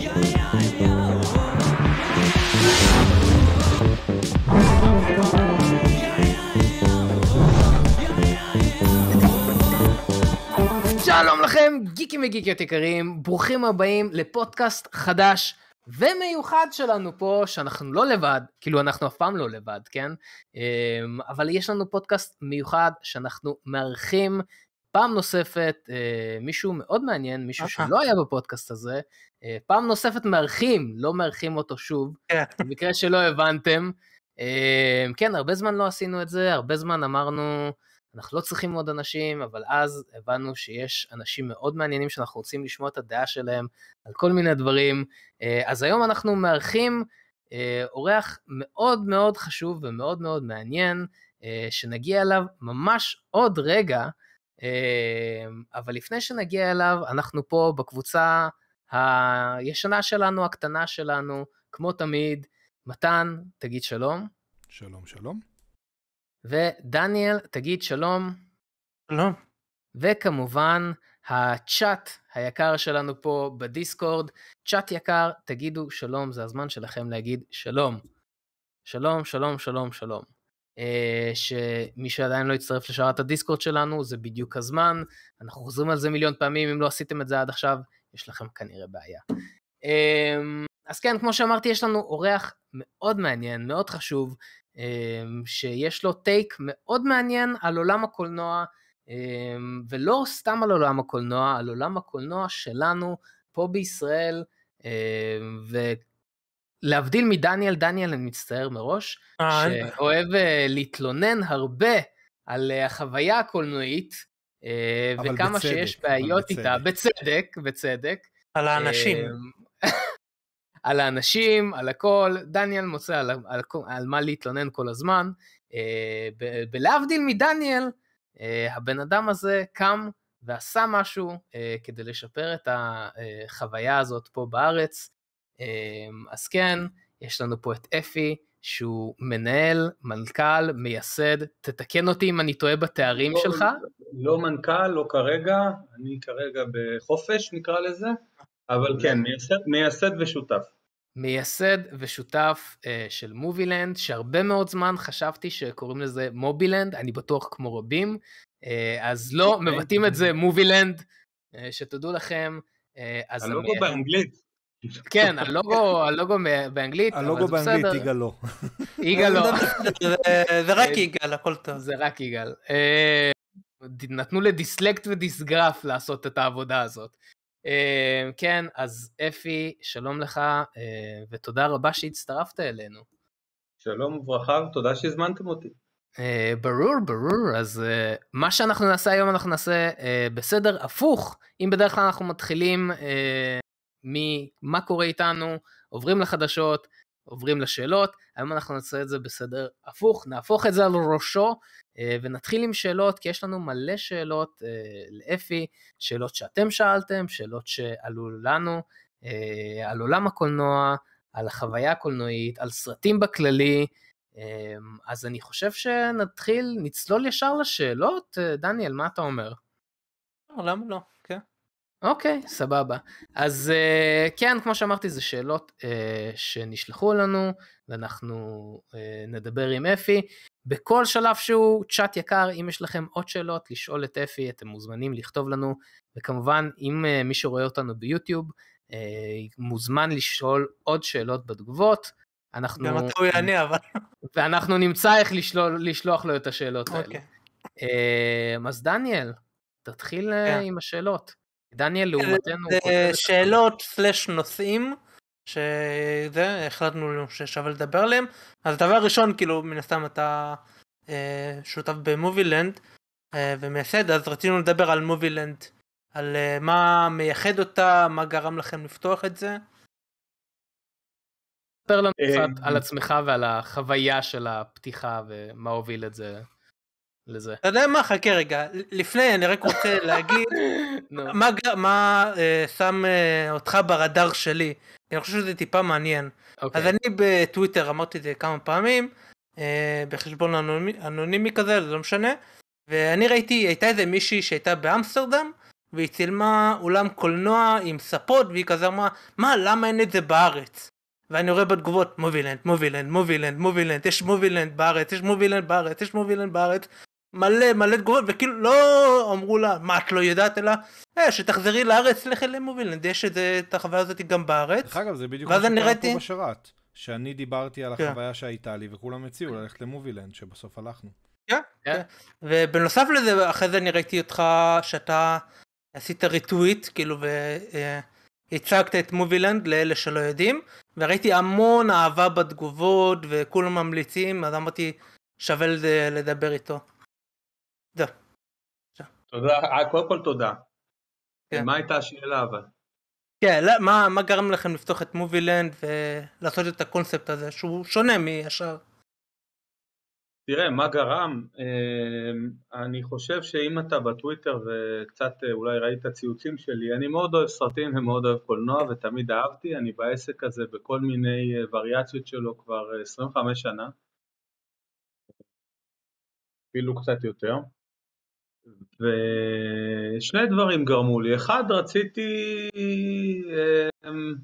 שלום לכם, גיקים וגיקיות יקרים, ברוכים הבאים לפודקאסט חדש ומיוחד שלנו פה, שאנחנו לא לבד, כאילו אנחנו אף פעם לא לבד, כן? אמ, אבל יש לנו פודקאסט מיוחד שאנחנו מארחים פעם נוספת אה, מישהו מאוד מעניין, מישהו שלא היה בפודקאסט הזה, אה, פעם נוספת מארחים, לא מארחים אותו שוב, כן. במקרה שלא הבנתם. אמ, כן, הרבה זמן לא עשינו את זה, הרבה זמן אמרנו... אנחנו לא צריכים עוד אנשים, אבל אז הבנו שיש אנשים מאוד מעניינים שאנחנו רוצים לשמוע את הדעה שלהם על כל מיני דברים. אה, אז היום אנחנו מארחים אה, אורח מאוד מאוד חשוב ומאוד מאוד מעניין, אה, שנגיע אליו ממש עוד רגע, אבל לפני שנגיע אליו, אנחנו פה בקבוצה הישנה שלנו, הקטנה שלנו, כמו תמיד. מתן, תגיד שלום. שלום, שלום. ודניאל, תגיד שלום. שלום. וכמובן, הצ'אט היקר שלנו פה בדיסקורד. צ'אט יקר, תגידו שלום, זה הזמן שלכם להגיד שלום. שלום, שלום, שלום, שלום. Uh, שמי שעדיין לא יצטרף לשרת הדיסקורד שלנו, זה בדיוק הזמן. אנחנו חוזרים על זה מיליון פעמים, אם לא עשיתם את זה עד עכשיו, יש לכם כנראה בעיה. Uh, אז כן, כמו שאמרתי, יש לנו אורח מאוד מעניין, מאוד חשוב, אמ, שיש לו טייק מאוד מעניין על עולם הקולנוע, אמ, ולא סתם על עולם הקולנוע, על עולם הקולנוע שלנו פה בישראל, ולהבדיל מדניאל, דניאל אני מצטער מראש, אה, שאוהב אה, להתלונן הרבה על אה, החוויה הקולנועית, וכמה בצדק, שיש בעיות בצדק. איתה, בצדק, בצדק. על האנשים. על האנשים, על הכל, דניאל מוצא על, על, על מה להתלונן כל הזמן. בלהבדיל מדניאל, הבן אדם הזה קם ועשה משהו כדי לשפר את החוויה הזאת פה בארץ. אה, אז כן, יש לנו פה את אפי, שהוא מנהל, מנכ"ל, מייסד, תתקן אותי אם אני טועה בתארים לא, שלך. לא מנכ"ל, לא כרגע, אני כרגע בחופש נקרא לזה. אבל כן, מייסד, מייסד ושותף. מייסד ושותף uh, של מובילנד, שהרבה מאוד זמן חשבתי שקוראים לזה מובילנד, אני בטוח כמו רבים, uh, אז לא, okay. מבטאים את זה מובילנד, uh, שתדעו לכם. Uh, אז הלוגו המ... באנגלית. כן, הלוגו, הלוגו באנגלית, הלוגו באנגלית, יגאל לא. יגאל לא. זה רק יגאל, הכל טוב. זה רק יגאל. נתנו לדיסלקט ודיסגרף לעשות את העבודה הזאת. Uh, כן, אז אפי, שלום לך, uh, ותודה רבה שהצטרפת אלינו. שלום וברכה, ותודה שהזמנתם אותי. Uh, ברור, ברור, אז uh, מה שאנחנו נעשה היום אנחנו נעשה uh, בסדר הפוך, אם בדרך כלל אנחנו מתחילים uh, ממה קורה איתנו, עוברים לחדשות, עוברים לשאלות, היום אנחנו נעשה את זה בסדר הפוך, נהפוך את זה על ראשו אה, ונתחיל עם שאלות, כי יש לנו מלא שאלות אה, לאפי, שאלות שאתם שאלתם, שאלות שעלו לנו, אה, על עולם הקולנוע, על החוויה הקולנועית, על סרטים בכללי, אז אני חושב שנתחיל, נצלול ישר לשאלות. דניאל, מה אתה אומר? למה לא? כן. אוקיי, סבבה. אז uh, כן, כמו שאמרתי, זה שאלות uh, שנשלחו לנו, ואנחנו uh, נדבר עם אפי. בכל שלב שהוא, צ'אט יקר, אם יש לכם עוד שאלות, לשאול את אפי, אתם מוזמנים לכתוב לנו, וכמובן, אם uh, מי שרואה אותנו ביוטיוב, uh, מוזמן לשאול עוד שאלות בתגובות. אנחנו... גם אתה הוא יענה, אבל... ואנחנו נמצא איך לשלוח, לשלוח לו את השאלות okay. האלה. Uh, אז דניאל, תתחיל yeah. כן. עם השאלות. דניאל לעומתנו... שאלות סלש נושאים, שזה, החלטנו ששווה לדבר עליהם. אז דבר ראשון, כאילו, מן הסתם אתה אה, שותף במובילנד אה, ומייסד, אז רצינו לדבר על מובילנד, על אה, מה מייחד אותה, מה גרם לכם לפתוח את זה. ספר לנו קצת על עצמך ועל החוויה של הפתיחה ומה הוביל את זה. לזה. אתה יודע מה? חכה רגע. לפני אני רק רוצה להגיד מה, מה אה, שם אה, אותך ברדאר שלי. אני חושב שזה טיפה מעניין. Okay. אוקיי. אז אני בטוויטר אמרתי את זה כמה פעמים, אה, בחשבון אנונימי, אנונימי כזה, זה לא משנה. ואני ראיתי, הייתה איזה מישהי שהייתה באמסטרדם, והיא צילמה אולם קולנוע עם ספות והיא כזה אמרה מה למה אין את זה בארץ ואני רואה בתגובות מובילנד מובילנד מובילנד מובילנד יש מובילנד בארץ יש מובילנד בארץ יש מובילנד בארץ מלא מלא תגובות וכאילו לא אמרו לה מה את לא יודעת אלא אה, שתחזרי לארץ לכי למובילנד יש את, זה, את החוויה הזאת גם בארץ. דרך אגב זה בדיוק מה שקרה. פה בשרת שאני דיברתי על כן. החוויה שהייתה לי וכולם הציעו ללכת למובילנד שבסוף הלכנו. כן, כן. ובנוסף לזה אחרי זה אני ראיתי אותך שאתה עשית ריטוויט כאילו והצגת את מובילנד לאלה שלא יודעים וראיתי המון אהבה בתגובות וכולם ממליצים אז אמרתי שווה לדבר איתו. זהו. תודה, אה, קודם כל תודה. כן. מה הייתה השאלה אבל? כן, לא, מה, מה גרם לכם לפתוח את מובילנד ולעשות את הקונספט הזה שהוא שונה מישר? תראה, מה גרם? אמ, אני חושב שאם אתה בטוויטר וקצת אה, אולי ראית ציוצים שלי, אני מאוד אוהב סרטים ומאוד אוהב קולנוע ותמיד אהבתי, אני בעסק הזה בכל מיני אה, וריאציות שלו כבר 25 שנה, אפילו קצת יותר. ושני דברים גרמו לי, אחד רציתי, אמ,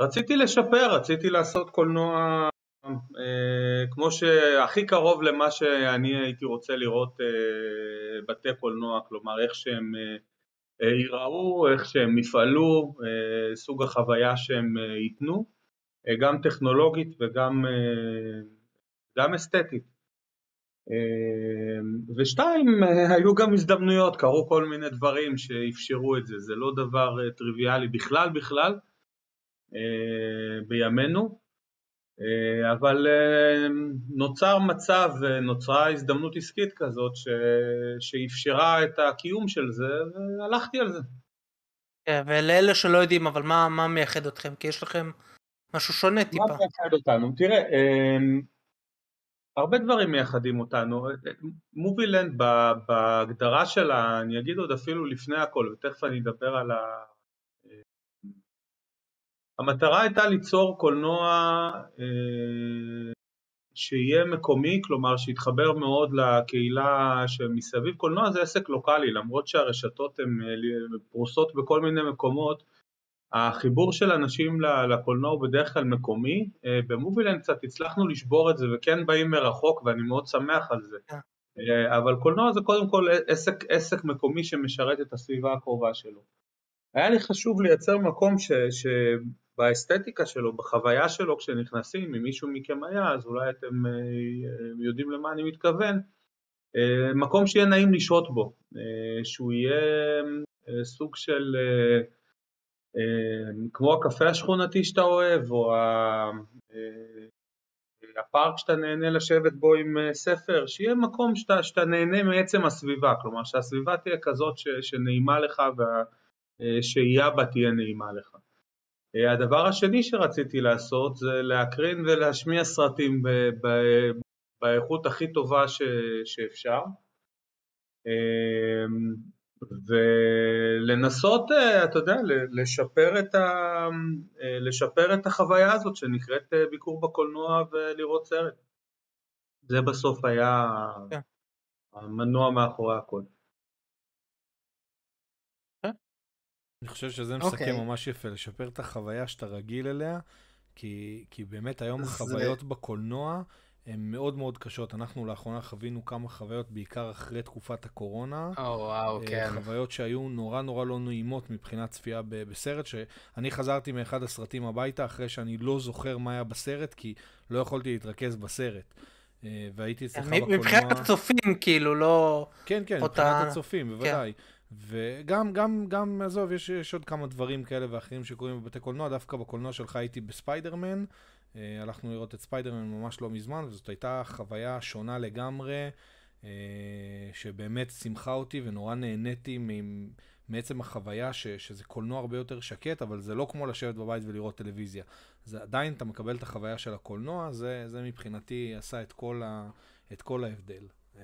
רציתי לשפר, רציתי לעשות קולנוע אה, כמו שהכי קרוב למה שאני הייתי רוצה לראות אה, בתי קולנוע, כלומר איך שהם אה, ייראו, איך שהם יפעלו, סוג החוויה שהם ייתנו, גם טכנולוגית וגם גם אסתטית. ושתיים, היו גם הזדמנויות, קרו כל מיני דברים שאפשרו את זה, זה לא דבר טריוויאלי בכלל בכלל בימינו, אבל נוצר מצב, נוצרה הזדמנות עסקית כזאת ש... שאפשרה את הקיום של זה והלכתי על זה. כן, ולאלה שלא יודעים, אבל מה, מה מייחד אתכם? כי יש לכם משהו שונה טיפה. מה מייחד אותנו? תראה, הרבה דברים מייחדים אותנו, מובילנד בהגדרה שלה, אני אגיד עוד אפילו לפני הכל, ותכף אני אדבר על ה... המטרה הייתה ליצור קולנוע אה, שיהיה מקומי, כלומר שיתחבר מאוד לקהילה שמסביב. קולנוע זה עסק לוקאלי, למרות שהרשתות הן אה, פרוסות בכל מיני מקומות, החיבור של אנשים לקולנוע הוא בדרך כלל מקומי, אה, במובילנד קצת הצלחנו לשבור את זה וכן באים מרחוק ואני מאוד שמח על זה, כן. אה, אבל קולנוע זה קודם כל עסק, עסק מקומי שמשרת את הסביבה הקרובה שלו. היה לי חשוב לייצר מקום ש, שבאסתטיקה שלו, בחוויה שלו כשנכנסים, אם מישהו מכם היה אז אולי אתם אה, יודעים למה אני מתכוון, מקום שיהיה נעים לשהות בו, שהוא יהיה סוג של כמו הקפה השכונתי שאתה אוהב, או אה, הפארק שאתה נהנה לשבת בו עם אה, ספר, שיהיה מקום שאתה, שאתה נהנה מעצם הסביבה, כלומר שהסביבה תהיה כזאת ש, שנעימה לך והשהייה בה תהיה נעימה לך. הדבר השני שרציתי לעשות זה להקרין ולהשמיע סרטים ב, ב, באיכות הכי טובה ש, שאפשר. ולנסות, אה, אתה יודע, לשפר את, ה... אה, לשפר את החוויה הזאת שנקראת אה, ביקור בקולנוע ולראות סרט. זה בסוף היה כן. המנוע מאחורי הכל. אני חושב שזה מסכם okay. אוקיי. ממש יפה, לשפר את החוויה שאתה רגיל אליה, כי, כי באמת היום זה... החוויות בקולנוע הן מאוד מאוד קשות. אנחנו לאחרונה חווינו כמה חוויות, בעיקר אחרי תקופת הקורונה. או, oh, וואו, wow, כן. חוויות שהיו נורא נורא לא נעימות מבחינת צפייה בסרט, שאני חזרתי מאחד הסרטים הביתה אחרי שאני לא זוכר מה היה בסרט, כי לא יכולתי להתרכז בסרט. אה, והייתי אצלך בקולנוע... מבחינת הצופים, כאילו, לא... כן, כן, אותה... מבחינת הצופים, בוודאי. כן. וגם, גם, גם, עזוב, יש, יש עוד כמה דברים כאלה ואחרים שקורים בבתי קולנוע, דווקא בקולנוע שלך הייתי בספיידרמן, אה, הלכנו לראות את ספיידרמן ממש לא מזמן, וזאת הייתה חוויה שונה לגמרי, אה, שבאמת שמחה אותי ונורא נהניתי מעצם החוויה ש, שזה קולנוע הרבה יותר שקט, אבל זה לא כמו לשבת בבית ולראות טלוויזיה. זה עדיין, אתה מקבל את החוויה של הקולנוע, זה, זה מבחינתי עשה את כל, ה, את כל ההבדל. אה,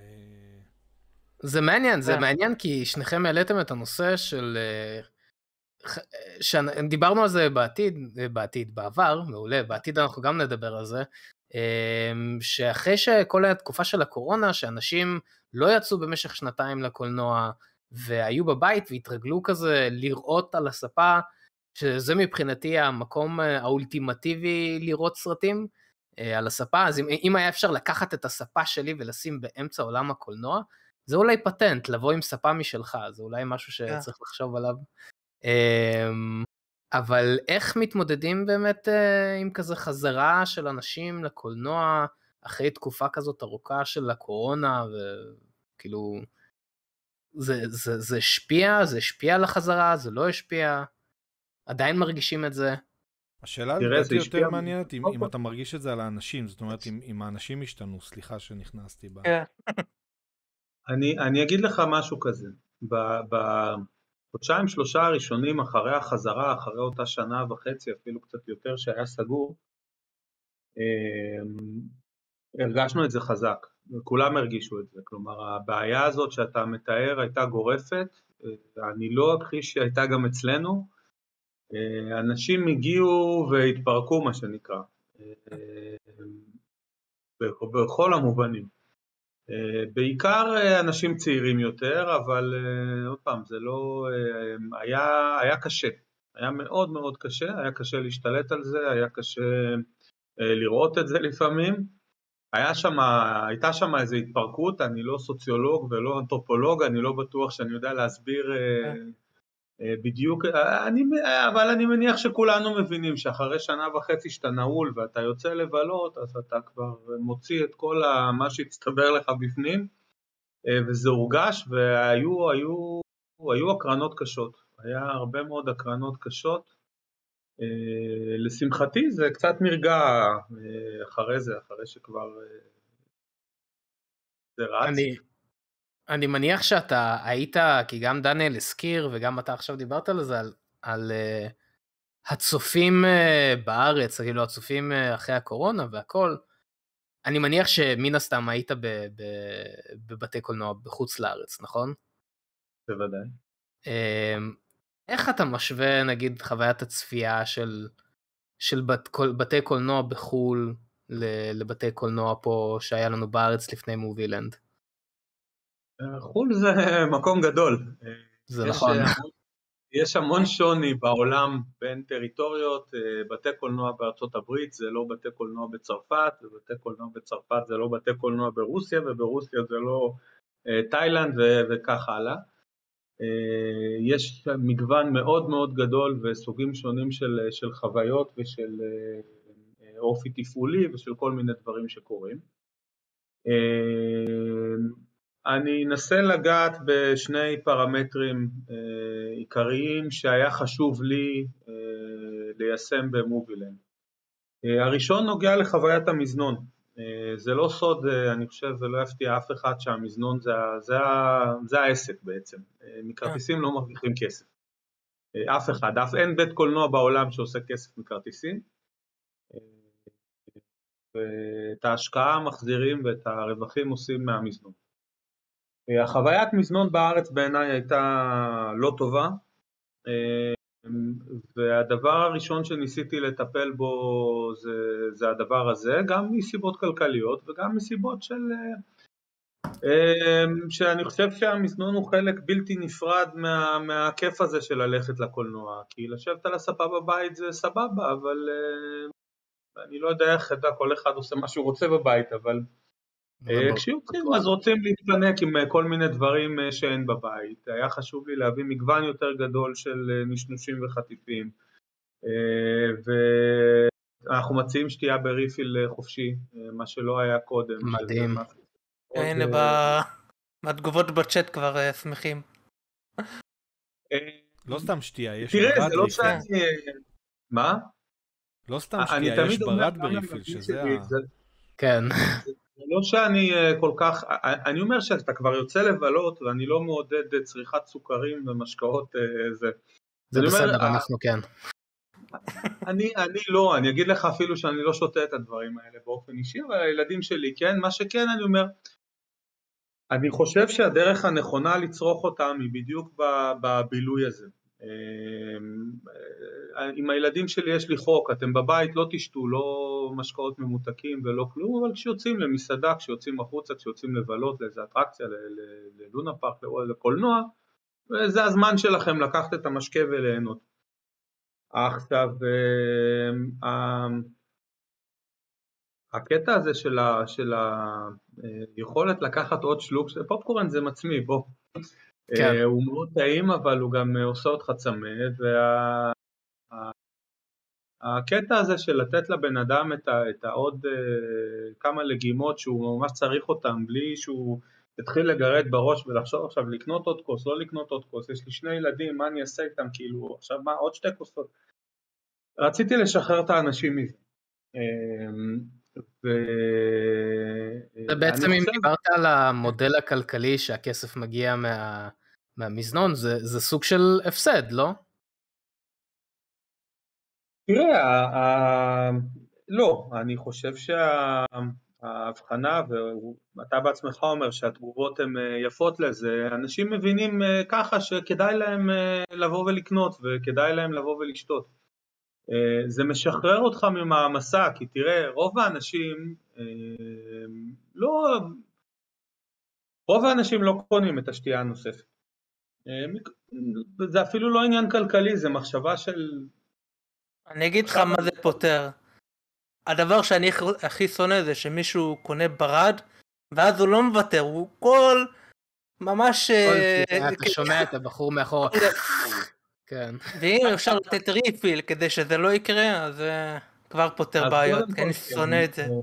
זה מעניין, זה מעניין כי שניכם העליתם את הנושא של דיברנו על זה בעתיד, בעתיד, בעבר, מעולה, בעתיד אנחנו גם נדבר על זה, אמ, שאחרי שכל התקופה של הקורונה, שאנשים לא יצאו במשך שנתיים לקולנוע, והיו בבית והתרגלו כזה לראות על הספה, שזה מבחינתי המקום אה, האולטימטיבי לראות סרטים אה, על הספה, אז אם, אם היה אפשר לקחת את הספה שלי ולשים באמצע עולם הקולנוע, זה אולי פטנט, לבוא עם ספה משלך, זה אולי משהו כן. שצריך לחשוב עליו. אמ, אבל איך מתמודדים באמת אה, עם כזה חזרה של אנשים לקולנוע אחרי תקופה כזאת ארוכה של הקורונה, וכאילו, זה, זה, זה השפיע? זה השפיע על החזרה? זה לא השפיע? עדיין מרגישים את זה? השאלה לדעתי יותר מעניינת אם, אם אתה מרגיש את זה על האנשים, זאת אומרת אם, אם האנשים השתנו, סליחה שנכנסתי בה. כן. אני, אני אגיד לך משהו כזה, בחודשיים שלושה הראשונים אחרי החזרה, אחרי אותה שנה וחצי, אפילו קצת יותר שהיה סגור, אמ, הרגשנו את זה חזק, כולם הרגישו את זה, כלומר הבעיה הזאת שאתה מתאר הייתה גורפת, אני לא אכחיש שהיא הייתה גם אצלנו, אנשים הגיעו והתפרקו מה שנקרא, בכל המובנים. בעיקר אנשים צעירים יותר, אבל עוד פעם, זה לא... היה, היה קשה, היה מאוד מאוד קשה, היה קשה להשתלט על זה, היה קשה לראות את זה לפעמים. היה שם, הייתה שם איזו התפרקות, אני לא סוציולוג ולא אנתרופולוג, אני לא בטוח שאני יודע להסביר אה, בדיוק, אה, אני, אבל אני מניח שכולנו מבינים שאחרי שנה וחצי שאתה נעול ואתה יוצא לבלות, אז אתה כבר מוציא את כל מה שהצטבר לך בפנים, אה, וזה הורגש, והיו היו, היו הקרנות קשות, היה הרבה מאוד הקרנות קשות. לשמחתי זה קצת נרגע אחרי זה, אחרי שכבר זה רץ. אני, אני מניח שאתה היית, כי גם דניאל הזכיר וגם אתה עכשיו דיברת על זה, על, על uh, הצופים uh, בארץ, כאילו הצופים uh, אחרי הקורונה והכל. אני מניח שמן הסתם היית ב, ב, בבתי קולנוע בחוץ לארץ, נכון? בוודאי. Uh, איך אתה משווה נגיד חוויית הצפייה של, של בת, קול, בתי קולנוע בחו"ל לבתי קולנוע פה שהיה לנו בארץ לפני מובילנד? חו"ל זה מקום גדול. זה יש נכון. המון, יש המון שוני בעולם בין טריטוריות, בתי קולנוע בארצות הברית זה לא בתי קולנוע בצרפת, ובתי קולנוע בצרפת זה לא בתי קולנוע ברוסיה, וברוסיה זה לא תאילנד וכך הלאה. יש מגוון מאוד מאוד גדול וסוגים שונים של, של חוויות ושל אופי תפעולי ושל כל מיני דברים שקורים. אני אנסה לגעת בשני פרמטרים אה, עיקריים שהיה חשוב לי אה, ליישם במובילנד. אה, הראשון נוגע לחוויית המזנון. אה, זה לא סוד, אה, אני חושב, זה לא יפתיע אף אחד שהמזנון זה, זה, זה העסק בעצם. אה, מכרטיסים לא מרוויחים כסף. אה, אף אחד, אף אין בית קולנוע בעולם שעושה כסף מכרטיסים. אה, ואת ההשקעה מחזירים ואת הרווחים עושים מהמזנון. החוויית מזנון בארץ בעיניי הייתה לא טובה והדבר הראשון שניסיתי לטפל בו זה, זה הדבר הזה, גם מסיבות כלכליות וגם מסיבות של... שאני חושב שהמזנון הוא חלק בלתי נפרד מה, מהכיף הזה של ללכת לקולנוע, כי לשבת על הספה בבית זה סבבה, אבל אני לא יודע איך כל אחד עושה מה שהוא רוצה בבית, אבל כשיוצאים אז רוצים להתפנק עם אה, כל מיני דברים אה, שאין בבית, היה חשוב לי להביא מגוון יותר גדול של נשנושים וחטיפים ואנחנו מציעים שתייה בריפיל חופשי, מה שלא היה קודם. מדהים. הנה בתגובות בצ'אט כבר שמחים. לא סתם שתייה, יש ברד בריפיל. תראה, זה לא שאני... מה? לא סתם שתייה, יש ברד בריפיל, שזה ה... כן. לא שאני אה, כל כך, אה, אה, אני אומר שאתה כבר יוצא לבלות ואני לא מעודד צריכת סוכרים ומשקאות זה. זה בסדר, אומר, אנחנו כן. אני, אני לא, אני אגיד לך אפילו שאני לא שותה את הדברים האלה באופן אישי, אבל הילדים שלי כן, מה שכן אני אומר, אני חושב שהדרך הנכונה לצרוך אותם היא בדיוק בבילוי הזה. אמ, אה, עם הילדים שלי יש לי חוק, אתם בבית לא תשתו לא משקאות ממותקים ולא כלום, אבל כשיוצאים למסעדה, כשיוצאים החוצה, כשיוצאים לבלות לאיזה אטרקציה, ללונה פארק, לקולנוע, וזה הזמן שלכם לקחת את המשקה וליהנות. עכשיו, אה, הקטע הזה של, היכולת לקחת עוד שלוק, פופקורן זה מצמיא, בוא. כן. הוא מאוד טעים, אבל הוא גם עושה אותך צמא, וה... הקטע הזה של לתת לבן אדם את, ה, את העוד uh, כמה לגימות שהוא ממש צריך אותם בלי שהוא יתחיל לגרד בראש ולחשוב עכשיו לקנות עוד כוס, לא לקנות עוד כוס, יש לי שני ילדים, מה אני אעשה איתם, כאילו עכשיו מה, עוד שתי כוסות. רציתי לשחרר את האנשים מזה. אמ, ו... זה בעצם אם. דיברת על המודל הכלכלי שהכסף מגיע מה... מהמזנון, זה, זה סוג של הפסד, לא? תראה, ה... לא, אני חושב שההבחנה, ואתה בעצמך אומר שהתגובות הן אה, יפות לזה, אנשים מבינים אה, ככה שכדאי להם אה, לבוא ולקנות וכדאי להם לבוא ולשתות. זה משחרר אותך ממעמסה, כי תראה, רוב האנשים לא... רוב האנשים לא קונים את השתייה הנוספת. זה אפילו לא עניין כלכלי, זה מחשבה של אני אגיד לך מה זה פותר. הדבר שאני הכי שונא זה שמישהו קונה ברד, ואז הוא לא מוותר, הוא כל... ממש... אה, אתה שומע את הבחור מאחור. כן. ואם אפשר לתת ריפיל כדי שזה לא יקרה, אז זה כבר פותר בעיות, כי אני שונא את זה.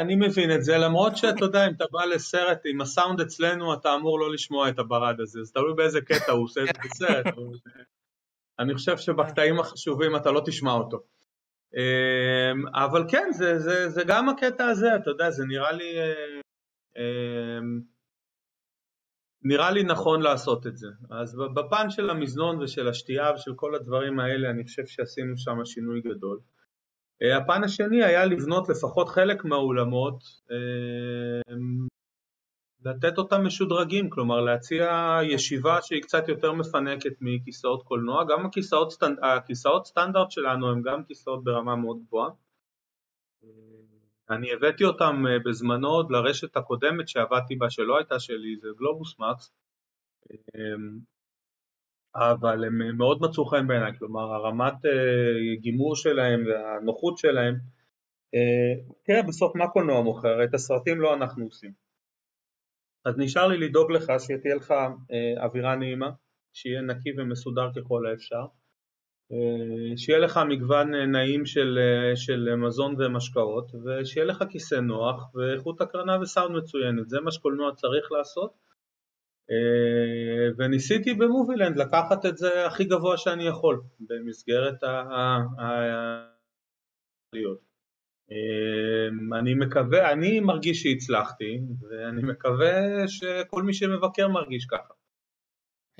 אני מבין את זה, למרות שאתה יודע, אם אתה בא לסרט עם הסאונד אצלנו, אתה אמור לא לשמוע את הברד הזה, אז תלוי באיזה קטע הוא עושה את זה בסרט. אני חושב שבקטעים החשובים אתה לא תשמע אותו. אמ, אבל כן, זה, זה, זה גם הקטע הזה, אתה יודע, זה נראה לי... נראה לי נכון לעשות את זה. אז בפן של המזנון ושל השתייה ושל כל הדברים האלה, אני חושב שעשינו שם שינוי גדול. אה, הפן השני היה לבנות לפחות חלק מהאולמות אמ, לתת אותם משודרגים, כלומר להציע ישיבה שהיא קצת יותר מפנקת מכיסאות קולנוע, גם הכיסאות, סטנד... הכיסאות סטנדרט שלנו הם גם כיסאות ברמה מאוד גבוהה. אני הבאתי אותם אה, בזמנו עוד לרשת הקודמת שעבדתי בה שלא הייתה שלי, זה גלובוס מקס, אמ, אבל הם מאוד מצאו חן בעיניי, כלומר הרמת אה, גימור שלהם והנוחות שלהם, אה, תראה בסוף מה קולנוע מוכר, את הסרטים לא אנחנו עושים. אז נשאר לי לדאוג לך שתהיה לך אווירה נעימה, שיהיה נקי ומסודר ככל האפשר, שיהיה לך מגוון אה, נעים של, של מזון ומשקאות, ושיהיה לך כיסא נוח ואיכות הקרנה וסאונד מצוינת, זה מה שקולנוע צריך לעשות. וניסיתי במובילנד לקחת את זה הכי גבוה שאני יכול במסגרת ה... אני מקווה, אני מרגיש שהצלחתי, ואני מקווה שכל מי שמבקר מרגיש ככה.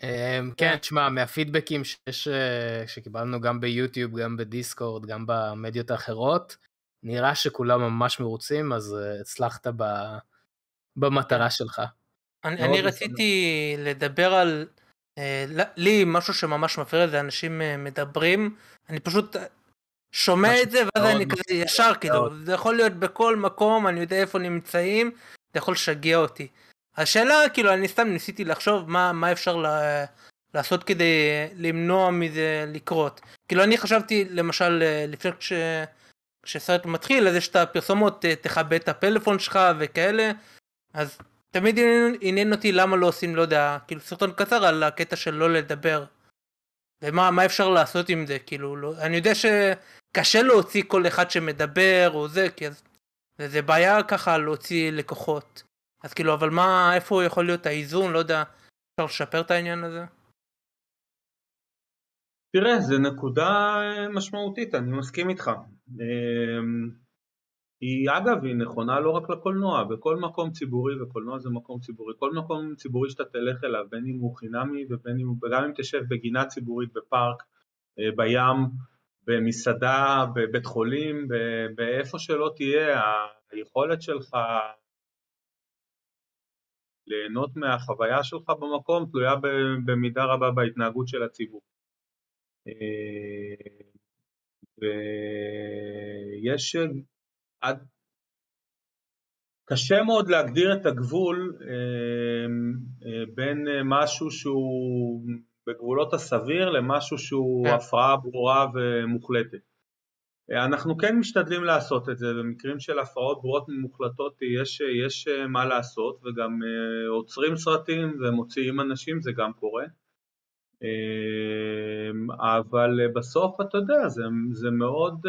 אמ, כן, תשמע, מהפידבקים שיש, אה, שקיבלנו גם ביוטיוב, גם בדיסקורד, גם במדיות האחרות, נראה שכולם ממש מרוצים, אז אה, הצלחת במטרה שלך. אני, אני רציתי לדבר על, אה, לי משהו שממש מפריע זה אנשים מדברים, אני פשוט שומע את זה ואז אני כזה ישר כאילו זה יכול להיות בכל מקום אני יודע איפה נמצאים זה יכול לשגע אותי. השאלה כאילו אני סתם ניסיתי לחשוב מה מה אפשר לה, לעשות כדי למנוע מזה לקרות כאילו אני חשבתי למשל לפני כש, כשסרט מתחיל אז יש את הפרסומות תכבה את הפלאפון שלך וכאלה אז תמיד עניין אותי למה לא עושים לא יודע כאילו סרטון קצר על הקטע של לא לדבר. ומה אפשר לעשות עם זה כאילו לא, אני יודע ש... קשה להוציא כל אחד שמדבר או זה, כי אז... זה בעיה ככה להוציא לקוחות. אז כאילו, אבל מה, איפה יכול להיות האיזון, לא יודע, אפשר לשפר את העניין הזה? תראה, זו נקודה משמעותית, אני מסכים איתך. אמ, היא אגב, היא נכונה לא רק לקולנוע, בכל מקום ציבורי, וקולנוע זה מקום ציבורי, כל מקום ציבורי שאתה תלך אליו, בין אם הוא חינמי ובין אם, וגם אם תשב בגינה ציבורית בפארק, אה, בים, במסעדה, בבית חולים, באיפה שלא תהיה, היכולת שלך ליהנות מהחוויה שלך במקום תלויה במידה רבה בהתנהגות של הציבור. אה, ויש עד קשה מאוד להגדיר את הגבול בין משהו שהוא בגבולות הסביר למשהו שהוא כן. הפרעה ברורה ומוחלטת. אנחנו כן משתדלים לעשות את זה, במקרים של הפרעות ברורות ומוחלטות יש, יש מה לעשות וגם עוצרים סרטים ומוציאים אנשים, זה גם קורה. אבל בסוף אתה יודע, זה, זה מאוד...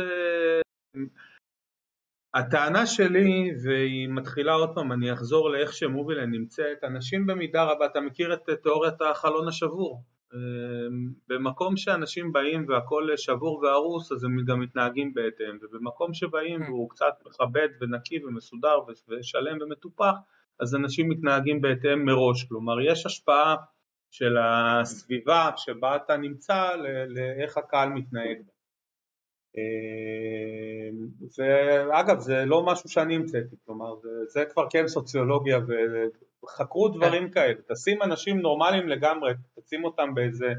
הטענה שלי, והיא מתחילה עוד פעם, אני אחזור לאיך שמובילן נמצאת, אנשים במידה רבה, אתה מכיר את תיאוריית החלון השבור. אמ, במקום שאנשים באים והכל שבור והרוס אז הם גם מתנהגים בהתאם. ובמקום שבאים והוא קצת מכבד ונקי ומסודר ושלם ומטופח אז אנשים מתנהגים בהתאם מראש. כלומר יש השפעה של הסביבה שבה אתה נמצא לאיך הקהל מתנהג אמ, ואגב זה לא משהו שאני המצאתי. כלומר זה, זה כבר כן סוציולוגיה חקרו דברים כן. כאלה, תשים אנשים נורמליים לגמרי, תשים אותם באיזה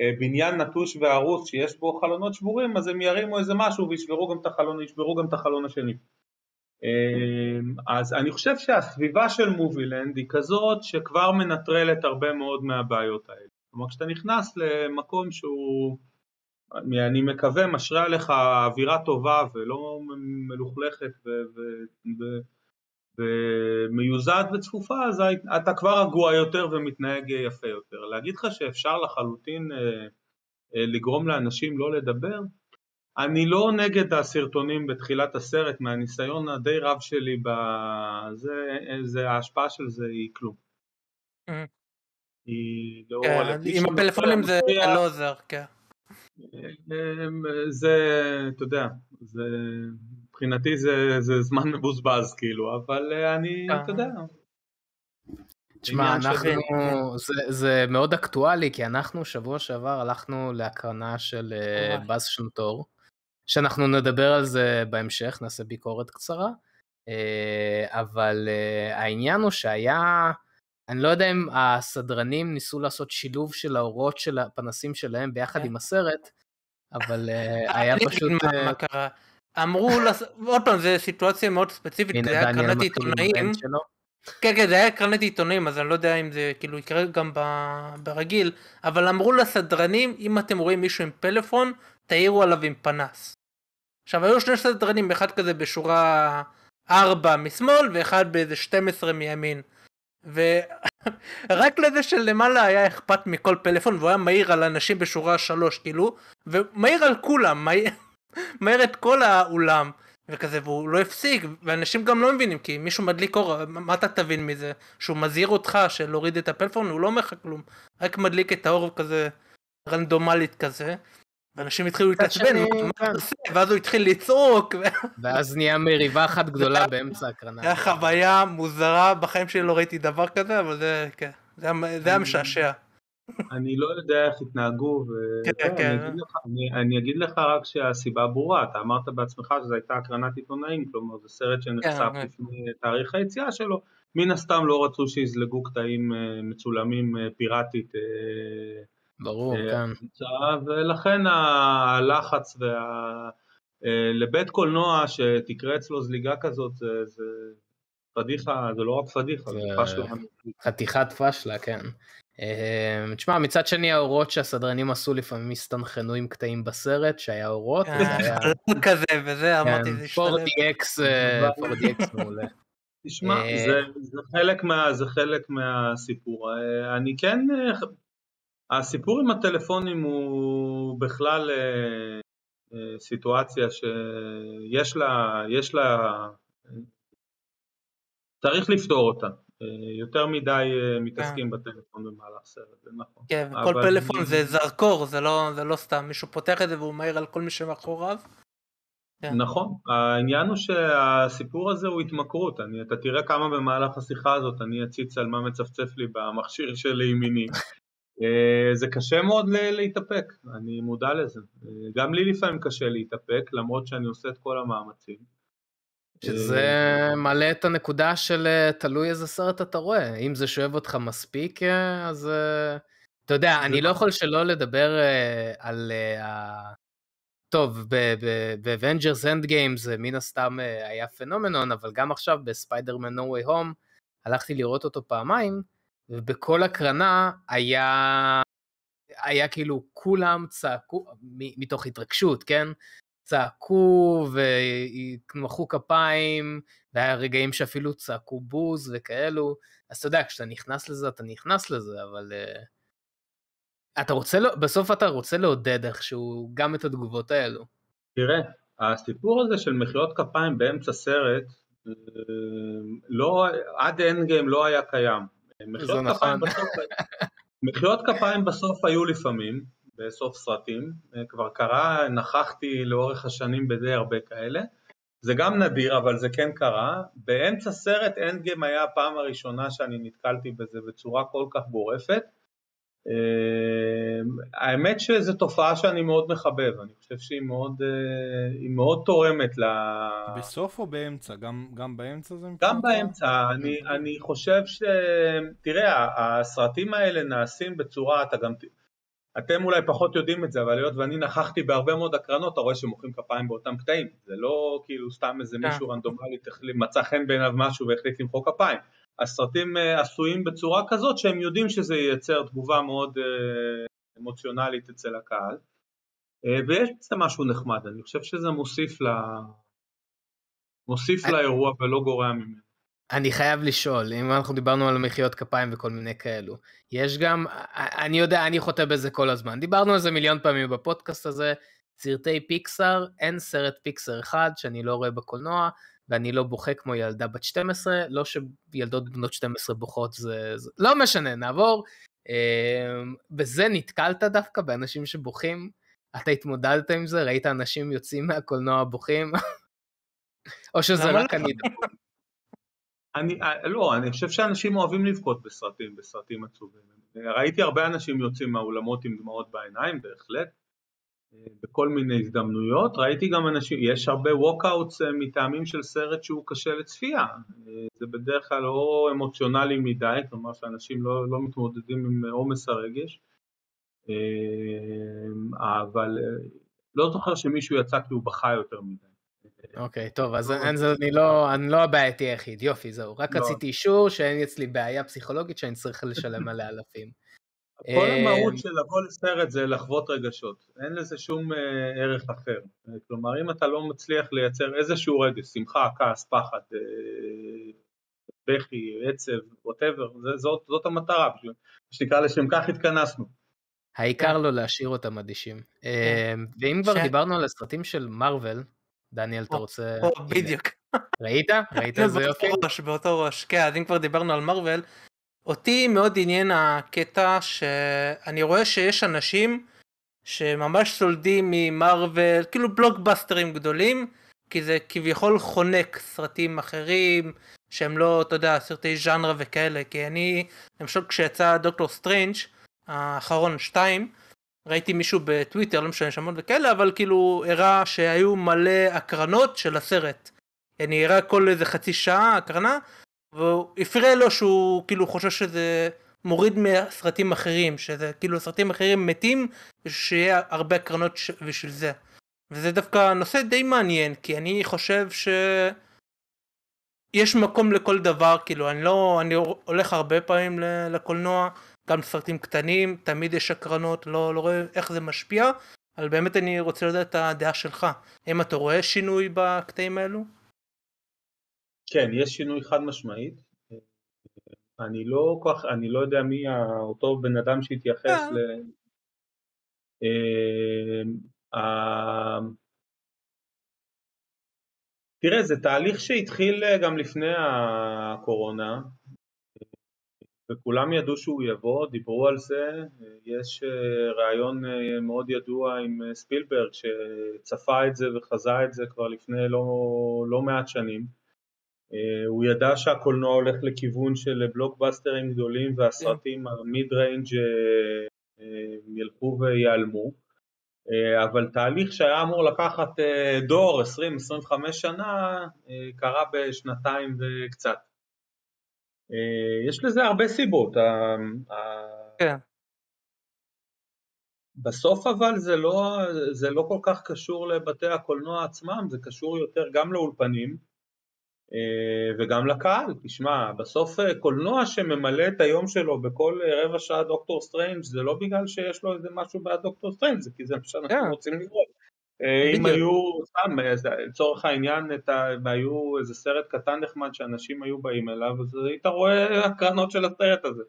אה, בניין נטוש והרוס שיש בו חלונות שבורים, אז הם ירימו איזה משהו וישברו גם את החלון, ישברו גם את החלון השני. אה, אז אני חושב שהסביבה של מובילנד היא כזאת שכבר מנטרלת הרבה מאוד מהבעיות האלה. כלומר כשאתה נכנס למקום שהוא, אני מקווה, משרה עליך אווירה טובה ולא מלוכלכת ו... ו, ו ומיוזעת וצפופה אז אתה כבר רגוע יותר ומתנהג יפה יותר. להגיד לך שאפשר לחלוטין אה, אה, לגרום לאנשים לא לדבר? אני לא נגד הסרטונים בתחילת הסרט, מהניסיון הדי רב שלי, בזה, זה, ההשפעה של זה היא כלום. Mm-hmm. היא לא... עם הפלאפונים זה לא עוזר, כן. אה, זה, אתה יודע, זה מבחינתי זה, זה זמן מבוזבז כאילו, אבל אה, אני, אה. אתה יודע. תשמע, אנחנו, זה, זה מאוד אקטואלי, כי אנחנו שבוע שעבר הלכנו להקרנה של אה, באז שנטור, שאנחנו נדבר על זה בהמשך, נעשה ביקורת קצרה, אבל העניין הוא שהיה, אני לא יודע אם הסדרנים ניסו לעשות שילוב של האורות של הפנסים שלהם ביחד עם הסרט, אבל היה פשוט... מה קרה. אמרו, עוד פעם, זו סיטואציה מאוד ספציפית, זה היה קרנט עיתונאים. כן, כן, זה היה קרנט עיתונאים, אז אני לא יודע אם זה כאילו יקרה גם ברגיל, אבל אמרו לסדרנים, אם אתם רואים מישהו עם פלאפון, תעירו עליו עם פנס. עכשיו, היו שני סדרנים, אחד כזה בשורה 4 משמאל, ואחד באיזה 12 מימין. ורק לזה שלמעלה היה אכפת מכל פלאפון, והוא היה מעיר על אנשים בשורה 3, כאילו, ומעיר על כולם. מהר את כל האולם וכזה והוא לא הפסיק ואנשים גם לא מבינים כי מישהו מדליק אור מה אתה תבין מזה שהוא מזהיר אותך של להוריד את הפלאפון הוא לא אומר לך כלום רק מדליק את האור כזה רנדומלית כזה ואנשים התחילו להתעצבן כן. ואז הוא התחיל לצעוק ואז נהיה מריבה אחת גדולה באמצע הקרנה. היה חוויה מוזרה בחיים שלי לא ראיתי דבר כזה אבל זה כן זה היה משעשע. אני לא יודע איך התנהגו, כן, כן. אני, אגיד לך, אני, אני אגיד לך רק שהסיבה ברורה, אתה אמרת בעצמך שזו הייתה הקרנת עיתונאים, כלומר זה סרט שנחשף כן, לפני תאריך היציאה שלו, מן הסתם לא רצו שיזלגו קטעים אה, מצולמים אה, פיראטית. אה, ברור, כן. ולכן הלחץ וה... לבית קולנוע שתקרה אצלו זליגה כזאת זה, זה פדיחה, זה לא רק פדיחה, זה פשלה. חתיכת פשלה, כן. אמ, תשמע, מצד שני האורות שהסדרנים עשו לפעמים הסתנכרנו עם קטעים בסרט, שהיה אורות, כן, וזה היה... כזה וזה, אמרתי, זה השתלב. 4DX, 4DX מעולה. תשמע, אה, זה חלק מהסיפור. אה, אני כן, אה, הסיפור עם הטלפונים הוא בכלל סיטואציה שיש לה, יש לה, צריך לפתור אותה. יותר מדי אה, מתעסקים כן. בטלפון במהלך סרט, זה נכון. כן, וכל פלאפון זה זרקור, זה לא, זה לא סתם, מישהו פותח את זה והוא מהיר על כל מי שמאחוריו. כן. נכון, העניין הוא שהסיפור הזה הוא התמכרות, אני, אתה תראה כמה במהלך השיחה הזאת אני אציץ על מה מצפצף לי במכשיר שלי ימיני. אה, זה קשה מאוד להתאפק, אני מודע לזה. אה, גם לי לפעמים קשה להתאפק, למרות שאני עושה את כל המאמצים. שזה אה, מעלה את הנקודה של אה, תלוי איזה סרט אתה רואה. אם זה שואב אותך מספיק, אה, אז אתה יודע, אני לא יכול שלא לדבר על טוב, ב-Avengers Endgame זה מן הסתם היה פנומנון, אבל גם עכשיו בספיידרמן No Way Home הלכתי לראות אותו פעמיים, ובכל הקרנה היה, היה כאילו כולם צעקו, מתוך התרגשות, כן? צעקו ומחאו כפיים, והיה רגעים שאפילו צעקו בוז וכאלו, אז אתה יודע, כשאתה נכנס לזה, אתה נכנס לזה, אבל... Uh, אתה רוצה, בסוף אתה רוצה לעודד איכשהו גם את התגובות האלו. תראה, הסיפור הזה של מחיאות כפיים באמצע סרט, אה, לא, עד Endgame לא היה קיים. זה נכון. בסוף, מחיאות כפיים בסוף היו לפעמים, בסוף סרטים, אה, כבר קרה, נכחתי לאורך השנים בדי הרבה כאלה, זה גם נדיר אבל זה כן קרה, באמצע סרט Endgame היה הפעם הראשונה שאני נתקלתי בזה בצורה כל כך גורפת, אמ, האמת שזו תופעה שאני מאוד מחבב, אני חושב שהיא מאוד, אה, מאוד תורמת ל... בסוף או באמצע? גם, גם באמצע זה מבחינתך? גם באמצע, אני, אני חושב ש... תראה, הסרטים האלה נעשים בצורה, אתה גם... אתם אולי פחות יודעים את זה, אבל היות ואני נכחתי בהרבה מאוד הקרנות, אתה רואה שמוחאים כפיים באותם קטעים, זה לא כאילו סתם איזה כן. מישהו רנדומלי מצא חן בעיניו משהו והחליט למחוא כפיים. הסרטים אה, עשויים בצורה כזאת שהם יודעים שזה ייצר תגובה מאוד אה, אמוציונלית אצל הקהל אה, ויש בזה משהו נחמד, אני חושב שזה מוסיף, ל... מוסיף. לאירוע ולא גורע ממנו. אני חייב לשאול, אם אנחנו דיברנו על מחיאות כפיים וכל מיני כאלו, יש גם, אני יודע, אני חוטא בזה כל הזמן, דיברנו על זה מיליון פעמים בפודקאסט הזה, סרטי פיקסאר, אין סרט פיקסאר אחד שאני לא רואה בקולנוע, ואני לא בוכה כמו ילדה בת 12, לא שילדות בנות 12 בוכות זה, זה לא משנה, נעבור. בזה נתקלת דווקא באנשים שבוכים? אתה התמודדת עם זה? ראית אנשים יוצאים מהקולנוע בוכים? או שזה רק לא? אני... אני, אה, לא, אני חושב שאנשים אוהבים לבכות בסרטים, בסרטים עצובים. ראיתי הרבה אנשים יוצאים מהאולמות עם דמעות בעיניים, בהחלט. בכל מיני הזדמנויות, ראיתי גם אנשים, יש הרבה ווקאוטס אה, מטעמים של סרט שהוא קשה לצפייה, אה, זה בדרך כלל לא אמוציונלי מדי, כלומר שאנשים לא, לא מתמודדים עם עומס הרגש, אה, אבל לא זוכר שמישהו יצא כי הוא בכה יותר מדי. אוקיי, okay, טוב, אז אין, זה, אני לא, אני לא הבעייתי היחיד, יופי, זהו, רק לא. רציתי אישור שאין אצלי בעיה פסיכולוגית שאני צריך לשלם עליה אלפים. כל המהות אה, של לבוא לסרט זה לחוות רגשות, אין לזה שום אה, ערך אחר. כלומר, אם אתה לא מצליח לייצר איזשהו רגש, שמחה, כעס, פחד, אה, בכי, עצב, ווטאבר, זאת, זאת המטרה, שנקרא לשם כך התכנסנו. העיקר. לא להשאיר אותם אדישים. כן. ואם כבר דיברנו על הסרטים של מארוול, דניאל, אתה רוצה... בדיוק. ראית? ראית איזה יופי? באותו ראש, באותו ראש. כן, אז אם כבר דיברנו על מארוול, אותי מאוד עניין הקטע שאני רואה שיש אנשים שממש סולדים ממרוויל, כאילו בלוקבאסטרים גדולים, כי זה כביכול חונק סרטים אחרים שהם לא, אתה יודע, סרטי ז'אנר וכאלה, כי אני, למשל כשיצא Doctor Strange האחרון 2, ראיתי מישהו בטוויטר, לא משנה שמות וכאלה, אבל כאילו הראה שהיו מלא הקרנות של הסרט. אני הראה כל איזה חצי שעה הקרנה, והוא הפריע לו שהוא כאילו חושב שזה מוריד מסרטים אחרים, שזה כאילו סרטים אחרים מתים, ושיהיה הרבה הקרנות ש... בשביל זה. וזה דווקא נושא די מעניין, כי אני חושב ש... יש מקום לכל דבר, כאילו אני לא, אני הולך הרבה פעמים לקולנוע, גם סרטים קטנים, תמיד יש הקרנות, לא, לא רואה איך זה משפיע, אבל באמת אני רוצה לדעת את הדעה שלך. האם אתה רואה שינוי בקטעים האלו? כן, יש שינוי חד משמעית. אני לא כך, אני לא יודע מי אותו בן אדם שהתייחס אה. ל... אה, תראה, זה תהליך שהתחיל גם לפני הקורונה, וכולם ידעו שהוא יבוא, דיברו על זה, יש ראיון מאוד ידוע עם ספילברג שצפה את זה וחזה את זה כבר לפני לא, לא מעט שנים. אה, הוא ידע שהקולנוע הולך לכיוון של בלוקבאסטרים גדולים והסרטים המיד ריינג' אה, אה, ילכו ויעלמו אבל תהליך שהיה אמור לקחת דור 20-25 שנה קרה בשנתיים וקצת. יש לזה הרבה סיבות. כן. בסוף אבל זה לא, זה לא כל כך קשור לבתי הקולנוע עצמם, זה קשור יותר גם לאולפנים אה, וגם לקהל. תשמע, בסוף אה, קולנוע שממלא את היום שלו בכל רבע שעה Doctor Strange זה לא בגלל שיש לו איזה משהו בעד Doctor Strange, זה כי זה מה שאנחנו yeah. כן. רוצים לראות. אם היו, סתם, לצורך העניין, היו איזה סרט קטן נחמד שאנשים היו באים אליו, אז היית רואה הקרנות של הסרט הזה.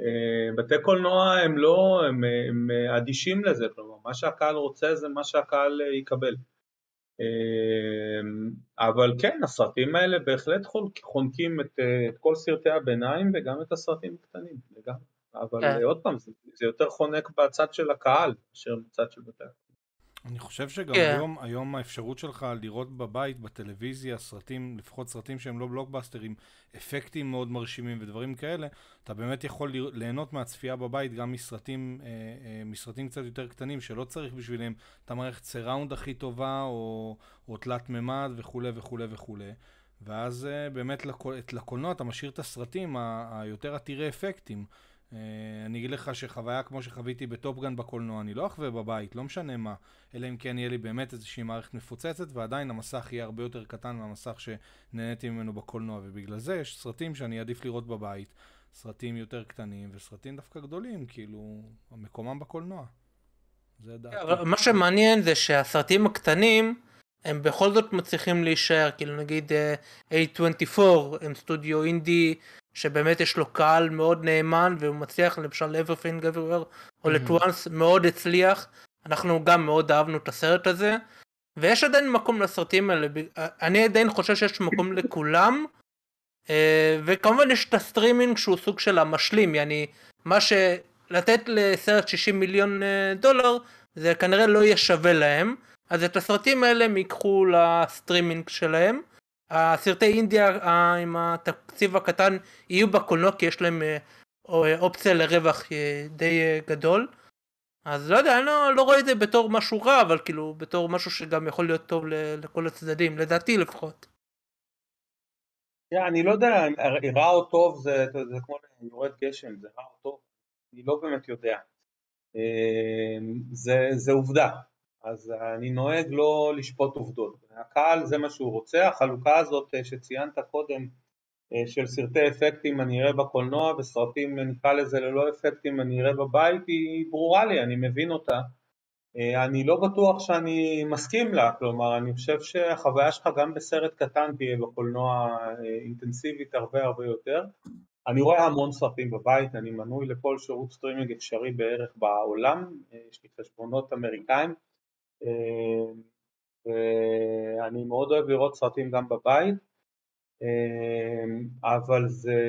אה, בתי קולנוע הם לא, הם, הם אדישים לזה, כלומר מה שהקהל רוצה זה מה שהקהל אה, יקבל. אה, אבל כן, הסרטים האלה בהחלט חונקים את, את כל סרטי הביניים וגם את הסרטים הקטנים, לגמרי. אבל כן. עוד פעם, זה, זה יותר חונק בצד של הקהל מאשר בצד של בתי הקולנוע. אני חושב שגם. כן. היום, היום האפשרות שלך לראות בבית, בטלוויזיה, סרטים, לפחות סרטים שהם לא בלוקבאסטרים, אפקטים מאוד מרשימים ודברים כאלה, אתה באמת יכול ליהנות מהצפייה בבית גם מסרטים, אה, אה, מסרטים קצת יותר קטנים, שלא צריך בשבילם את המערכת סיראונד הכי טובה, או, או תלת מימד וכולי וכולי וכולי. ואז אה, באמת לקול, לקולנוע אתה משאיר את הסרטים היותר עתירי אפקטים. אה, אני אגיד לך שחוויה כמו שחוויתי בטופגן בקולנוע, אני לא אחווה בבית, לא משנה מה, אלא אם כן יהיה לי באמת איזושהי מערכת מפוצצת, ועדיין המסך יהיה הרבה יותר קטן מהמסך שנהניתי ממנו בקולנוע, ובגלל זה יש סרטים שאני אעדיף לראות בבית, סרטים יותר קטנים, וסרטים דווקא גדולים, כאילו, מקומם בקולנוע. זה דעתי. מה שמעניין זה שהסרטים הקטנים, הם בכל זאת מצליחים להישאר, כאילו נגיד uh, A24 הם סטודיו אינדי שבאמת יש לו קהל מאוד נאמן והוא מצליח למשל everything everywhere או all at once מאוד הצליח. אנחנו גם מאוד אהבנו את הסרט הזה. ויש עדיין מקום לסרטים האלה אני עדיין חושב שיש מקום לכולם. אה, וכמובן יש את הסטרימינג שהוא סוג של המשלים יעני מה שלתת לסרט 60 מיליון אה, דולר זה כנראה לא יהיה שווה להם אז את הסרטים האלה הם ייקחו לסטרימינג שלהם הסרטי אינדיה עם התקציב הקטן יהיו בקולנוע כי יש להם אה, אופציה לרווח אה, די אה, גדול. אז לא יודע, אני לא, לא רואה את זה בתור משהו רע, אבל כאילו בתור משהו שגם יכול להיות טוב לכל הצדדים, לדעתי לפחות. אני לא יודע, רע או טוב זה, זה, זה כמו יורד גשם, זה רע או טוב, אני לא באמת יודע. זה עובדה, אז אני נוהג לא לשפוט עובדות. הקהל זה מה שהוא רוצה, החלוקה הזאת אה, שציינת קודם אה, של סרטי אפקטים אני אראה בקולנוע וסרטים נקרא לזה ללא אפקטים אני אראה בבית היא ברורה לי, אני מבין אותה. אה, אני לא בטוח שאני מסכים לה, כלומר אני חושב שהחוויה שלך גם בסרט קטן תהיה בקולנוע אינטנסיבית הרבה הרבה יותר. אני רואה המון סרטים בבית, אני מנוי לכל שירות סטרימינג אפשרי בערך בעולם, יש לי חשבונות אמריקאים ואני מאוד אוהב לראות סרטים גם בבית, אבל זה,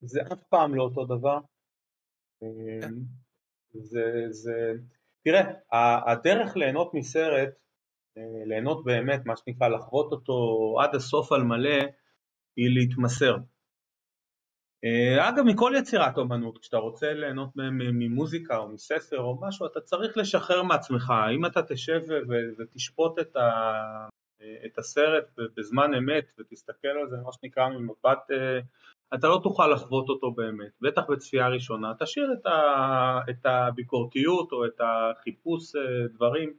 זה אף פעם לא אותו דבר. זה, זה, תראה, הדרך ליהנות מסרט, ליהנות באמת, מה שנקרא לחוות אותו עד הסוף על מלא, היא להתמסר. אה, אגב, מכל יצירת אומנות, כשאתה רוצה ליהנות ממוזיקה או מספר או משהו, אתה צריך לשחרר מעצמך. אם אתה תשב ותשפוט את, ה, את הסרט בזמן אמת ותסתכל על זה, מה שנקרא ממבט, אה, אתה לא תוכל לחוות אותו באמת, בטח בצפייה ראשונה. תשאיר את, ה, את הביקורתיות או את החיפוש אה, דברים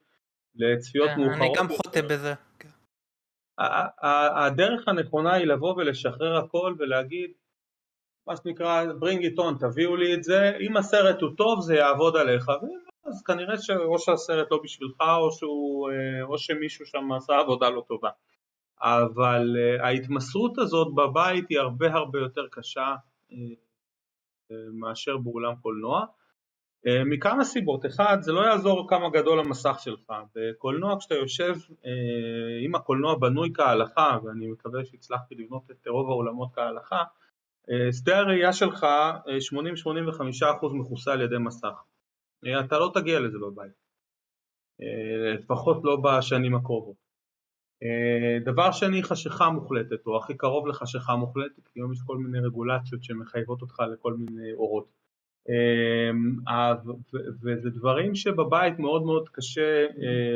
לצפיות כן, מאוחרות. אני גם חוטא בזה. כן. הדרך הנכונה היא לבוא ולשחרר הכל ולהגיד מה שנקרא bring it on, תביאו לי את זה, אם הסרט הוא טוב זה יעבוד עליך, אז כנראה שאו שהסרט לא בשבילך או, שהוא, אה, או שמישהו שם עשה עבודה לא טובה. אבל אה, ההתמסרות הזאת בבית היא הרבה הרבה יותר קשה אה, מאשר באולם קולנוע. מכמה סיבות, אחד זה לא יעזור כמה גדול המסך שלך, בקולנוע כשאתה יושב, אם הקולנוע בנוי כהלכה ואני מקווה שהצלחתי לבנות את רוב האולמות כהלכה שדה הראייה שלך 80-85% אה, מכוסה על ידי מסך. אה, אתה לא תגיע לזה בבית, לפחות לא בשנים הקרובות. דבר שני, חשיכה מוחלטת, או הכי קרוב לחשיכה מוחלטת, כי היום יש כל מיני רגולציות שמחייבות אותך לכל מיני אורות. וזה דברים שבבית מאוד מאוד קשה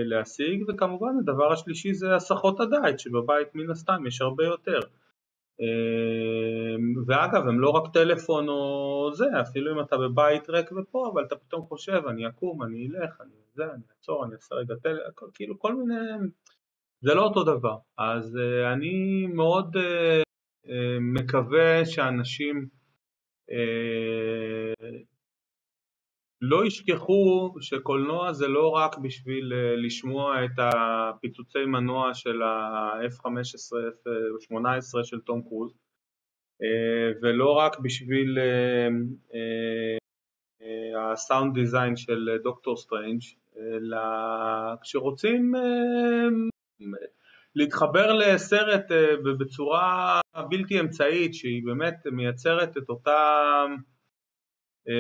להשיג, וכמובן הדבר השלישי זה הסחות הדעת, שבבית מן הסתם יש הרבה יותר. ואגב, הם לא רק טלפון או זה, אפילו אם אתה בבית ריק ופה, אבל אתה פתאום חושב, אני אקום, אני אלך, אני זה, אני אעצור, אני אעשה רגע טלפון, כאילו כל מיני, זה לא אותו דבר. אז אני מאוד מקווה שאנשים לא ישכחו שקולנוע זה לא רק בשביל אה, לשמוע את הפיצוצי מנוע של ה-F-15, F-18 של תום קרוז, אה, ולא רק בשביל אה, ה sound design של דוקטור סטרנג', אלא כשרוצים להתחבר לסרט בצורה בלתי אמצעית שהיא באמת מייצרת את אותה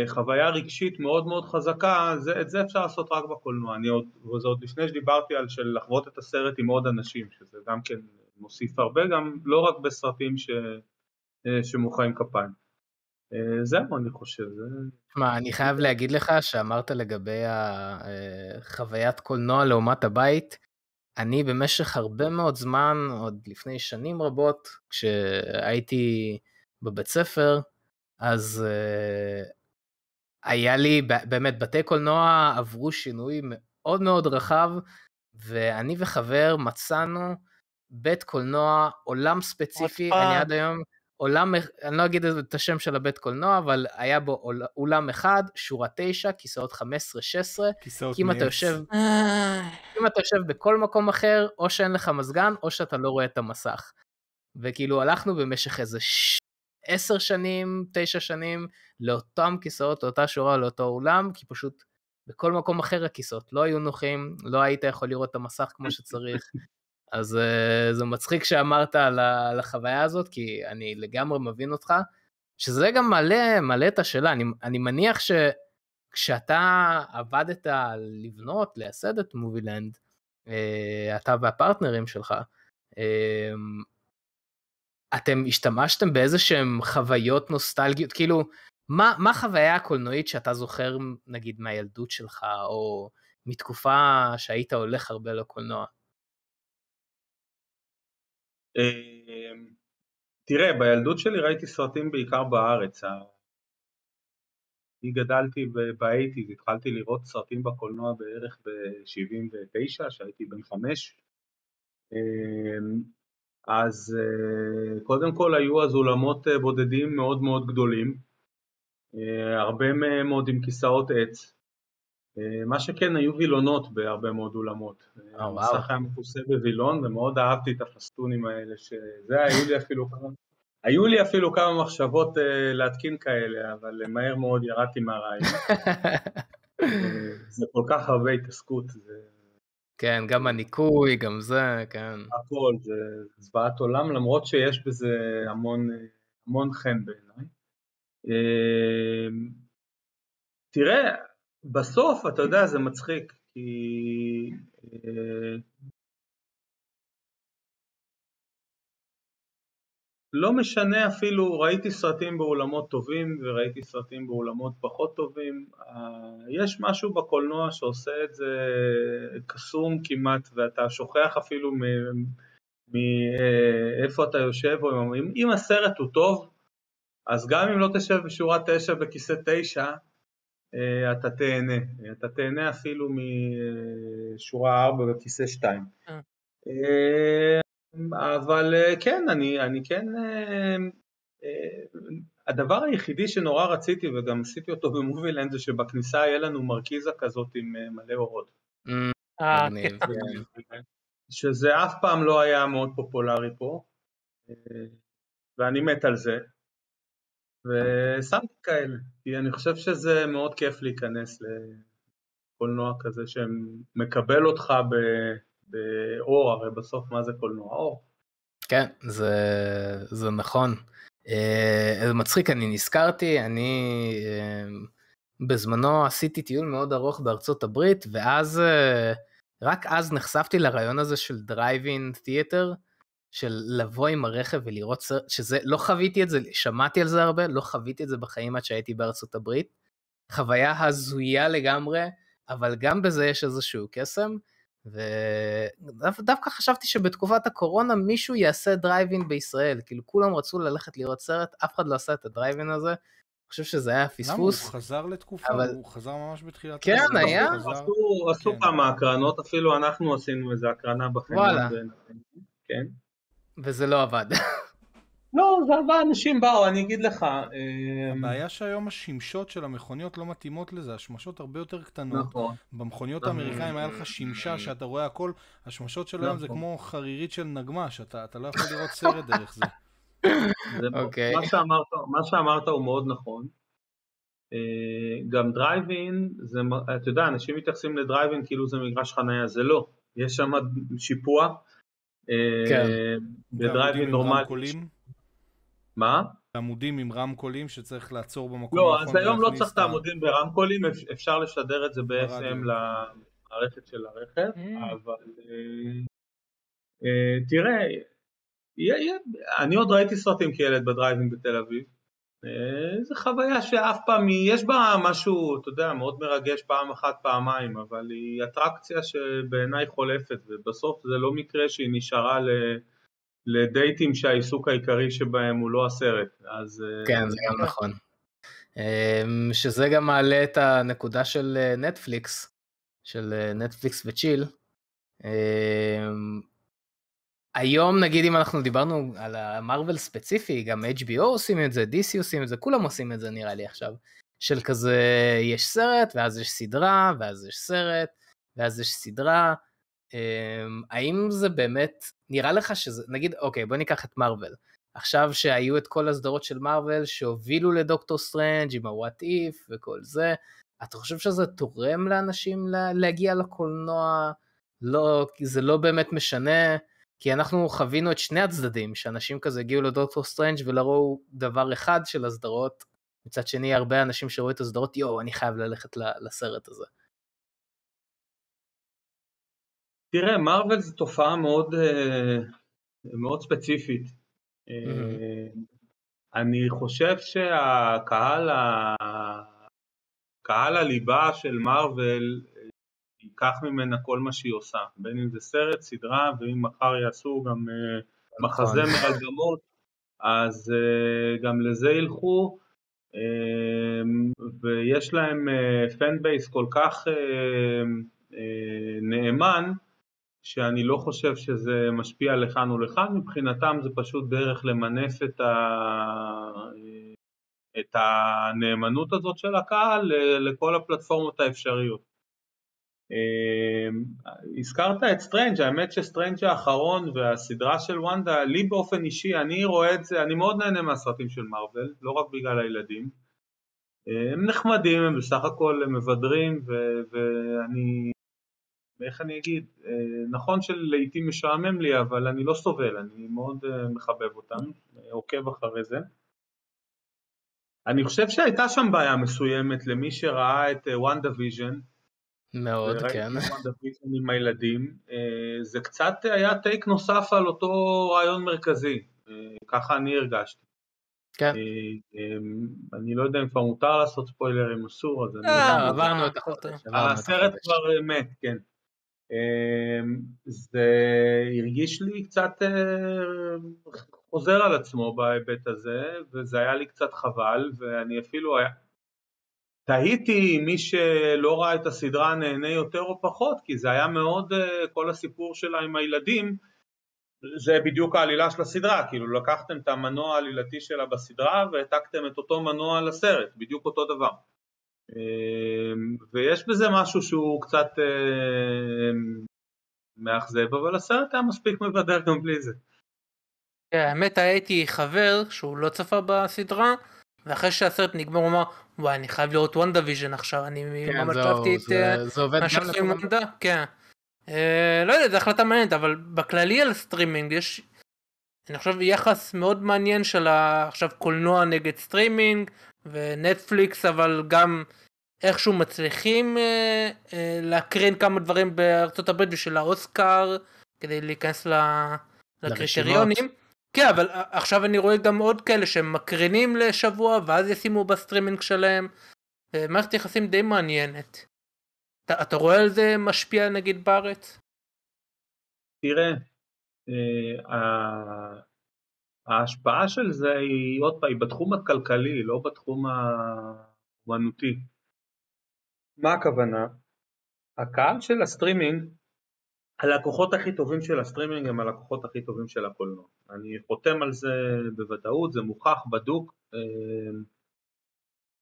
חוויה רגשית מאוד מאוד חזקה, זה, את זה אפשר לעשות רק בקולנוע, אני עוד, וזה עוד לפני שדיברתי על של לחוות את הסרט עם עוד אנשים, שזה גם כן מוסיף הרבה, גם לא רק בסרטים ש, אה, שמוחאים כפיים. אה, זהו אני חושב. מה, אני חייב להגיד לך שאמרת לגבי החוויית קולנוע לעומת הבית, אני במשך הרבה מאוד זמן, עוד לפני שנים רבות, כשהייתי בבית ספר, אז היה לי, באמת, בתי קולנוע עברו שינוי מאוד מאוד רחב, ואני וחבר מצאנו בית קולנוע, עולם ספציפי, אני עד היום, עולם, אני לא אגיד את השם של הבית קולנוע, אבל היה בו אולם אחד, שורה 9, כיסאות 15-16, כיסאות כי אם אתה יושב, אם אתה יושב בכל מקום אחר, או שאין לך מזגן, או שאתה לא רואה את המסך. וכאילו הלכנו במשך איזה עשר שנים, תשע שנים, לאותם כיסאות, לאותה שורה, לאותו אולם, כי פשוט בכל מקום אחר הכיסאות לא היו נוחים, לא היית יכול לראות את המסך כמו שצריך. אז uh, זה מצחיק שאמרת על, על החוויה הזאת, כי אני לגמרי מבין אותך, שזה גם מעלה, מעלה את השאלה, אני, אני מניח שכשאתה עבדת לבנות, לייסד את מובילנד, uh, אתה והפרטנרים שלך, uh, אתם השתמשתם באיזה שהם חוויות נוסטלגיות, כאילו, מה, מה החוויה הקולנועית שאתה זוכר נגיד מהילדות שלך, או מתקופה שהיית הולך הרבה לקולנוע? אמ, תראה, בילדות שלי ראיתי סרטים בעיקר בארץ. אני גדלתי באייטיז, התחלתי לראות סרטים בקולנוע בערך ב-79, שהייתי בן חמש. אז אה, קודם כל היו אז אולמות אה, בודדים מאוד מאוד גדולים, אה, הרבה מהם עוד עם כיסאות עץ. מה שכן, היו וילונות בהרבה מאוד אולמות. המסך היה מכוסה בווילון ומאוד אהבתי את הפסטונים האלה, שזה היו לי אפילו כמה, היו לי אפילו כמה מחשבות להתקין כאלה, אבל מהר מאוד ירדתי מהרעיון. זה כל כך הרבה התעסקות, זה כן, גם הניקוי, גם זה, כן. הכל, זה זוועת עולם, למרות שיש בזה המון, המון חן בעיניי. אמ, תראה, בסוף, אתה יודע, זה מצחיק, כי לא משנה אפילו, ראיתי סרטים באולמות טובים וראיתי סרטים באולמות פחות טובים, אה, יש משהו בקולנוע שעושה את זה קסום כמעט ואתה שוכח אפילו מאיפה אתה יושב, או אם, אם הסרט הוא טוב, אז גם אם לא תשב בשורה תשע בכיסא תשע, אה, אתה תהנה, אתה תהנה אפילו משורה ארבע בכיסא שתיים. אבל אה, כן, אני, אני כן, אה, אה, הדבר היחידי שנורא רציתי וגם עשיתי אותו במובילנד זה שבכניסה יהיה לנו מרכיזה כזאת עם מלא אורות. כן. שזה אף פעם לא היה מאוד פופולרי פה, ואני מת על זה, ושמתי כאלה, כי אני חושב שזה מאוד כיף להיכנס לקולנוע כזה שמקבל אותך ב... באור, הרי בסוף מה זה קולנוע? אור. כן, זה, זה נכון. אה, זה מצחיק, אני נזכרתי, אני אה, בזמנו עשיתי טיול מאוד ארוך בארצות הברית, ואז, אה, רק אז נחשפתי לרעיון הזה של drive-in theater, של לבוא עם הרכב ולראות סרט, שזה, לא חוויתי את זה, שמעתי על זה הרבה, לא חוויתי את זה בחיים עד שהייתי בארצות הברית. חוויה הזויה לגמרי, אבל גם בזה יש איזשהו קסם. ודווקא חשבתי שבתקופת הקורונה מישהו יעשה דרייבין בישראל, כאילו כולם רצו ללכת לראות סרט, אף אחד לא עשה את הדרייבין הזה. אני חושב שזה היה פספוס. למה? הוא חזר לתקופה, אבל... הוא חזר ממש בתחילת... כן, היה. עשו כן. כמה הקרנות, אפילו אנחנו עשינו איזה הקרנה בחיים. וואלה. כן. וזה לא עבד. לא, זה עבד, אנשים באו, אני אגיד לך. אמ, הבעיה שהיום השמשות של המכוניות לא מתאימות לזה, השמשות הרבה יותר קטנות. נכון. במכוניות נכון. האמריקאים היה לך שמשה שאתה רואה הכל, השמשות של היום זה נכון. כמו חרירית של נגמש, אתה לא יכול לראות סרט דרך זה. אוקיי. מה שאמרת הוא מאוד נכון. אה, גם דרייבין, אתה יודע, אנשים מתייחסים לדרייבין כאילו זה מגרש חניה, זה לא. יש שם שיפוע. אה, כן. בדרייבין נורמלי. מה? עמודים עם רמקולים שצריך לעצור במקום לא, אז היום לא צריך את העמודים ברמקולים, אפשר לשדר את זה בעצם למערכת של הרכב, mm. אבל אה, תראה, אני עוד ראיתי סרטים כילד בדרייבים בתל אביב, אה, זו חוויה שאף פעם, יש בה משהו, אתה יודע, מאוד מרגש פעם אחת, פעמיים, אבל היא אטרקציה שבעיניי חולפת, ובסוף זה לא מקרה שהיא נשארה לדייטים שהעיסוק העיקרי שבהם הוא לא הסרט, אז... אה, כן, זה גם נכון. אמ, שזה גם מעלה את הנקודה של אה, נטפליקס, של נטפליקס וצ'יל. אמ, היום נגיד אם אנחנו דיברנו על המרוויל ספציפי, גם HBO עושים את זה, DC עושים את זה, כולם עושים את זה נראה לי עכשיו. של כזה, יש סרט, ואז יש סדרה, ואז יש סרט, ואז יש סדרה. אמ, האם זה באמת, נראה לך שזה, נגיד, אוקיי, בוא ניקח את מארוול. עכשיו שהיו את כל הסדרות של מארוול שהובילו לדוקטור סטרנג' עם ה What If וכל זה, אתה חושב שזה תורם לאנשים להגיע לקולנוע? לא, זה לא באמת משנה. כי אנחנו חווינו את שני הצדדים, שאנשים כזה הגיעו לדוקטור סטרנג' ולא ראו דבר אחד של הסדרות, מצד שני הרבה אנשים שראו את הסדרות, יואו, אני חייב ללכת לסרט הזה. תראה, מרוויל זו תופעה מאוד, אה, מאוד ספציפית. Mm-hmm. אני חושב שהקהל, קהל הליבה של מרוויל ייקח ממנה כל מה שהיא עושה, בין אם זה סרט, סדרה, ואם מחר יעשו גם מחזמר על במות, אז גם לזה ילכו, ויש להם fan base כל כך נאמן, שאני לא חושב שזה משפיע לכאן ולכאן, מבחינתם זה פשוט דרך למנף את, ה... את הנאמנות הזאת של הקהל לכל הפלטפורמות האפשריות. אמ, הזכרת את סטרנג', האמת שסטרנג' האחרון והסדרה של וונדה, לי באופן אישי, אני רואה את זה, אני מאוד נהנה מהסרטים של מארוול, לא רק בגלל הילדים. הם נחמדים, הם בסך הכל מבדרים, ואני, איך אני אגיד, נכון שלעיתים משעמם לי, אבל אני לא סובל, אני מאוד מחבב אותם, עוקב אחרי זה. אני חושב שהייתה שם בעיה מסוימת למי שראה את WandaVision, מאוד, כן. עם הילדים. אה, זה קצת היה take נוסף על אותו רעיון מרכזי, אה, ככה אני הרגשתי. כן. אה, אני לא יודע אם כבר מותר לעשות ספוילרים, אסור, אז אני... לא עברנו את החוטר. הסרט כבר מת, כן. זה הרגיש לי קצת חוזר על עצמו בהיבט הזה, וזה היה לי קצת חבל, ואני אפילו היה... תהיתי אם מי שלא ראה את הסדרה נהנה יותר או פחות, כי זה היה מאוד, אה, כל הסיפור שלה עם הילדים, זה בדיוק העלילה של הסדרה, כאילו לקחתם את המנוע העלילתי שלה בסדרה והעתקתם את אותו מנוע לסרט, בדיוק אותו דבר. אמ, ויש בזה משהו שהוא קצת אה, מאכזב, אבל הסרט היה מספיק מבדר גם בלי זה. כן, האמת הייתי חבר שהוא לא צפה בסדרה, ואחרי שהסרט נגמר הוא אמר וואי אני חייב לראות WandaVision עכשיו אני כן, ממש אהבתי את עובד גם עם וונדה? כן. אה, לא יודע זו החלטה מעניינת אבל בכללי על סטרימינג יש אני חושב יחס מאוד מעניין של עכשיו קולנוע נגד סטרימינג ונטפליקס אבל גם איכשהו מצליחים אה, אה, להקרין כמה דברים בארצות הברית בשביל האוסקר כדי להיכנס לקריטריונים. כן, אבל עכשיו אני רואה גם עוד כאלה שהם מקרינים לשבוע ואז ישימו בסטרימינג שלהם. מערכת יחסים די מעניינת. אתה, אתה רואה על זה משפיע נגיד בארץ? תראה, אה, ההשפעה של זה היא עוד פעם, היא בתחום הכלכלי, לא בתחום האומנותי. מה הכוונה? הקהל של הסטרימינג, הלקוחות הכי טובים של הסטרימינג הם הלקוחות הכי טובים של הקולנוע. אני חותם על זה בוודאות, זה מוכח, בדוק. אה,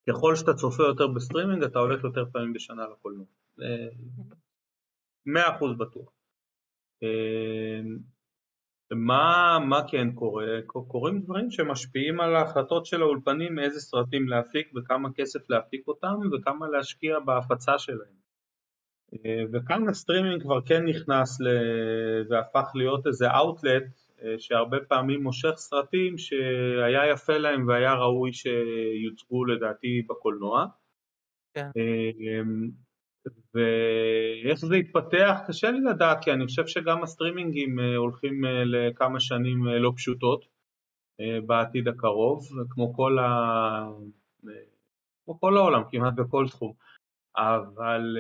ככל שאתה צופה יותר בסטרימינג אתה הולך יותר פעמים בשנה לקולנוע. אה, מאה אחוז בטוח. אה, מה, מה כן קורה? קורים דברים שמשפיעים על ההחלטות של האולפנים איזה סרטים להפיק וכמה כסף להפיק אותם וכמה להשקיע בהפצה שלהם. אה, וכאן הסטרימינג כבר כן נכנס ל... והפך להיות איזה אאוטלט אה, שהרבה פעמים מושך סרטים שהיה יפה להם והיה ראוי שיוצגו לדעתי בקולנוע. כן. אה, ואיך זה יתפתח קשה לי לדעת כי אני חושב שגם הסטרימינגים הולכים לכמה שנים לא פשוטות בעתיד הקרוב כמו כל, ה... כמו כל העולם כמעט בכל תחום אבל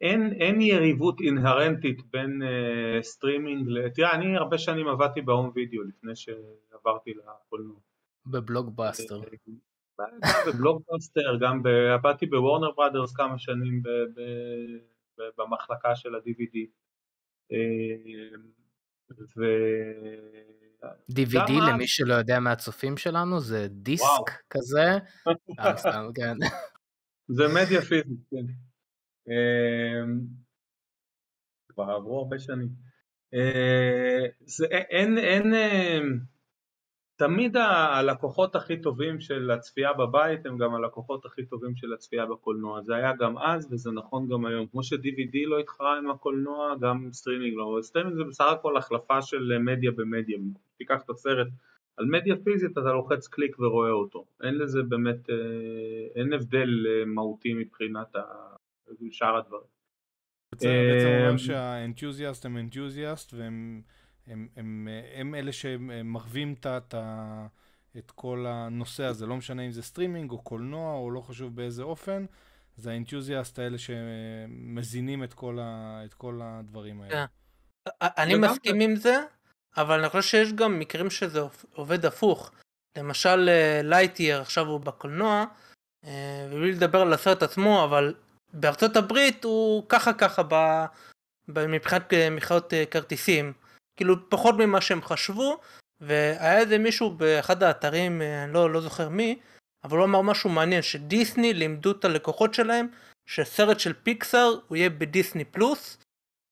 אין, אין יריבות אינהרנטית בין סטרימינג ל... תראה, אני הרבה שנים עבדתי ב home video לפני שעברתי לקולנוע. בבלוקבאסטר. גם גם ב... עבדתי בוורנר בראדרס כמה שנים ב... ב... במחלקה של ה-DVD. אה, ו... DVD גם למי שלא יודע מהצופים שלנו זה דיסק וואו. כזה. אה, כן. זה מדיה פיזית, כן. אמ, כבר עברו הרבה שנים. אה, זה, אין, אין, תמיד הלקוחות הכי טובים של הצפייה בבית הם גם הלקוחות הכי טובים של הצפייה בקולנוע. זה היה גם אז וזה נכון גם היום. כמו ש-DVD לא התחרה עם הקולנוע, גם סטרימינג לא. סטרימינג זה בסך הכל החלפה של מדיה במדיה. תיקח את הסרט על מדיה פיזית אתה לוחץ קליק ורואה אותו. אין לזה באמת, אה, אין הבדל אה, מהותי מבחינת שאר הדברים. בעצם אומרים אה, שה enthusiasts הם enthusiasts והם הם, הם, הם אלה שמרווים את, את כל הנושא הזה, לא משנה אם זה סטרימינג או קולנוע או לא חשוב באיזה אופן, זה האנתוזיאסט האלה שמזינים את כל, ה, את כל הדברים האלה. כן. אני מסכים עם זה, אבל אני חושב שיש גם מקרים שזה עובד הפוך. למשל לייטיר עכשיו הוא בקולנוע, אה, ובלי לדבר על הסרט עצמו, אבל בארצות הברית הוא ככה ככה ב... מבחינת אה, מכירות אה, כרטיסים. כאילו פחות ממה שהם חשבו, והיה איזה מישהו באחד האתרים, לא, לא זוכר מי, אבל הוא אמר משהו מעניין, שדיסני לימדו את הלקוחות שלהם שסרט של פיקסאר הוא יהיה בדיסני פלוס,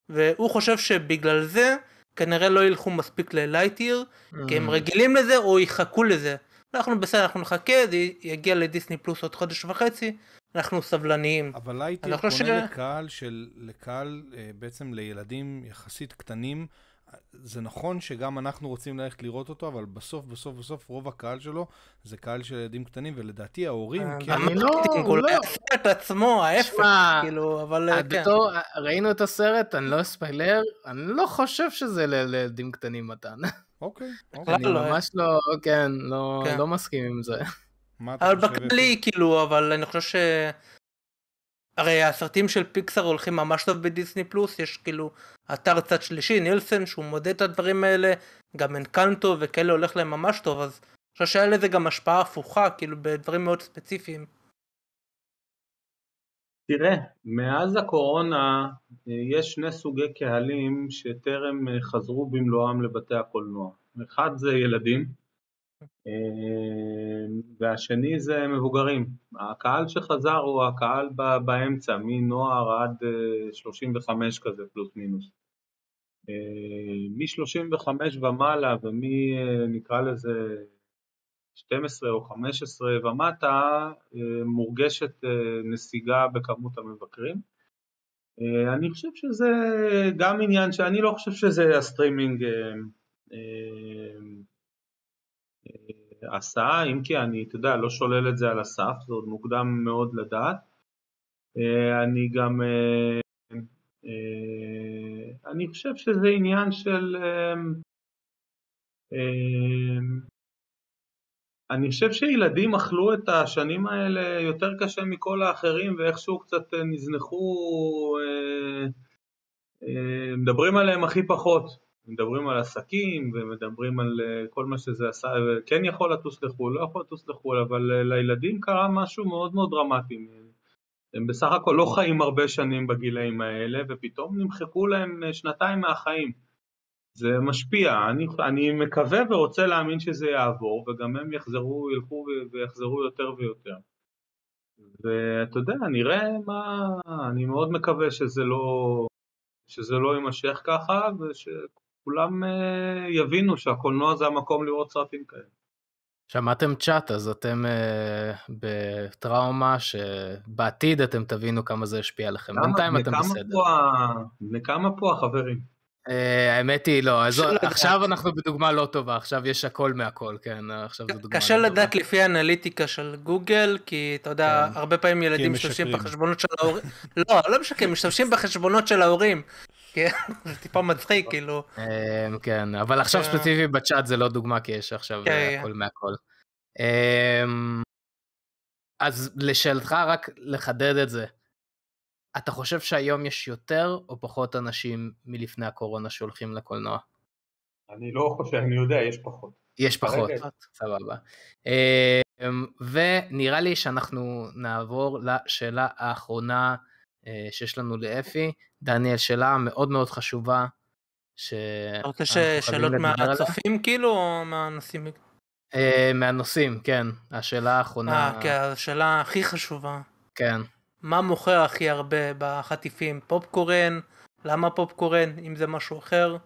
והוא חושב שבגלל זה כנראה לא ילכו מספיק ללייטיר, mm. כי הם mm. רגילים לזה או יחכו לזה. אנחנו בסדר, אנחנו נחכה, זה יגיע לדיסני פלוס עוד חודש וחצי, אנחנו סבלניים. אבל לייטיר פונה ש... לקהל של, לקהל, אה, בעצם לילדים יחסית קטנים, זה נכון שגם אנחנו רוצים ללכת לראות אותו, אבל בסוף, בסוף, בסוף, רוב הקהל שלו זה קהל של ילדים קטנים, ולדעתי ההורים... אה, כן, אני לא... הוא לא... את עצמו, ההפך, כאילו, אבל אה, כן. ראינו את הסרט, אני לא אספיילר, אני לא חושב שזה לילדים קטנים מתן. אוקיי, אוקיי. אני ממש לא, כן, לא, כן. לא מסכים עם זה. אבל בכלי, כאילו, אבל אני חושב ש... הרי הסרטים של פיקסאר הולכים ממש טוב בדיסני פלוס, יש כאילו אתר צד שלישי, נילסון, שהוא מודד את הדברים האלה, גם אנקנטו וכאלה הולך להם ממש טוב, אז אני חושב שהיה לזה גם השפעה הפוכה, כאילו בדברים מאוד ספציפיים. תראה, מאז הקורונה אה, יש שני סוגי קהלים שטרם אה, חזרו במלואם לבתי הקולנוע. אחד זה ילדים, והשני זה מבוגרים. הקהל שחזר הוא הקהל באמצע, מנוער עד 35 כזה פלוס מינוס. מ-35 ומעלה ומי נקרא לזה 12 או 15 ומטה מורגשת נסיגה בכמות המבקרים. אני חושב שזה גם עניין שאני לא חושב שזה הסטרימינג עשה, אם כי אני, אתה יודע, לא שולל את זה על הסף, זה עוד מוקדם מאוד לדעת. אני גם אה, אני חושב שזה עניין של... אה, אה, אני חושב שילדים אכלו את השנים האלה יותר קשה מכל האחרים ואיכשהו קצת נזנחו אה, מדברים עליהם הכי פחות. מדברים על עסקים ומדברים על אה, כל מה שזה עשה, כן יכול לטוס לחו"ל, לא יכול לטוס לחו"ל, אבל אה, לילדים קרה משהו מאוד מאוד דרמטי. הם בסך הכל לא חיים הרבה שנים בגילאים האלה, ופתאום נמחקו להם שנתיים מהחיים. זה משפיע, אני, אני מקווה ורוצה להאמין שזה יעבור, וגם הם יחזרו, ילכו ויחזרו יותר ויותר. ואתה יודע, נראה מה, אני מאוד מקווה שזה לא, שזה לא יימשך ככה, ושכולם אה, יבינו שהקולנוע זה המקום לראות סרטים כאלה. שמעתם צ'אט, אז אתם uh, בטראומה שבעתיד אתם תבינו כמה זה ישפיע עליכם. בינתיים אתם בסדר. בני כמה פה החברים? אה, האמת היא לא, אז עכשיו אנחנו בדוגמה לא טובה, עכשיו יש הכל מהכל, כן, עכשיו זו דוגמה קשה לא לדעת לפי האנליטיקה של גוגל, כי אתה יודע, כן. הרבה פעמים ילדים משתמשים בחשבונות של ההורים, לא, לא משקרים, משתמשים בחשבונות של ההורים, זה טיפה מצחיק, כאילו. אה, כן, אבל עכשיו ספציפי בצ'אט זה לא דוגמה, כי יש עכשיו כן. הכל מהכל. אז לשאלתך רק לחדד את זה. אתה חושב שהיום יש יותר או פחות אנשים מלפני הקורונה שהולכים לקולנוע? אני לא חושב, אני יודע, יש פחות. יש פחות, סבבה. אמ, ונראה לי שאנחנו נעבור לשאלה האחרונה אה, שיש לנו לאפי. דניאל, שאלה מאוד מאוד חשובה. אתה רוצה שאלות מהצופים כאילו או מהנושאים? אה, מהנושאים, כן. השאלה האחרונה. אה, כן, השאלה הכי חשובה. כן. מה מוכר הכי הרבה בחטיפים? פופקורן? למה פופקורן? אם זה משהו אחר?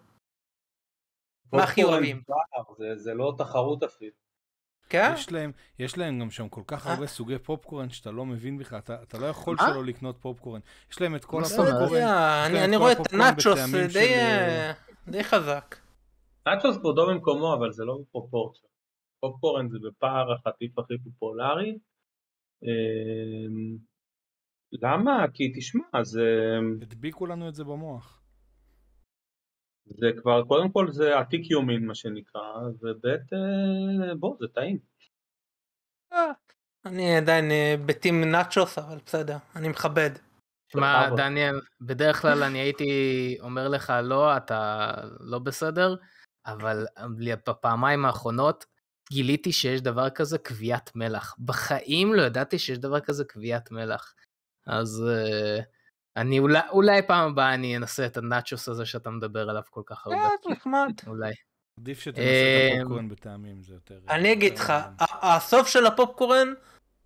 מה הכי אוהבים? זה, זה לא תחרות אפילו. כן? יש להם, יש להם גם שם כל כך הרבה סוגי פופקורן שאתה לא מבין בכלל, אתה, אתה לא יכול שלא לקנות פופקורן. יש להם את כל הפופקורן. אני, אני רואה את הנאצ'וס די, אה, די חזק. נאצ'וס כבודו במקומו, אבל זה לא בפרופורציה. פופקורן זה בפער החטיף הכי פופולרי. למה? כי תשמע, זה... הדביקו לנו את זה במוח. זה כבר, קודם כל זה עתיק יומין מה שנקרא, וב' אה, בוא, זה טעים. אה, אני עדיין אה, בטים נאצ'וס, אבל בסדר, אני מכבד. שמע, דניאל, בדרך כלל אני הייתי אומר לך, לא, אתה לא בסדר, אבל בפעמיים האחרונות גיליתי שיש דבר כזה קביעת מלח. בחיים לא ידעתי שיש דבר כזה קביעת מלח. אז uh, אני אולי, אולי פעם הבאה אני אנסה את הנאצ'וס הזה שאתה מדבר עליו כל כך הרבה. כן, נחמד. אולי. עדיף שתנסה את אה, הפופקורן בטעמים, זה יותר... אני אגיד לך, הסוף של הפופקורן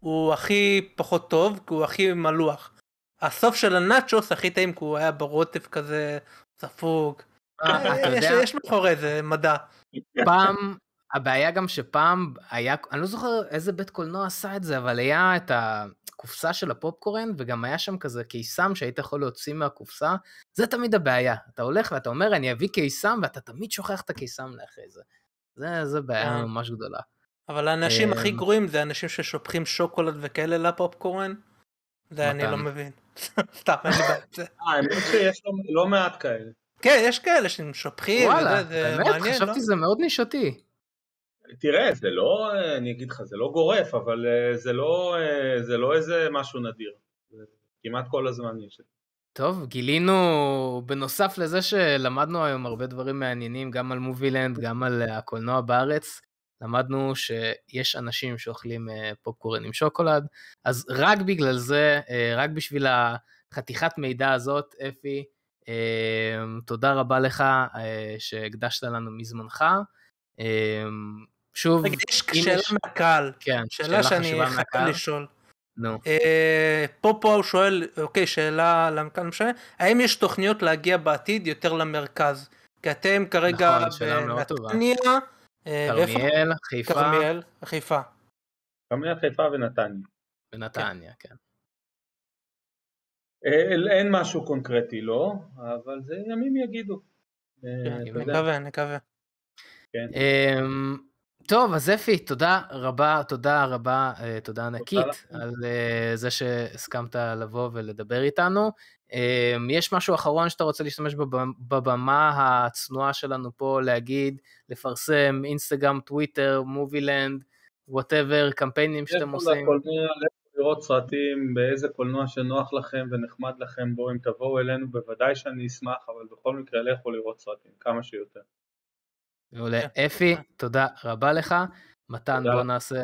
הוא הכי פחות טוב, כי הוא הכי מלוח. הסוף של הנאצ'וס הכי טעים, כי הוא היה ברוטף כזה ספוג. אה, יש מאחורי זה מדע. פעם, הבעיה גם שפעם היה, אני לא זוכר איזה בית קולנוע עשה את זה, אבל היה את. הקופסה של הפופקורן, וגם היה שם כזה קיסם שהיית יכול להוציא מהקופסה, זה תמיד הבעיה. אתה הולך ואתה אומר, אני אביא קיסם, ואתה תמיד שוכח את הקיסם לאחרי זה. זה, זה בעיה אה. ממש גדולה. אבל האנשים הכי אמ, גרועים זה אנשים ששופכים שוקולד וכאלה לפופקורן? זה אני לא מבין. סתם, אין לי בעיה זה. אה, האמת שיש לא מעט כאלה. כן, יש כאלה שמשופכים, וואלה, באמת? חשבתי לא? זה מאוד נישתי. תראה, זה לא, אני אגיד לך, זה לא גורף, אבל אה, זה לא, אה, זה לא איזה משהו נדיר. כמעט כל הזמן יש את זה. טוב, גילינו, בנוסף לזה שלמדנו היום הרבה דברים מעניינים, גם על מובילנד, גם על אה, הקולנוע בארץ, למדנו שיש אנשים שאוכלים פופקורן עם שוקולד, אז רק בגלל זה, רק בשביל החתיכת מידע הזאת, אפי, תודה רבה לך שהקדשת לנו מזמנך. שוב, רגע, יש שאלה מהקהל, כן, שאלה שאני חייב לשאול. נו. אה, פה פה הוא שואל, אוקיי, שאלה למנכ"ל משנה, האם יש תוכניות להגיע בעתיד יותר למרכז? כי אתם כרגע נכון, בנתניה, אה, כרמיאל, חיפה. כרמיאל, חיפה. כרמיאל, חיפה ונתניה. ונתניה, כן. אה, אין משהו קונקרטי, לא, אבל זה ימים יגידו. כן, נקווה, נקווה. טוב, אז אפי, תודה רבה, תודה רבה, אה, תודה ענקית על אה, זה שהסכמת לבוא ולדבר איתנו. אמ, יש משהו אחרון שאתה רוצה להשתמש בבמה הצנועה שלנו פה, להגיד, לפרסם, אינסטגרם, טוויטר, מובילנד, whatever, קמפיינים שאתם עושים? לראות סרטים באיזה קולנוע שנוח לכם ונחמד לכם בו, אם תבואו אלינו בוודאי שאני אשמח, אבל בכל מקרה לכו לראות סרטים, כמה שיותר. מעולה. אפי, תודה רבה לך. מתן, בוא נעשה...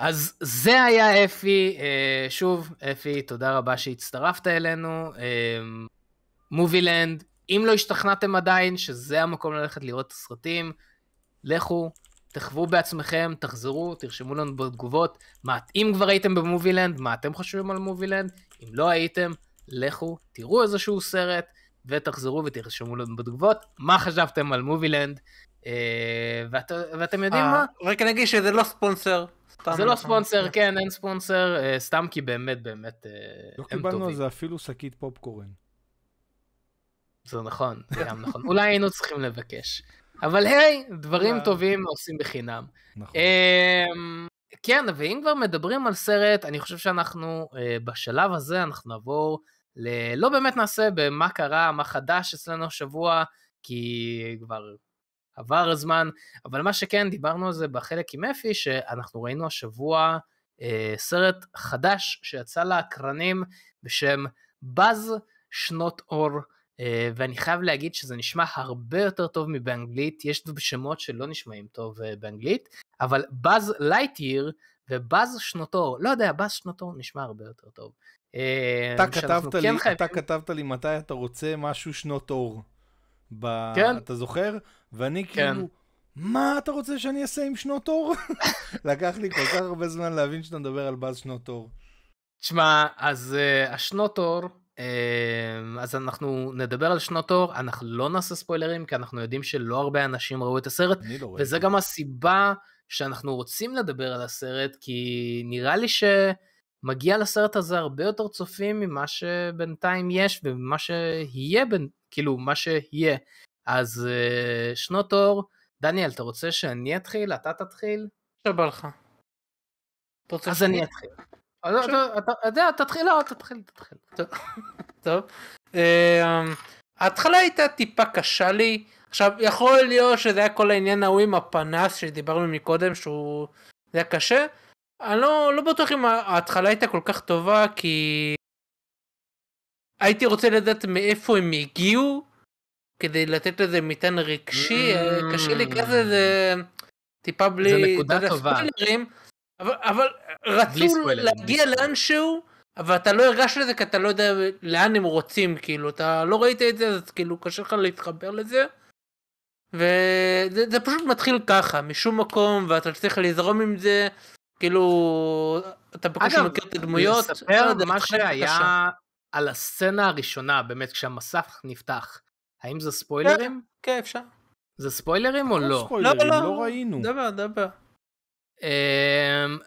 אז זה היה אפי, אה, שוב, אפי, תודה רבה שהצטרפת אלינו. מובילנד, אם לא השתכנעתם עדיין שזה המקום ללכת לראות את הסרטים, לכו, תחוו בעצמכם, תחזרו, תרשמו לנו בתגובות. מה, אם כבר הייתם במובילנד, מה אתם חושבים על מובילנד? אם לא הייתם, לכו, תראו איזשהו סרט, ותחזרו ותרשמו לנו בתגובות מה חשבתם על מובילנד. אה, ואת, ואתם יודעים אה, מה? רק נגיד שזה לא ספונסר. זה לא ספונסר, כן, אין ספונסר, אה, סתם כי באמת באמת לא הם טובים. לא קיבלנו על זה אפילו שקית פופקורן. זה נכון, זה גם נכון. אולי היינו צריכים לבקש. אבל היי, דברים טובים עושים בחינם. נכון. אמ, כן, ואם כבר מדברים על סרט, אני חושב שאנחנו, בשלב הזה, אנחנו נעבור לא באמת נעשה במה קרה, מה חדש אצלנו השבוע, כי כבר עבר הזמן, אבל מה שכן, דיברנו על זה בחלק עם אפי, שאנחנו ראינו השבוע אה, סרט חדש שיצא לאקרנים בשם באז שנות אור, אה, ואני חייב להגיד שזה נשמע הרבה יותר טוב מבאנגלית, יש שמות שלא נשמעים טוב אה, באנגלית, אבל באז לייטיר ובאז שנות אור, לא יודע, באז שנות אור נשמע הרבה יותר טוב. אה, אתה כתבת, כן לי, חייבים... אתה כתבת לי מתי אתה רוצה משהו שנות אור. ב... כן. אתה זוכר? ואני כן. כאילו, מה אתה רוצה שאני אעשה עם שנות אור? לקח לי כל כך הרבה זמן להבין שאתה מדבר על באז שנות אור. תשמע, אז uh, השנות אור, uh, אז אנחנו נדבר על שנות אור, אנחנו לא נעשה ספוילרים, כי אנחנו יודעים שלא הרבה אנשים ראו את הסרט, לא וזה גם הסיבה שאנחנו רוצים לדבר על הסרט, כי נראה לי ש... מגיע לסרט הזה הרבה יותר צופים ממה שבינתיים יש וממה שיהיה, בין, כאילו מה שיהיה. אז uh, שנות אור, דניאל, אתה רוצה שאני אתחיל? אתה תתחיל? שבא לך. אז אני אתחיל. אתה יודע, תתחיל, לא, תתחיל, תתחיל. טוב. אה, ההתחלה הייתה טיפה קשה לי. עכשיו, יכול להיות שזה היה כל העניין ההוא עם הפנס שדיברנו מקודם, שהוא... זה היה קשה. אני לא, לא בטוח אם ההתחלה הייתה כל כך טובה כי הייתי רוצה לדעת מאיפה הם הגיעו כדי לתת לזה מטען רגשי mm. קשה לי כזה זה טיפה בלי זה נקודה טובה ספוילרים, אבל, אבל רצו להגיע לאנשהו אבל אתה לא הרגש לזה כי אתה לא יודע לאן הם רוצים כאילו אתה לא ראית את זה אז כאילו קשה לך להתחבר לזה. וזה פשוט מתחיל ככה משום מקום ואתה צריך לזרום עם זה כאילו, אתה בקושי מכיר את הדמויות. אגב, לספר לא מה שהיה על הסצנה הראשונה, באמת, כשהמסך נפתח. האם זה ספוילרים? כן, כן אפשר. זה ספוילרים או לא? לא, לא, לא ראינו. דבר, דבר. אמ,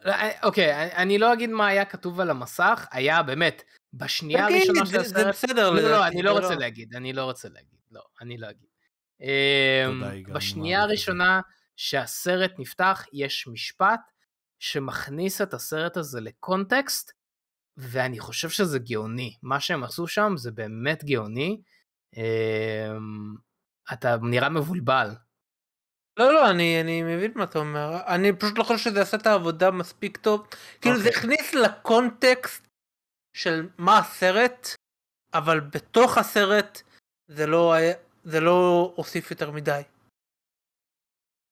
אוקיי, אני לא אגיד מה היה כתוב על המסך, היה באמת, בשנייה הראשונה של הסרט... זה בסדר. לא, לא, אני לא רוצה להגיד, אני לא רוצה להגיד, לא, אני לא אגיד. אמ, בשנייה הראשונה שהסרט נפתח, יש משפט שמכניס את הסרט הזה לקונטקסט, ואני חושב שזה גאוני. מה שהם עשו שם זה באמת גאוני. אמ, אתה נראה מבולבל. לא לא אני אני מבין מה אתה אומר אני פשוט לא חושב שזה עשה את העבודה מספיק טוב כאילו זה אוקיי. הכניס לקונטקסט של מה הסרט אבל בתוך הסרט זה לא היה זה לא הוסיף יותר מדי.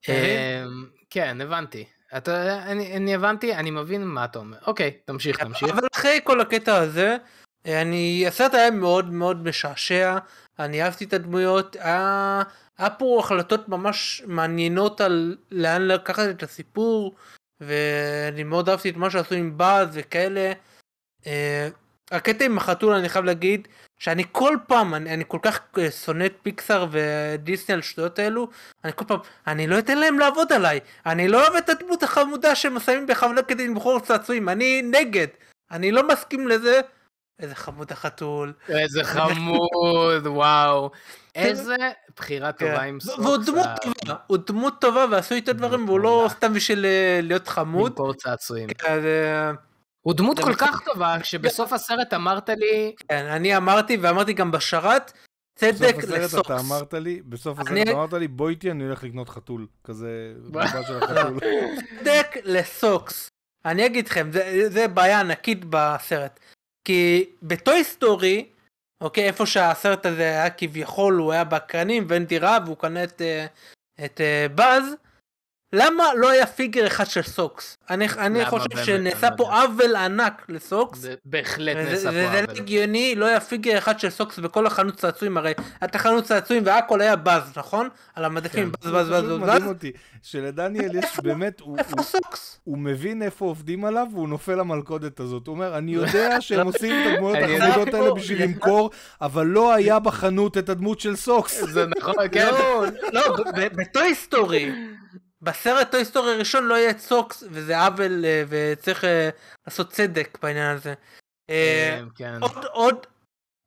אמ, כן הבנתי אתה, אני, אני הבנתי, אני מבין מה אתה אומר. אוקיי, תמשיך, תמשיך. אבל אחרי כל הקטע הזה, אני, הסרט היה מאוד מאוד משעשע, אני אהבתי את הדמויות, היה, היה פה החלטות ממש מעניינות על לאן לקחת את הסיפור, ואני מאוד אהבתי את מה שעשו עם באז וכאלה. אה, הקטע עם החתול אני חייב להגיד שאני כל פעם אני, אני כל כך אה, שונא את פיקסאר ודיסני על שטויות האלו אני כל פעם אני לא אתן להם לעבוד עליי. אני לא אוהב את הדמות החמודה שהם שמים בכוונה כדי למכור צעצועים. אני נגד. אני לא מסכים לזה. איזה חמוד החתול. איזה חמוד וואו. איזה בחירה כן. טובה עם סוקס. והוא דמות טובה, הוא דמות טובה ועשו איתו דברים והוא לא סתם בשביל אה, להיות חמוד. למכור צעצועים. הוא דמות כל כך טובה, כשבסוף הסרט אמרת לי... כן, אני אמרתי, ואמרתי גם בשרת, צדק לסוקס. אתה אמרת לי, בסוף הסרט אמרת לי, בוא איתי, אני הולך לקנות חתול. כזה, רבה של החתול. צדק לסוקס. אני אגיד לכם, זה, זה בעיה ענקית בסרט. כי בטוי סטורי, אוקיי, איפה שהסרט הזה היה כביכול, הוא היה בקרנים ואין דירה והוא קנה את, אה, את, את באז, למה לא היה figure אחד של סוקס? אני, אני חושב שנעשה פה עוול ענק לסוקס. זה בהחלט נעשה פה עוול. וזה לא הגיוני, לא היה figure אחד של סוקס בכל החנות צעצועים, הרי הייתה חנות צעצועים והכל היה באז, נכון? על המדפים, כן. באז, באז, באז, באז. מדהים אותי, שלדניאל יש באמת, הוא, איפה סוקס? הוא מבין איפה עובדים עליו והוא נופל למלכודת הזאת. הוא אומר, אני יודע שהם עושים את הדמויות החמודות האלה בשביל למכור, אבל לא היה בחנות את הדמות של סוקס. זה נכון, כן. לא, בטוי סטורי. בסרט טוי סטורי הראשון לא יהיה סוקס וזה עוול אה, וצריך אה, לעשות צדק בעניין הזה. אה, כן. עוד עוד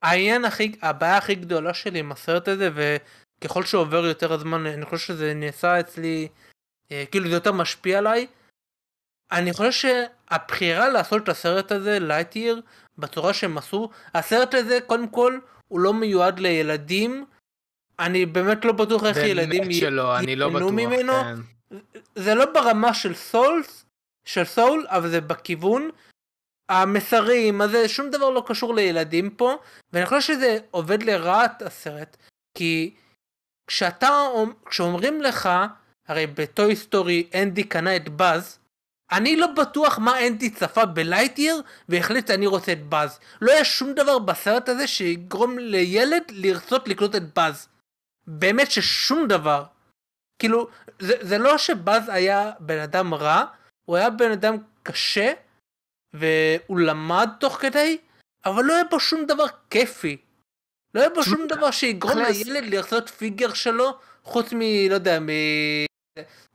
העניין הכי הבעיה הכי גדולה שלי עם הסרט הזה וככל שעובר יותר הזמן אני חושב שזה נעשה אצלי כאילו זה יותר משפיע עליי. אני חושב שהבחירה לעשות את הסרט הזה לייטיר בצורה שהם עשו הסרט הזה קודם כל הוא לא מיועד לילדים אני באמת לא בטוח איך ילדים ייהנו לא ממנו. כן. זה לא ברמה של סולס, של סול, אבל זה בכיוון. המסרים, הזה, שום דבר לא קשור לילדים פה, ואני חושב שזה עובד לרעת הסרט, כי כשאתה, כשאומרים לך, הרי בטוי היסטורי אנדי קנה את באז, אני לא בטוח מה אנדי צפה בלייטיר והחליט אני רוצה את באז. לא יש שום דבר בסרט הזה שיגרום לילד לרצות לקנות את באז. באמת ששום דבר. כאילו, זה, זה לא שבאז היה בן אדם רע, הוא היה בן אדם קשה, והוא למד תוך כדי, אבל לא היה בו שום דבר כיפי. לא היה בו שום דבר שיגרום לילד לרצות פיגר שלו, חוץ מ... לא יודע, מ...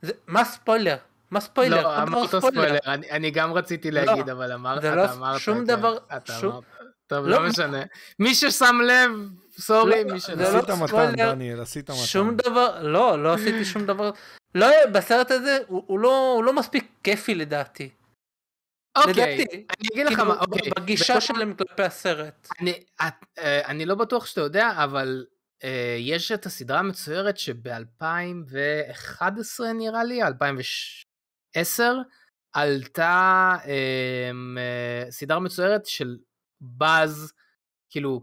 זה, מה ספוילר? מה ספוילר? לא, אמרת ספוילר, אני, אני גם רציתי לא, להגיד, לא, אבל אמר, אתה לא אמרת, שום כן, דבר, אתה שום... אמרת. טוב, לא, לא משנה. מי ששם לב, סורי, לא, מי ש... עשית מתן, דניאל, עשית מתן. שום דבר, לא, לא עשיתי שום דבר. לא, בסרט הזה, הוא לא, לא מספיק כיפי לדעתי. אוקיי, אני אגיד לך כאילו, מה, אוקיי. בגישה שלהם כלפי הסרט. אני, את, אה, אני לא בטוח שאתה יודע, אבל אה, יש את הסדרה המצוירת שב-2011 נראה לי, 2010, עלתה אה, סדרה מצוירת של באז, כאילו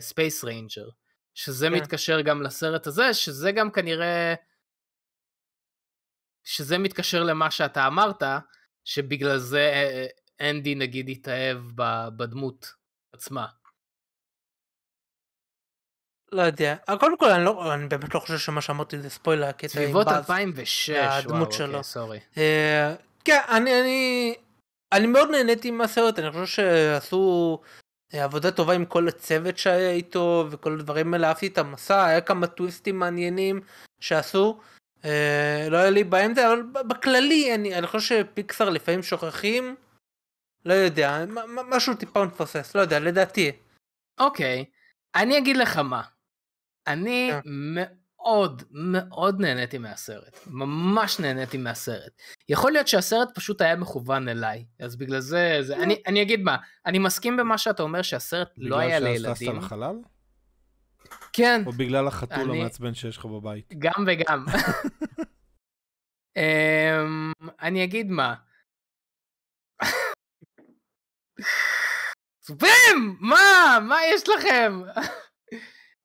כ space ranger, שזה כן. מתקשר גם לסרט הזה, שזה גם כנראה, שזה מתקשר למה שאתה אמרת, שבגלל זה אה, אה, אנדי נגיד התאהב בדמות עצמה. לא יודע, אה, קודם כל אני, לא, אני באמת לא חושב שמה שאמרתי זה ספוילר, סביבות 2006, וואו, אוקיי, sorry. כן, אני, אני, אני מאוד נהניתי מהסרט, אני חושב שעשו אה, עבודה טובה עם כל הצוות שהיה איתו וכל הדברים האלה, אהבתי את המסע, היה כמה טוויסטים מעניינים שעשו. אה, לא היה לי בעיה עם זה, אבל בכללי אני, אני חושב שפיקסר לפעמים שוכחים, לא יודע, משהו טיפה מפסס, לא יודע, לדעתי. אוקיי, אני אגיד לך מה. אני yeah. מאוד מאוד נהניתי מהסרט, ממש נהניתי מהסרט. יכול להיות שהסרט פשוט היה מכוון אליי, אז בגלל זה, זה אני, אני אגיד מה, אני מסכים במה שאתה אומר שהסרט לא היה לילדים. בגלל שהטסת לחלל? כן. או בגלל החתול אני... המעצבן שיש לך בבית? גם וגם. um, אני אגיד מה. סופרים! מה? מה יש לכם?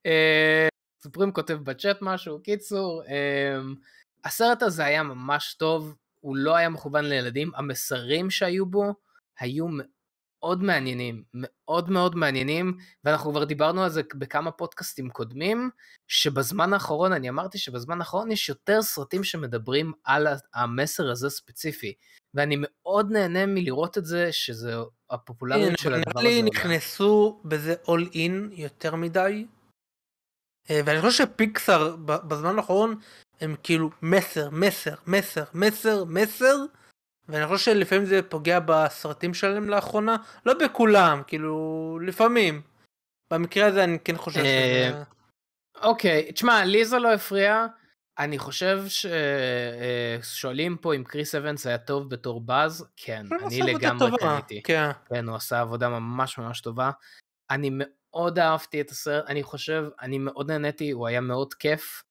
סופרים כותב בצ'אט משהו, קיצור, um, הסרט הזה היה ממש טוב, הוא לא היה מכוון לילדים, המסרים שהיו בו היו מאוד מעניינים, מאוד מאוד מעניינים, ואנחנו כבר דיברנו על זה בכמה פודקאסטים קודמים, שבזמן האחרון, אני אמרתי שבזמן האחרון יש יותר סרטים שמדברים על המסר הזה ספציפי, ואני מאוד נהנה מלראות את זה, שזה הפופולריות של הדבר הזה. נראה לי נכנסו בזה אול אין יותר מדי. אה, ואני חושב שפיקסר בזמן האחרון הם כאילו מסר, מסר, מסר, מסר, מסר, ואני חושב שלפעמים זה פוגע בסרטים שלהם לאחרונה, לא בכולם, כאילו, לפעמים. במקרה הזה אני כן חושב אה, שזה... אוקיי, תשמע, לי זה לא הפריע. אני חושב ששואלים אה, פה אם קריס אבנס היה טוב בתור באז, כן, אני לגמרי קניתי. כן. כן, הוא עשה עבודה ממש ממש טובה. אני מאוד אהבתי את הסרט, אני חושב, אני מאוד נהניתי, הוא היה מאוד כיף.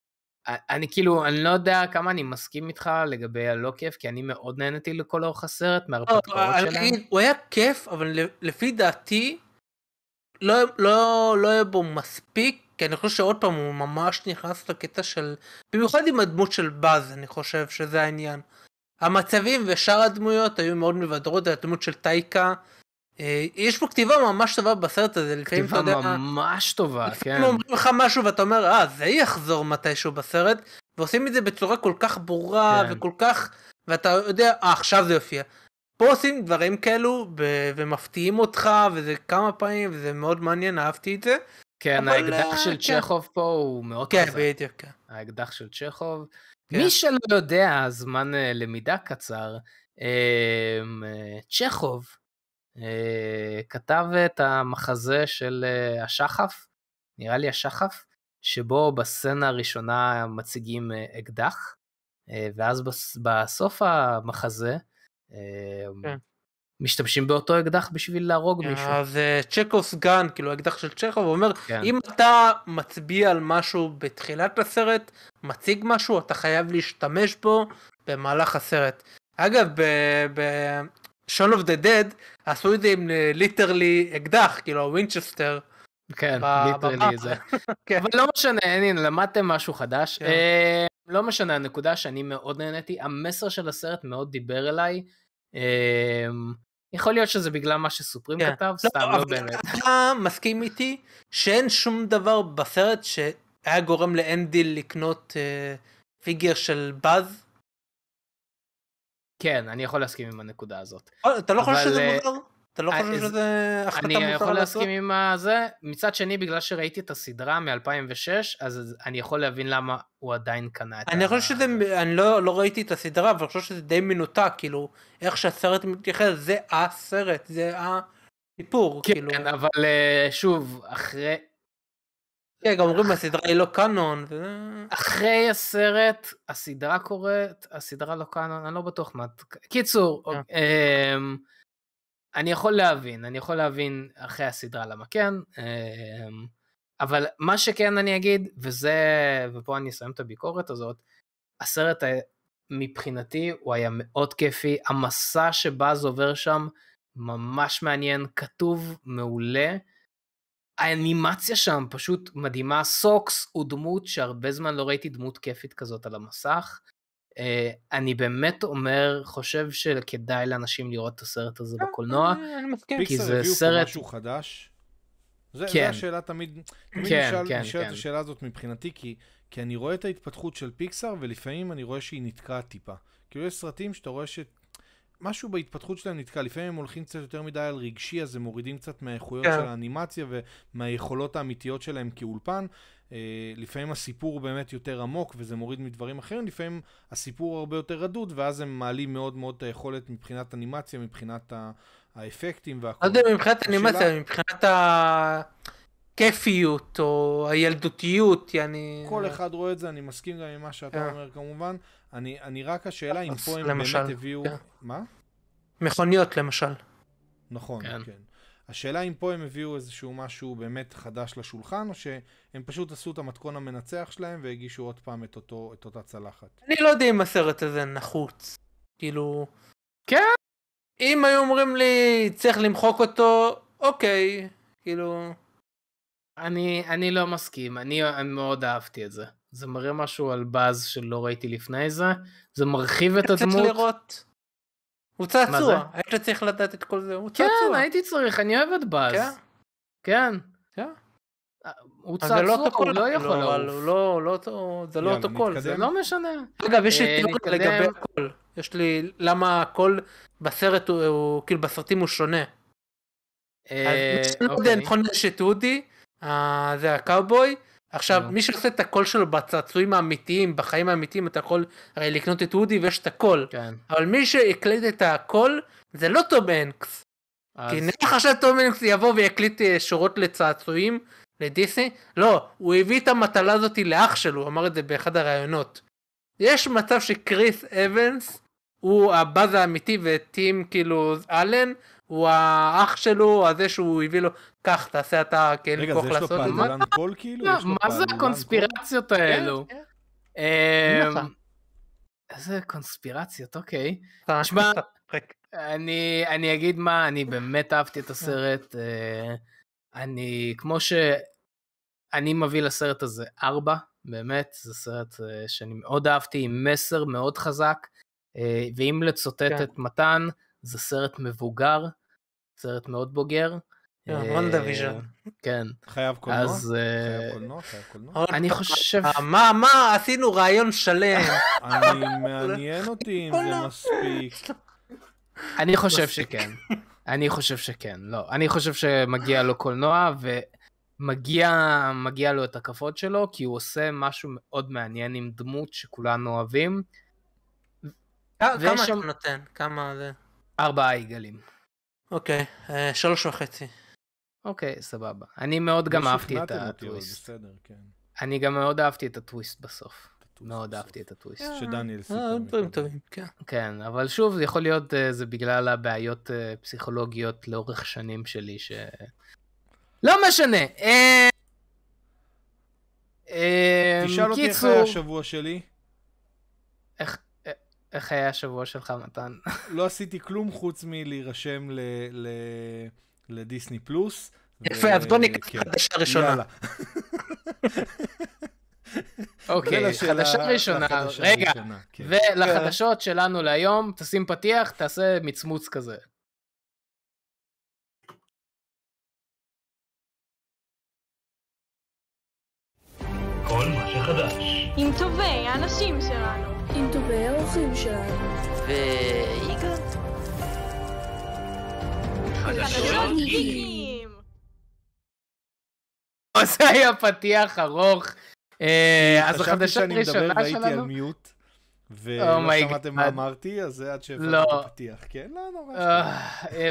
אני כאילו, אני לא יודע כמה אני מסכים איתך לגבי הלא כיף, כי אני מאוד נהניתי לכל אורך הסרט, מהרפתקאות לא, שלהם. הוא היה כיף, אבל לפי דעתי, לא, לא, לא היה בו מספיק, כי אני חושב שעוד פעם הוא ממש נכנס לקטע של, במיוחד עם הדמות של באז, אני חושב שזה העניין. המצבים ושאר הדמויות היו מאוד מבדרות, הדמות של טייקה. אה, יש פה כתיבה ממש טובה בסרט הזה, לפעמים אתה יודע... כתיבה ממש טובה, כן. לפעמים אומרים לך משהו ואתה אומר, אה, זה יחזור מתישהו בסרט, ועושים את זה בצורה כל כך ברורה כן. וכל כך, ואתה יודע, אה, עכשיו זה יופיע. פה עושים דברים כאלו ב- ומפתיעים אותך, וזה כמה פעמים, וזה מאוד מעניין, אהבתי את זה. כן, האקדח אה, של כן. צ'כוב פה הוא מאוד כן, חזק. בדיוק, כן. האקדח של צ'כוב. כן. מי שלא יודע, זמן אה, למידה קצר, צ'כוב כתב את המחזה של אה, השחף, נראה לי השחף, שבו בסצנה הראשונה מציגים אה, אקדח, אה, ואז בס- בסוף המחזה אה, כן. משתמשים באותו אקדח בשביל להרוג מישהו. אז אה, צ'קובס גן, כאילו האקדח של צ'כוב, אומר, כן. אם אתה מצביע על משהו בתחילת הסרט, מציג משהו, אתה חייב להשתמש בו במהלך הסרט. אגב, ב-Shaun of the Dead עשו את זה עם literally אקדח, כאילו ווינצ'סטר. כן, literally. זה. כן. אבל לא משנה, הנה, למדתם משהו חדש. כן. אה, לא משנה, הנקודה שאני מאוד נהניתי, המסר של הסרט מאוד דיבר אליי. אה, יכול להיות שזה בגלל מה שסופרים כן. כתב, סתם לא אבל באמת. אתה מסכים איתי שאין שום דבר בסרט שהיה גורם לאנדי לקנות אה, פיגר של באז? כן, אני יכול להסכים עם הנקודה הזאת. אה, אתה לא חושב אבל, שזה אה, מוזר? אתה לא אה, חושב שזה החלטה אני מוזרה יכול לעשות? להסכים עם הזה. מצד שני, בגלל שראיתי את הסדרה מ-2006, אז אני יכול להבין למה הוא עדיין קנה את אני חושב שזה, אני לא, לא ראיתי את הסדרה, אבל אני חושב שזה די מנותק, כאילו, איך שהסרט מתייחס, זה הסרט, זה הסיפור, כאילו. כן, אבל שוב, אחרי כן, גם אומרים הסדרה היא לא קאנון. אחרי הסרט, הסדרה קורית, הסדרה לא קאנון, אני לא בטוח מה... קיצור, כן. אמ, אני יכול להבין, אני יכול להבין אחרי הסדרה למה כן, אמ, אבל מה שכן אני אגיד, וזה, ופה אני אסיים את הביקורת הזאת, הסרט מבחינתי הוא היה מאוד כיפי, המסע שבאז עובר שם ממש מעניין, כתוב מעולה. האנימציה שם פשוט מדהימה, סוקס הוא דמות שהרבה זמן לא ראיתי דמות כיפית כזאת על המסך. Uh, אני באמת אומר, חושב שכדאי לאנשים לראות את הסרט הזה בקולנוע. אה, אני מסכים. כי פיקסר זה הביאו פה סרט- משהו חדש. זה, כן. זה השאלה תמיד, תמיד כן, נשאל, כן, נשאלת כן. השאלה הזאת מבחינתי, כי, כי אני רואה את ההתפתחות של פיקסר, ולפעמים אני רואה שהיא נתקעת טיפה. כאילו יש סרטים שאתה רואה שמשהו בהתפתחות שלהם נתקע, לפעמים הם הולכים קצת יותר מדי על רגשי, אז הם מורידים קצת מהאיכויות כן. של האנימציה ומהיכולות האמיתיות שלהם כאולפן. אה, לפעמים הסיפור הוא באמת יותר עמוק וזה מוריד מדברים אחרים, לפעמים הסיפור הרבה יותר רדוד, ואז הם מעלים מאוד מאוד את היכולת מבחינת אנימציה, מבחינת ה- האפקטים והכל. לא יודע מבחינת אנימציה, מבחינת הכיפיות או הילדותיות, יעני... כל אחד רואה את זה, אני מסכים גם עם מה שאתה כן. אומר כמובן. אני, אני רק השאלה אם פה הם למשל, באמת הביאו... כן. מה? מכוניות למשל. נכון, כן. כן. השאלה אם פה הם הביאו איזשהו משהו באמת חדש לשולחן, או שהם פשוט עשו את המתכון המנצח שלהם והגישו עוד פעם את, אותו, את אותה צלחת. אני לא יודע אם הסרט הזה נחוץ. כאילו... כן. אם היו אומרים לי צריך למחוק אותו, אוקיי. כאילו... אני, אני לא מסכים, אני מאוד אהבתי את זה. זה מראה משהו על באז שלא ראיתי לפני זה, זה מרחיב את צריך הדמות. לראות. הוא? צעצוע, היית צריך לדעת את כל זה, הוא כן, צעצוע. הייתי צריך, אני אוהב את באז. כן. כן. כן. הוא לא צעצוע, אותו קול, הוא לא יכול לעוף. לא, לא זה לא אותו קול. זה לא משנה. אגב, יש לי אה, תיאוריה. לגבי הקול. יש לי, למה הקול בסרט הוא, כאילו בסרטים הוא שונה. אה, אז אוקיי. נכון יש את אודי, זה הקאובוי. עכשיו, נו. מי שעושה את הקול שלו בצעצועים האמיתיים, בחיים האמיתיים, אתה יכול הרי לקנות את אודי ויש את הקול. כן. אבל מי שהקליט את הקול, זה לא טום הנקס. אז- כי נראה לך שטום הנקס יבוא ויקליט אה, שורות לצעצועים לדיסני? לא, הוא הביא את המטלה הזאת לאח שלו, הוא אמר את זה באחד הראיונות. יש מצב שקריס אבנס הוא הבאז האמיתי וטים כאילו אלן הוא האח שלו, הזה שהוא הביא לו, קח תעשה אתה כן רגע, כוח אז יש לו לעשות את זה. פעלולן קול כאילו? לא, יש לו מה זה פעלולן קול? הקונספירציות האלו? כן, כן. אמ, איזה קונספירציות, אוקיי. תשמע, אני, אני אגיד מה, אני באמת אהבתי את הסרט. אה, אני, כמו ש... אני מביא לסרט הזה ארבע, באמת, זה סרט אה, שאני מאוד אהבתי, עם מסר מאוד חזק, אה, ואם לצוטט כן. את מתן, זה סרט מבוגר, סרט מאוד בוגר. וונדה כן, ויז'ן. כן. חייב קולנוע? אז... חייב קולנוע? חייב קולנוע? אני חושב... מה, מה, עשינו ראיון שלם. אני, מעניין אותי אם זה מספיק. אני חושב שכן. אני חושב שכן, לא. אני חושב שמגיע לו קולנוע, ומגיע לו את הכבוד שלו, כי הוא עושה משהו מאוד מעניין עם דמות שכולנו אוהבים. כמה אתה נותן? כמה זה? ארבעה יגלים. אוקיי, אה, שלוש וחצי. אוקיי, סבבה. אני מאוד גם אהבתי את הטוויסט. כן. אני גם מאוד אהבתי את הטוויסט בסוף. מאוד אהבתי את הטוויסט. שדניאל אה, סיפר. דברים טובים, כן. כן, אבל שוב, זה יכול להיות, אה, זה בגלל הבעיות אה, פסיכולוגיות לאורך שנים שלי, ש... לא משנה. תשאל אותי איך היה השבוע שלי. איך היה השבוע שלך, מתן? לא עשיתי כלום חוץ מלהירשם לדיסני פלוס. יפה, אז בוא ניקח כן. חדשה ראשונה. אוקיי, חדשה ראשונה, רגע, כן. ולחדשות שלנו להיום, תשים פתיח, תעשה מצמוץ כזה. כל מה שחדש. עם טובי האנשים שלנו. עם טובי האורחים שלנו. ויגאל. חדשות גיקים. זה היה פתיח ארוך. אה, אז החדשה הראשונה שלנו... חשבתי שאני מדבר והייתי על מיוט. ולא oh שמעתם מה אמרתי, אז זה עד שהבנתי לא. את הפתיח, כן? לא, נורא. אה,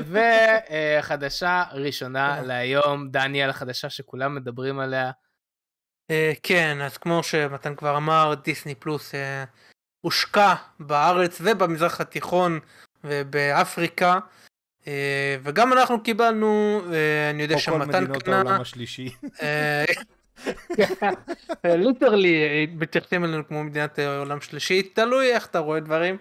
וחדשה ראשונה אה. להיום, דניאל, החדשה שכולם מדברים עליה. כן, אז כמו שמתן כבר אמר, דיסני פלוס הושקע בארץ ובמזרח התיכון ובאפריקה. וגם אנחנו קיבלנו, אני יודע שמתן קנה... או כל מדינות העולם השלישי. ליטרלי מתייחסים אלינו כמו מדינת עולם שלישי, תלוי איך אתה רואה דברים.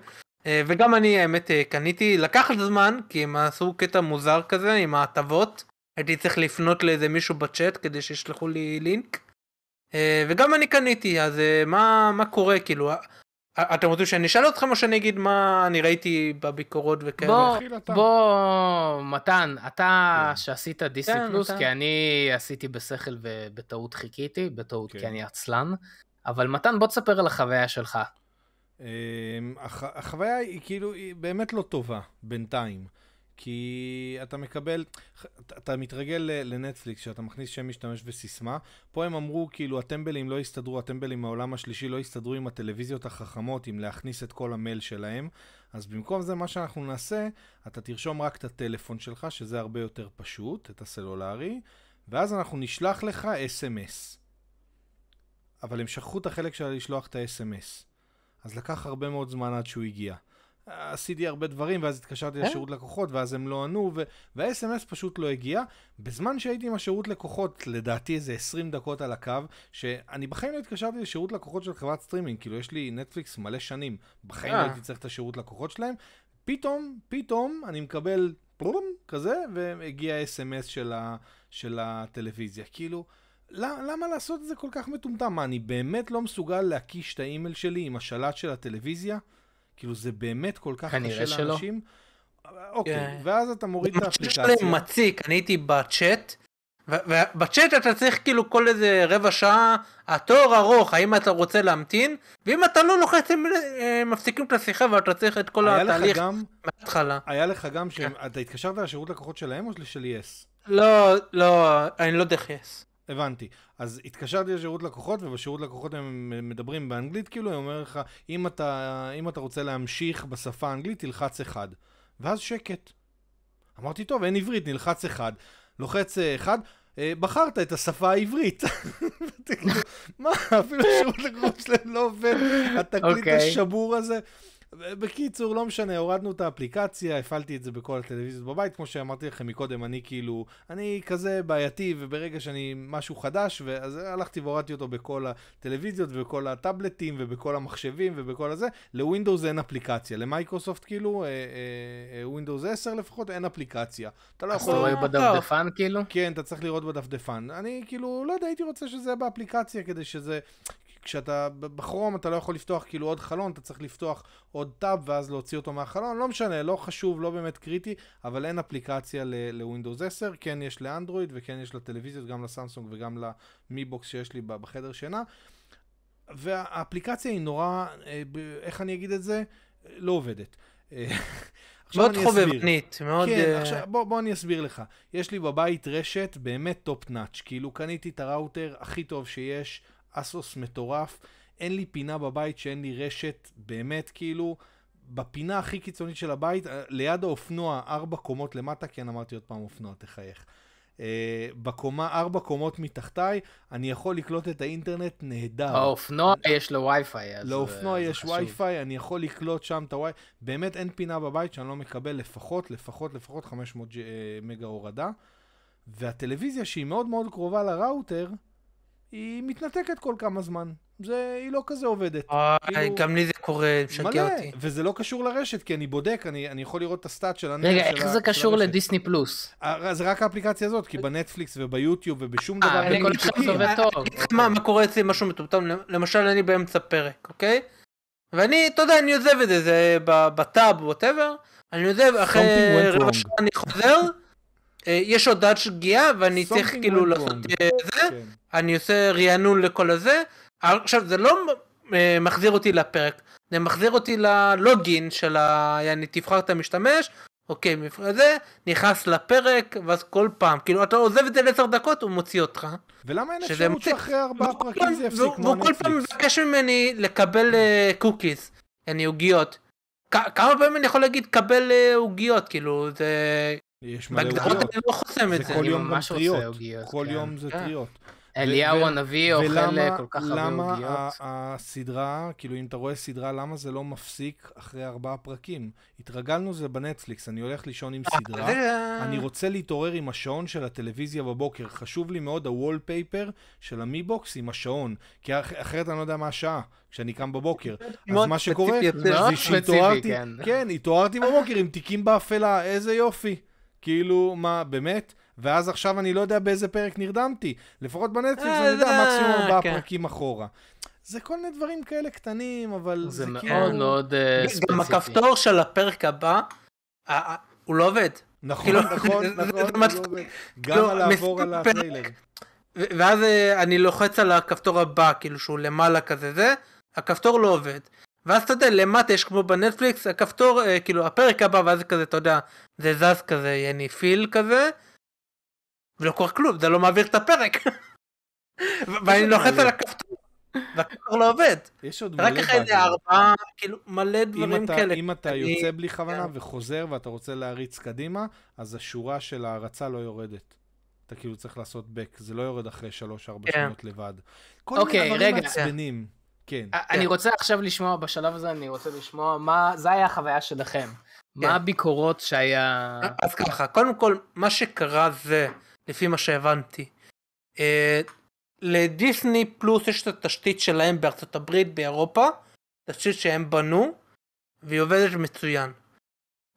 אה, וגם אני האמת אה, קניתי, לקח זמן כי הם עשו קטע מוזר כזה עם ההטבות. הייתי צריך לפנות לאיזה מישהו בצ'אט כדי שישלחו לי לינק. אה, וגם אני קניתי אז מה מה קורה כאילו אתם רוצים שאני אשאל אתכם או שאני אגיד מה אני ראיתי בביקורות וכאלה? בוא, בוא, מתן, אתה כן. שעשית דיסי כן, פלוס, מתן. כי אני עשיתי בשכל ובטעות חיכיתי, בטעות כן. כי אני עצלן, אבל מתן, בוא תספר על החוויה שלך. אמ, החוויה היא כאילו, היא באמת לא טובה, בינתיים. כי אתה מקבל, אתה מתרגל לנטפליקס, שאתה מכניס שם משתמש וסיסמה. פה הם אמרו, כאילו, הטמבלים לא יסתדרו, הטמבלים מהעולם השלישי לא יסתדרו עם הטלוויזיות החכמות, עם להכניס את כל המייל שלהם. אז במקום זה, מה שאנחנו נעשה, אתה תרשום רק את הטלפון שלך, שזה הרבה יותר פשוט, את הסלולרי, ואז אנחנו נשלח לך אס.אם.אס. אבל הם שכחו את החלק של לשלוח את האס.אם.אס. אז לקח הרבה מאוד זמן עד שהוא הגיע. עשיתי הרבה דברים, ואז התקשרתי אה? לשירות לקוחות, ואז הם לא ענו, וה-SMS פשוט לא הגיע. בזמן שהייתי עם השירות לקוחות, לדעתי איזה 20 דקות על הקו, שאני בחיים לא התקשרתי לשירות לקוחות של חברת סטרימינג, כאילו יש לי נטפליקס מלא שנים, בחיים לא אה. הייתי צריך את השירות לקוחות שלהם. פתאום, פתאום, אני מקבל prompt כזה, והגיע ה-SMS של, ה, של הטלוויזיה. כאילו, למה לעשות את זה כל כך מטומטם? מה, אני באמת לא מסוגל להקיש את האימייל שלי עם השלט של הטלוויזיה? כאילו זה באמת כל כך קשה לאנשים. אוקיי, כן. ואז אתה מוריד את האפליקציה. זה מציק, אני הייתי בצ'אט, ובצ'אט אתה צריך כאילו כל איזה רבע שעה, התור ארוך, האם אתה רוצה להמתין, ואם אתה לא לוחץ הם אה, מפסיקים את השיחה ואתה צריך את כל התהליך מההתחלה. היה לך גם שאתה כן. התקשרת לשירות לקוחות שלהם או של יס? לא, לא, אני לא דרך יס. הבנתי. אז התקשרתי לשירות לקוחות, ובשירות לקוחות הם מדברים באנגלית, כאילו, הם אומרים לך, אם אתה, אם אתה רוצה להמשיך בשפה האנגלית, תלחץ אחד. ואז שקט. אמרתי, טוב, אין עברית, נלחץ אחד. לוחץ אה, אחד, אה, בחרת את השפה העברית. מה, אפילו השירות לקוחות שלהם לא עובד, התקליט. אוקיי. השבור הזה. בקיצור, לא משנה, הורדנו את האפליקציה, הפעלתי את זה בכל הטלוויזיות בבית, כמו שאמרתי לכם מקודם, אני כאילו, אני כזה בעייתי, וברגע שאני משהו חדש, אז הלכתי והורדתי אותו בכל הטלוויזיות ובכל הטאבלטים ובכל המחשבים ובכל הזה, לווינדוס אין אפליקציה, למייקרוסופט כאילו, ווינדוס אה, 10 לפחות, אין אפליקציה. אתה לא יכול... אתה רואה בדפדפן כאילו? כן, אתה צריך לראות בדפדפן. אני כאילו, לא יודע, הייתי רוצה שזה יהיה באפליקציה כדי שזה... כשאתה בכרום אתה לא יכול לפתוח כאילו עוד חלון, אתה צריך לפתוח עוד tab ואז להוציא אותו מהחלון, לא משנה, לא חשוב, לא באמת קריטי, אבל אין אפליקציה לווינדוס 10, כן יש לאנדרואיד וכן יש לטלוויזיות, גם לסמסונג וגם למיבוקס שיש לי בחדר שינה. והאפליקציה היא נורא, אה, איך אני אגיד את זה? לא עובדת. מאוד חובבנית, מאוד... כן, uh... עכשיו בוא, בוא אני אסביר לך. יש לי בבית רשת באמת top notch, כאילו קניתי את הראוטר הכי טוב שיש, אסוס מטורף, אין לי פינה בבית שאין לי רשת, באמת כאילו, בפינה הכי קיצונית של הבית, אה, ליד האופנוע, ארבע קומות למטה, כן אמרתי עוד פעם אופנוע, תחייך. Uh, בקומה, ארבע קומות מתחתיי, אני יכול לקלוט את האינטרנט נהדר. האופנוע יש לו וי-פיי. לאופנוע uh, יש וי-פיי, אני יכול לקלוט שם את הווי... באמת אין פינה בבית שאני לא מקבל לפחות, לפחות, לפחות 500 מגה הורדה. והטלוויזיה שהיא מאוד מאוד קרובה לראוטר, היא מתנתקת כל כמה זמן. זה, היא לא כזה עובדת. כאילו, גם לי זה קורה, משגע אותי. וזה לא קשור לרשת, כי אני בודק, אני, אני יכול לראות את הסטאט של הנט רגע, איך זה קשור לדיסני פלוס? אה, זה רק האפליקציה הזאת, כי בנטפליקס וביוטיוב ובשום דבר... אני כל כך זה עובד טוב. מה, מה קורה אצלי משהו מטומטם? למשל, אני באמצע פרק, אוקיי? ואני, אתה יודע, אני עוזב את זה, זה בטאב, ווטאבר, אני עוזב, אחרי רבע שעה אני חוזר. אה, יש הודעת שגיאה ואני צריך כאילו לעשות אה, זה, כן. אני עושה רענון לכל הזה, עכשיו זה לא אה, מחזיר אותי לפרק, זה מחזיר אותי ללוגין של ה... יעני תבחר את המשתמש, אוקיי, זה, נכנס לפרק, ואז כל פעם, כאילו אתה עוזב את זה לעשר דקות, הוא מוציא אותך. ולמה אין אפשרות שאחרי ארבעה פרקים זה יפסיק כמו נטפליקס? והוא כל פעם מבקש ממני לקבל קוקיס, יעני עוגיות. כמה פעמים אני יכול להגיד קבל עוגיות, כאילו זה יש מלא עוגיות. אני לא חוסם את זה. כל יום גם טריות. כל כן. יום זה טריות. אליהו הנביא אוכל כל כך הרבה עוגיות. ולמה הסדרה, כאילו אם אתה רואה סדרה, למה זה לא מפסיק אחרי ארבעה פרקים? התרגלנו זה בנטפליקס, אני הולך לישון עם אה, סדרה, אני רוצה להתעורר עם השעון של הטלוויזיה בבוקר. חשוב לי מאוד ה wallpaper של המיבוקס עם השעון, כי אחרת אני לא יודע מה השעה. כשאני קם בבוקר. אז מה שקורה זה שהתעוררתי, כן. כן, התעוררתי בבוקר עם תיקים באפלה, איזה יופי. כאילו, מה, באמת? ואז עכשיו אני לא יודע באיזה פרק נרדמתי. לפחות בנטפליקס אני יודע מקסימום ארבעה כן. פרקים אחורה. זה כל מיני דברים כאלה קטנים, אבל זה, זה כאילו... מאוד מאוד אה, ספציפי. גם הכפתור של הפרק הבא, הוא לא עובד. נכון, כאילו, נכון, נכון, הוא לא עובד. גם כאילו, לעבור על הטריילר. ואז אה, אני לוחץ על הכפתור הבא, כאילו שהוא למעלה כזה זה, הכפתור לא עובד. ואז אתה יודע, למטה יש כמו בנטפליקס, הכפתור, אה, כאילו, הפרק הבא, ואז כזה, אתה יודע, זה זז כזה, יני פיל כזה, ולא קורה כלום, זה לא מעביר את הפרק. ואני לוחץ על הכפתור, והכפתור לא עובד. יש עוד מלא רק אחרי זה ארבעה, כאילו, מלא דברים כאלה. אם אתה יוצא בלי כוונה כן. וחוזר ואתה רוצה להריץ קדימה, אז השורה של ההרצה לא יורדת. אתה כאילו צריך לעשות back, זה לא יורד אחרי 3-4 כן. שניות לבד. כל מיני אוקיי, דברים מעצבנים. כן. אני רוצה עכשיו לשמוע, בשלב הזה אני רוצה לשמוע מה, זה היה החוויה שלכם. מה כן. הביקורות שהיה... אז ככה, קודם כל, מה שקרה זה, לפי מה שהבנתי, אה, לדיסני פלוס יש את התשתית שלהם בארצות הברית, באירופה, תשתית שהם בנו, והיא עובדת מצוין.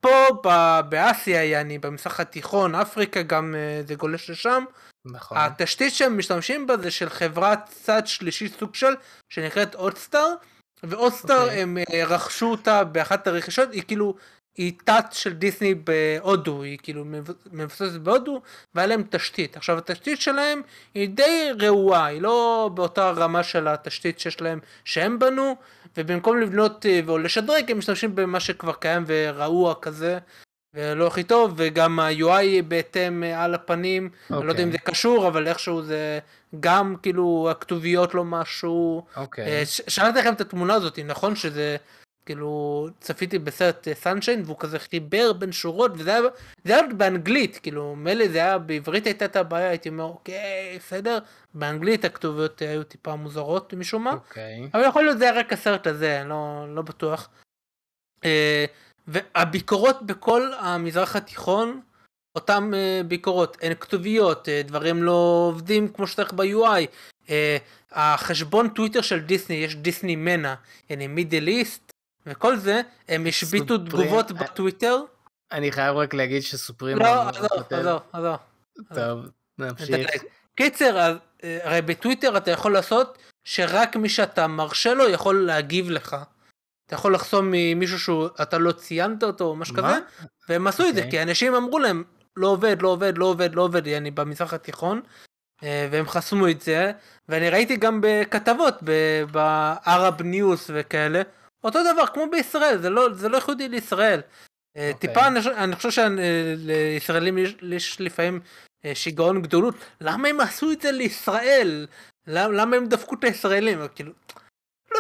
פה באסיה, יעני, במזרח התיכון, אפריקה, גם אה, זה גולש לשם, נכון. התשתית שהם משתמשים בה זה של חברת צד שלישי סוג של, שנקראת אודסטאר, ואודסטאר okay. הם אה, רכשו אותה באחת הרכישות, היא כאילו, היא תת של דיסני בהודו, היא כאילו מבוססת בהודו, והיה להם תשתית. עכשיו התשתית שלהם היא די רעועה, היא לא באותה רמה של התשתית שיש להם שהם בנו, ובמקום לבנות אה, או לשדרג הם משתמשים במה שכבר קיים ורעוע כזה, ולא הכי טוב, וגם ה-UI בהתאם אה, על הפנים, okay. אני לא יודע אם אוקיי. זה קשור, אבל איכשהו זה גם כאילו הכתוביות לא משהו. אוקיי. אה, שאלתי לכם את התמונה הזאת, נכון שזה, כאילו, צפיתי בסרט סנשיין, אה, והוא כזה חיבר בין שורות, וזה היה, זה היה באנגלית, כאילו, מילא זה היה, בעברית הייתה את הבעיה, הייתי אומר, אוקיי, בסדר, באנגלית הכתוביות היו טיפה מוזרות משום מה, אוקיי. אבל יכול להיות זה היה רק הסרט הזה, לא, לא בטוח. והביקורות בכל המזרח התיכון, אותן ביקורות, הן כתוביות, דברים לא עובדים כמו שצריך ב-UI. החשבון טוויטר של דיסני, יש דיסני מנה, יעני מידל איסט, וכל זה, הם השביתו תגובות בטוויטר. אני חייב רק להגיד שסופרים... לא, עזוב, עזוב, עזוב. טוב, נמשיך. קיצר, אה, הרי בטוויטר אתה יכול לעשות שרק מי שאתה מרשה לו יכול להגיב לך. אתה יכול לחסום ממישהו שאתה לא ציינת אותו או משהו כזה, והם עשו את זה, אוקיי. כי אנשים אמרו להם, לא עובד, לא עובד, לא עובד, לא עובד, אני במזרח התיכון, אה, והם חסמו את זה, ואני ראיתי גם בכתבות, בערב ניוס וכאלה, אותו דבר כמו בישראל, זה לא, זה לא ייחודי לישראל. Okay. אה, אוקיי. טיפה אני, אני חושב שלישראלים יש, יש לפעמים אה, שיגעון גדולות, למה הם עשו את זה לישראל? למה, למה הם דפקו את הישראלים? כאילו,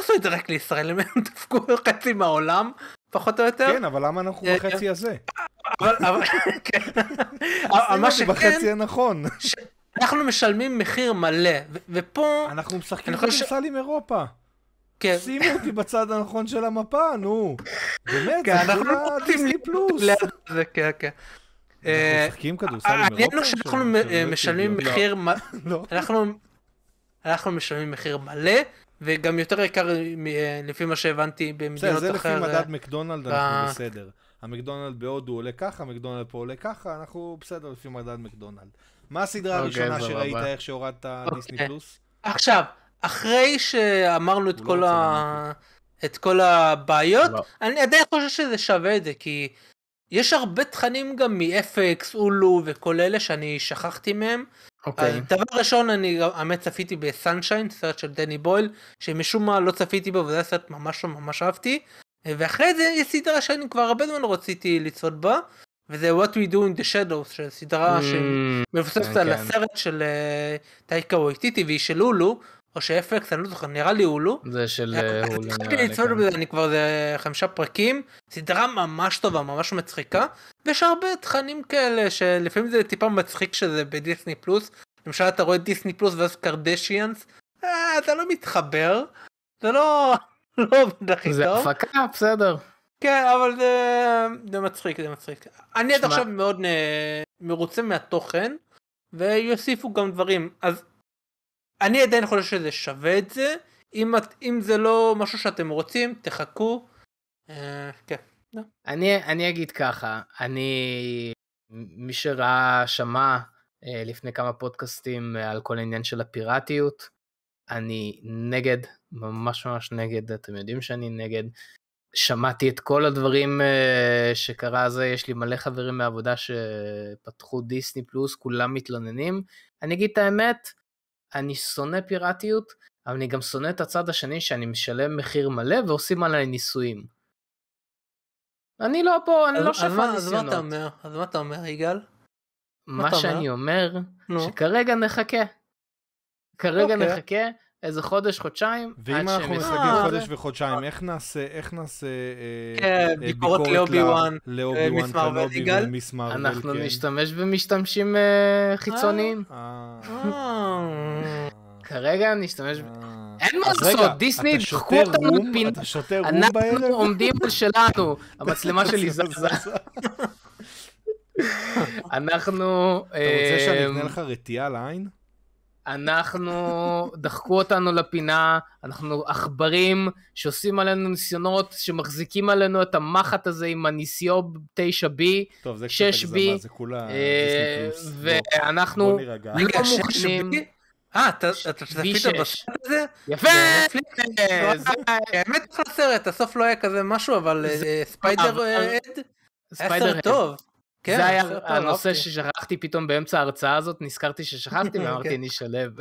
עשו את זה רק לישראלים, הם דפקו חצי מהעולם, פחות או יותר. כן, אבל למה אנחנו אה, בחצי הזה? אבל, אבל, כן. מה שכן, בחצי הנכון. אנחנו משלמים מחיר מלא, ופה... אנחנו משחקים כדורסל עם אירופה. כן. שימו אותי בצד הנכון של המפה, נו. באמת, כן, זה כולה דיסני פלוס. זה כן, כן. אנחנו אה, משחקים כדורסל עם אירופה? העניין הוא שאנחנו משלמים מחיר, לא. אנחנו משלמים מחיר מלא, וגם יותר יקר אה, לפי מה שהבנתי במדינות אחרות. זה לפי מדד מקדונלד, אנחנו בסדר. המקדונלד בהודו עולה ככה, המקדונלד פה עולה ככה, אנחנו בסדר לפי מדד מקדונלד. מה הסדרה אוקיי, הראשונה שראית איך שהורדת דיסני אוקיי. פלוס? עכשיו, אחרי שאמרנו את כל, לא ה... את כל הבעיות, לא. אני עדיין חושב שזה שווה את זה, כי יש הרבה תכנים גם מ-FX, אולו וכל אלה שאני שכחתי מהם. אוקיי. דבר ראשון, אני האמת צפיתי בסנשיין, סרט של דני בויל, שמשום מה לא צפיתי בו, וזה סרט ממש ממש אהבתי. ואחרי זה יש סדרה שאני כבר הרבה זמן רציתי לצעוד בה, וזה What We Do in the Shadows, של סדרה mm, שמבוססת כן, על כן. הסרט של uh, טייקה וויטיטי והיא של אולו, או שאפקס, אני לא זוכר, נראה לי הולו. זה של אה, הולו נראה לי. התחלתי בזה, אני כבר זה חמישה פרקים, סדרה ממש טובה, ממש מצחיקה, ויש הרבה תכנים כאלה שלפעמים זה טיפה מצחיק שזה בדיסני פלוס, למשל אתה רואה דיסני פלוס ואז קרדשיאנס, אה, אתה לא מתחבר, זה לא, לא עובד הכי טוב. זה הפקה, בסדר. כן, אבל זה, זה מצחיק, זה מצחיק. אני עד עכשיו מאוד מרוצה מהתוכן, ויוסיפו גם דברים, אז אני עדיין חושב שזה שווה את זה, אם, אם זה לא משהו שאתם רוצים, תחכו. אה, כן. אני, אני אגיד ככה, אני, מי שראה, שמע אה, לפני כמה פודקאסטים על כל העניין של הפיראטיות, אני נגד, ממש ממש נגד, אתם יודעים שאני נגד. שמעתי את כל הדברים שקרה זה, יש לי מלא חברים מהעבודה שפתחו דיסני פלוס, כולם מתלוננים. אני אגיד את האמת, אני שונא פיראטיות, אבל אני גם שונא את הצד השני שאני משלם מחיר מלא ועושים עליי ניסויים. אני לא פה, אני לא שפן ניסיונות. אז מה אתה אומר? אז מה אתה אומר, יגאל? מה שאני אומר, שכרגע נחכה. כרגע אוקיי. נחכה איזה חודש, חודשיים. ואם אנחנו נחכה חודש וחודשיים, איך נעשה, איך נעשה אה, כן, אה, ביקורת לאובי וואן, לאובי וואן קנובי ומיס מרוויל? אנחנו נשתמש במשתמשים אה, חיצוניים. כרגע נשתמש... אין מה לעשות, דיסני דחקו אותנו לפינה. אתה שותה רום בערב? אנחנו עומדים על שלנו, המצלמה שלי זזה. אנחנו... אתה רוצה שאני אבנה לך רתיעה לעין? אנחנו, דחקו אותנו לפינה, אנחנו עכברים שעושים עלינו ניסיונות, שמחזיקים עלינו את המחט הזה עם הניסיו 9B, 6B, זה כולה אה, ואנחנו לא מוכנים. אה, אתה צפית בסרט הזה? יפה! האמת אחלה סרט, הסוף לא היה כזה משהו, אבל אה, ספיידר אד? היה סרט טוב. כן, זה היה הנושא ששכחתי פתאום באמצע ההרצאה הזאת, נזכרתי ששכחתי ואמרתי כן. אני אשלב.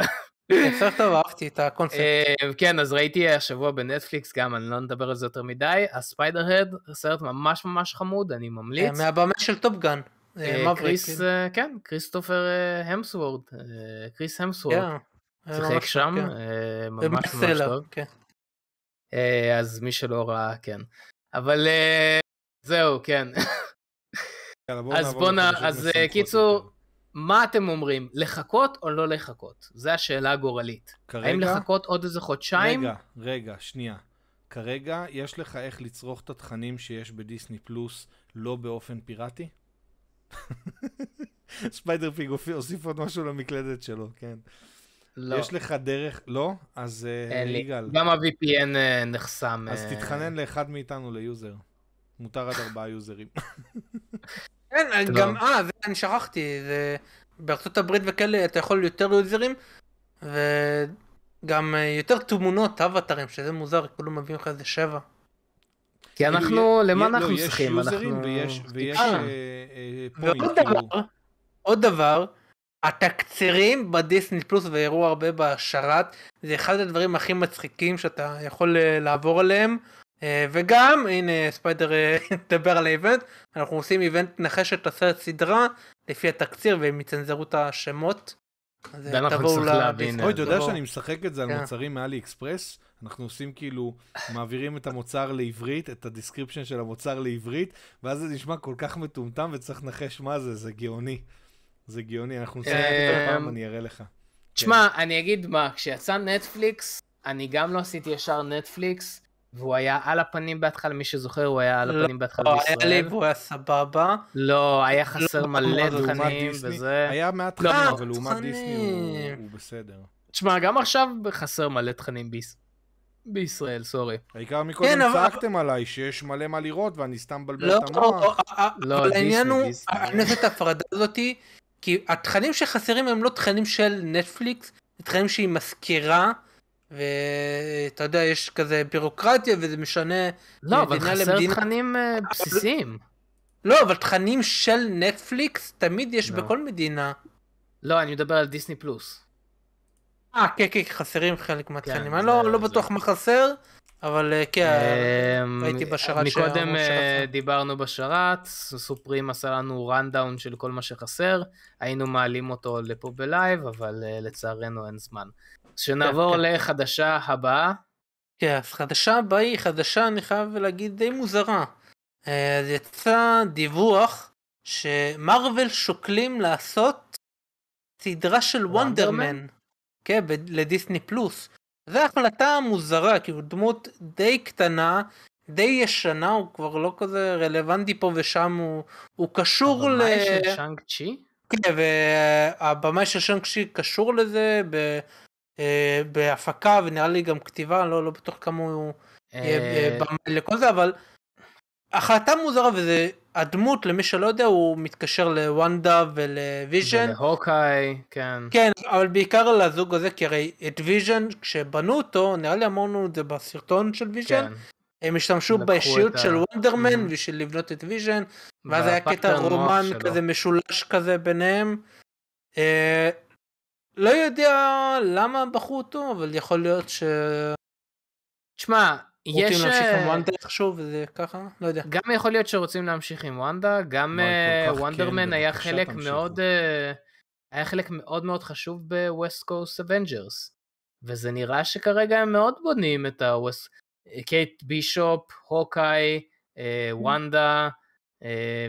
סרט טוב, אהבתי את הקונספט. אה, כן, אז ראיתי השבוע בנטפליקס גם, אני לא נדבר על זה יותר מדי, הספיידר-הד, סרט ממש ממש חמוד, אני ממליץ. אה, מהבמאי של טופגן. אה, קריס, כן. כן, כריסטופר המסוורד, קריס המסוורד. שיחק שם, כן. ממש ממש טוב. אז מי שלא ראה, כן. אבל זהו, כן. אז בוא נ... אז אה, קיצור, מה אתם אומרים? לחכות או לא לחכות? זו השאלה הגורלית. כרגע? האם לחכות עוד איזה חודשיים? רגע, רגע, שנייה. כרגע יש לך איך לצרוך את התכנים שיש בדיסני פלוס לא באופן פיראטי? ספיידר פיג הוסיף עוד משהו למקלדת שלו, כן. לא. יש לך דרך, לא? אז uh, יגאל. גם ה-VPN uh, נחסם. אז uh... תתחנן לאחד מאיתנו ל user. מותר עד ארבעה יוזרים. כן, גם, אה, זה אני שכחתי, זה... בארצות הברית וכאלה אתה יכול יותר יוזרים, וגם יותר תמונות, אווטרים, שזה מוזר, כולם מביאים לך איזה שבע. כי אנחנו, למה לא, אנחנו צריכים? יש יוזרים ויש point, כאילו. עוד דבר, התקצירים בדיסני פלוס והראו הרבה בשרת זה אחד הדברים הכי מצחיקים שאתה יכול אה, לעבור עליהם אה, וגם הנה ספיידר אה, דבר על ה event אנחנו עושים event נחש את הסרט סדרה לפי התקציר והם יצנזרו את השמות. ואנחנו נצטרך להבין. אוי אתה יודע שאני משחק את זה על כן. מוצרים מאלי אקספרס אנחנו עושים כאילו מעבירים את המוצר לעברית את ה description של המוצר לעברית ואז זה נשמע כל כך מטומטם וצריך לנחש מה זה זה גאוני. זה גאוני, אנחנו נשחק את זה פעם, אני אראה לך. תשמע, אני אגיד מה, כשיצא נטפליקס, אני גם לא עשיתי ישר נטפליקס, והוא היה על הפנים בהתחלה, מי שזוכר, הוא היה על הפנים בהתחלה בישראל. לא, היה לי והוא היה סבבה. לא, היה חסר מלא תכנים וזה. היה מעט תכנים, אבל לעומת דיסני הוא בסדר. תשמע, גם עכשיו חסר מלא תכנים בישראל, סורי. העיקר מקודם כן, צעקתם עליי שיש מלא מה לראות ואני סתם מבלבל לא, את המוח. לא, אבל העניין הוא, אני עושה את ההפרדה הזאתי, כי התכנים שחסרים הם לא תכנים של נטפליקס, זה תכנים שהיא מזכירה, ואתה יודע, יש כזה בירוקרטיה וזה משנה לא, אבל חסר למדינה. תכנים uh, בסיסיים. לא, אבל תכנים של נטפליקס תמיד יש לא. בכל מדינה. לא, אני מדבר על דיסני פלוס. אה, כן, כן, חסרים חלק מהתכנים. כן, אני לא, לא בטוח מה חסר, אבל אה, כן, אמ, הייתי בשרת מקודם אה, דיברנו בשרת, סופרים עשה לנו rundown של כל מה שחסר, היינו מעלים אותו לפה ב live, אבל אה, לצערנו אין זמן. שנעבור כן, כן. לחדשה הבאה. כן, אז חדשה הבאה היא חדשה, אני חייב להגיד, די מוזרה. אז יצא דיווח שמרוויל שוקלים לעשות סדרה של וונדרמן. כן, לדיסני פלוס. זו החלטה מוזרה, כאילו דמות די קטנה, די ישנה, הוא כבר לא כזה רלוונטי פה ושם, הוא, הוא קשור ל... הבמאי של שאנג צ'י? כן, והבמאי של שאנג צ'י קשור לזה. אה, בהפקה ונראה לי גם כתיבה, לא, לא בטוח כמה הוא יהיה אה, במאי לכל זה, אבל החלטה מוזרה וזה הדמות למי שלא יודע הוא מתקשר לוונדה ולוויז'ן. ולהוקאי, כן. כן, אבל בעיקר לזוג הזה כי הרי את ויז'ן כשבנו אותו נראה לי אמרנו את זה בסרטון של ויז'ן. כן. הם השתמשו באישיות של וונדרמן mm-hmm. בשביל לבנות את ויז'ן ואז היה קטע רומן כזה משולש כזה ביניהם. אה, לא יודע למה בחרו אותו אבל יכול להיות ש... תשמע יש... רוצים להמשיך עם אה, וונדה איכשהו וזה ככה? לא יודע. גם יכול להיות שרוצים להמשיך עם וונדה, גם וונדרמן כן, היה חלק מאוד... אה, היה חלק מאוד מאוד חשוב ב West Coast Avengers. וזה נראה שכרגע הם מאוד בונים את ה West... קייט בישופ, הוקאי, אה, וונדה,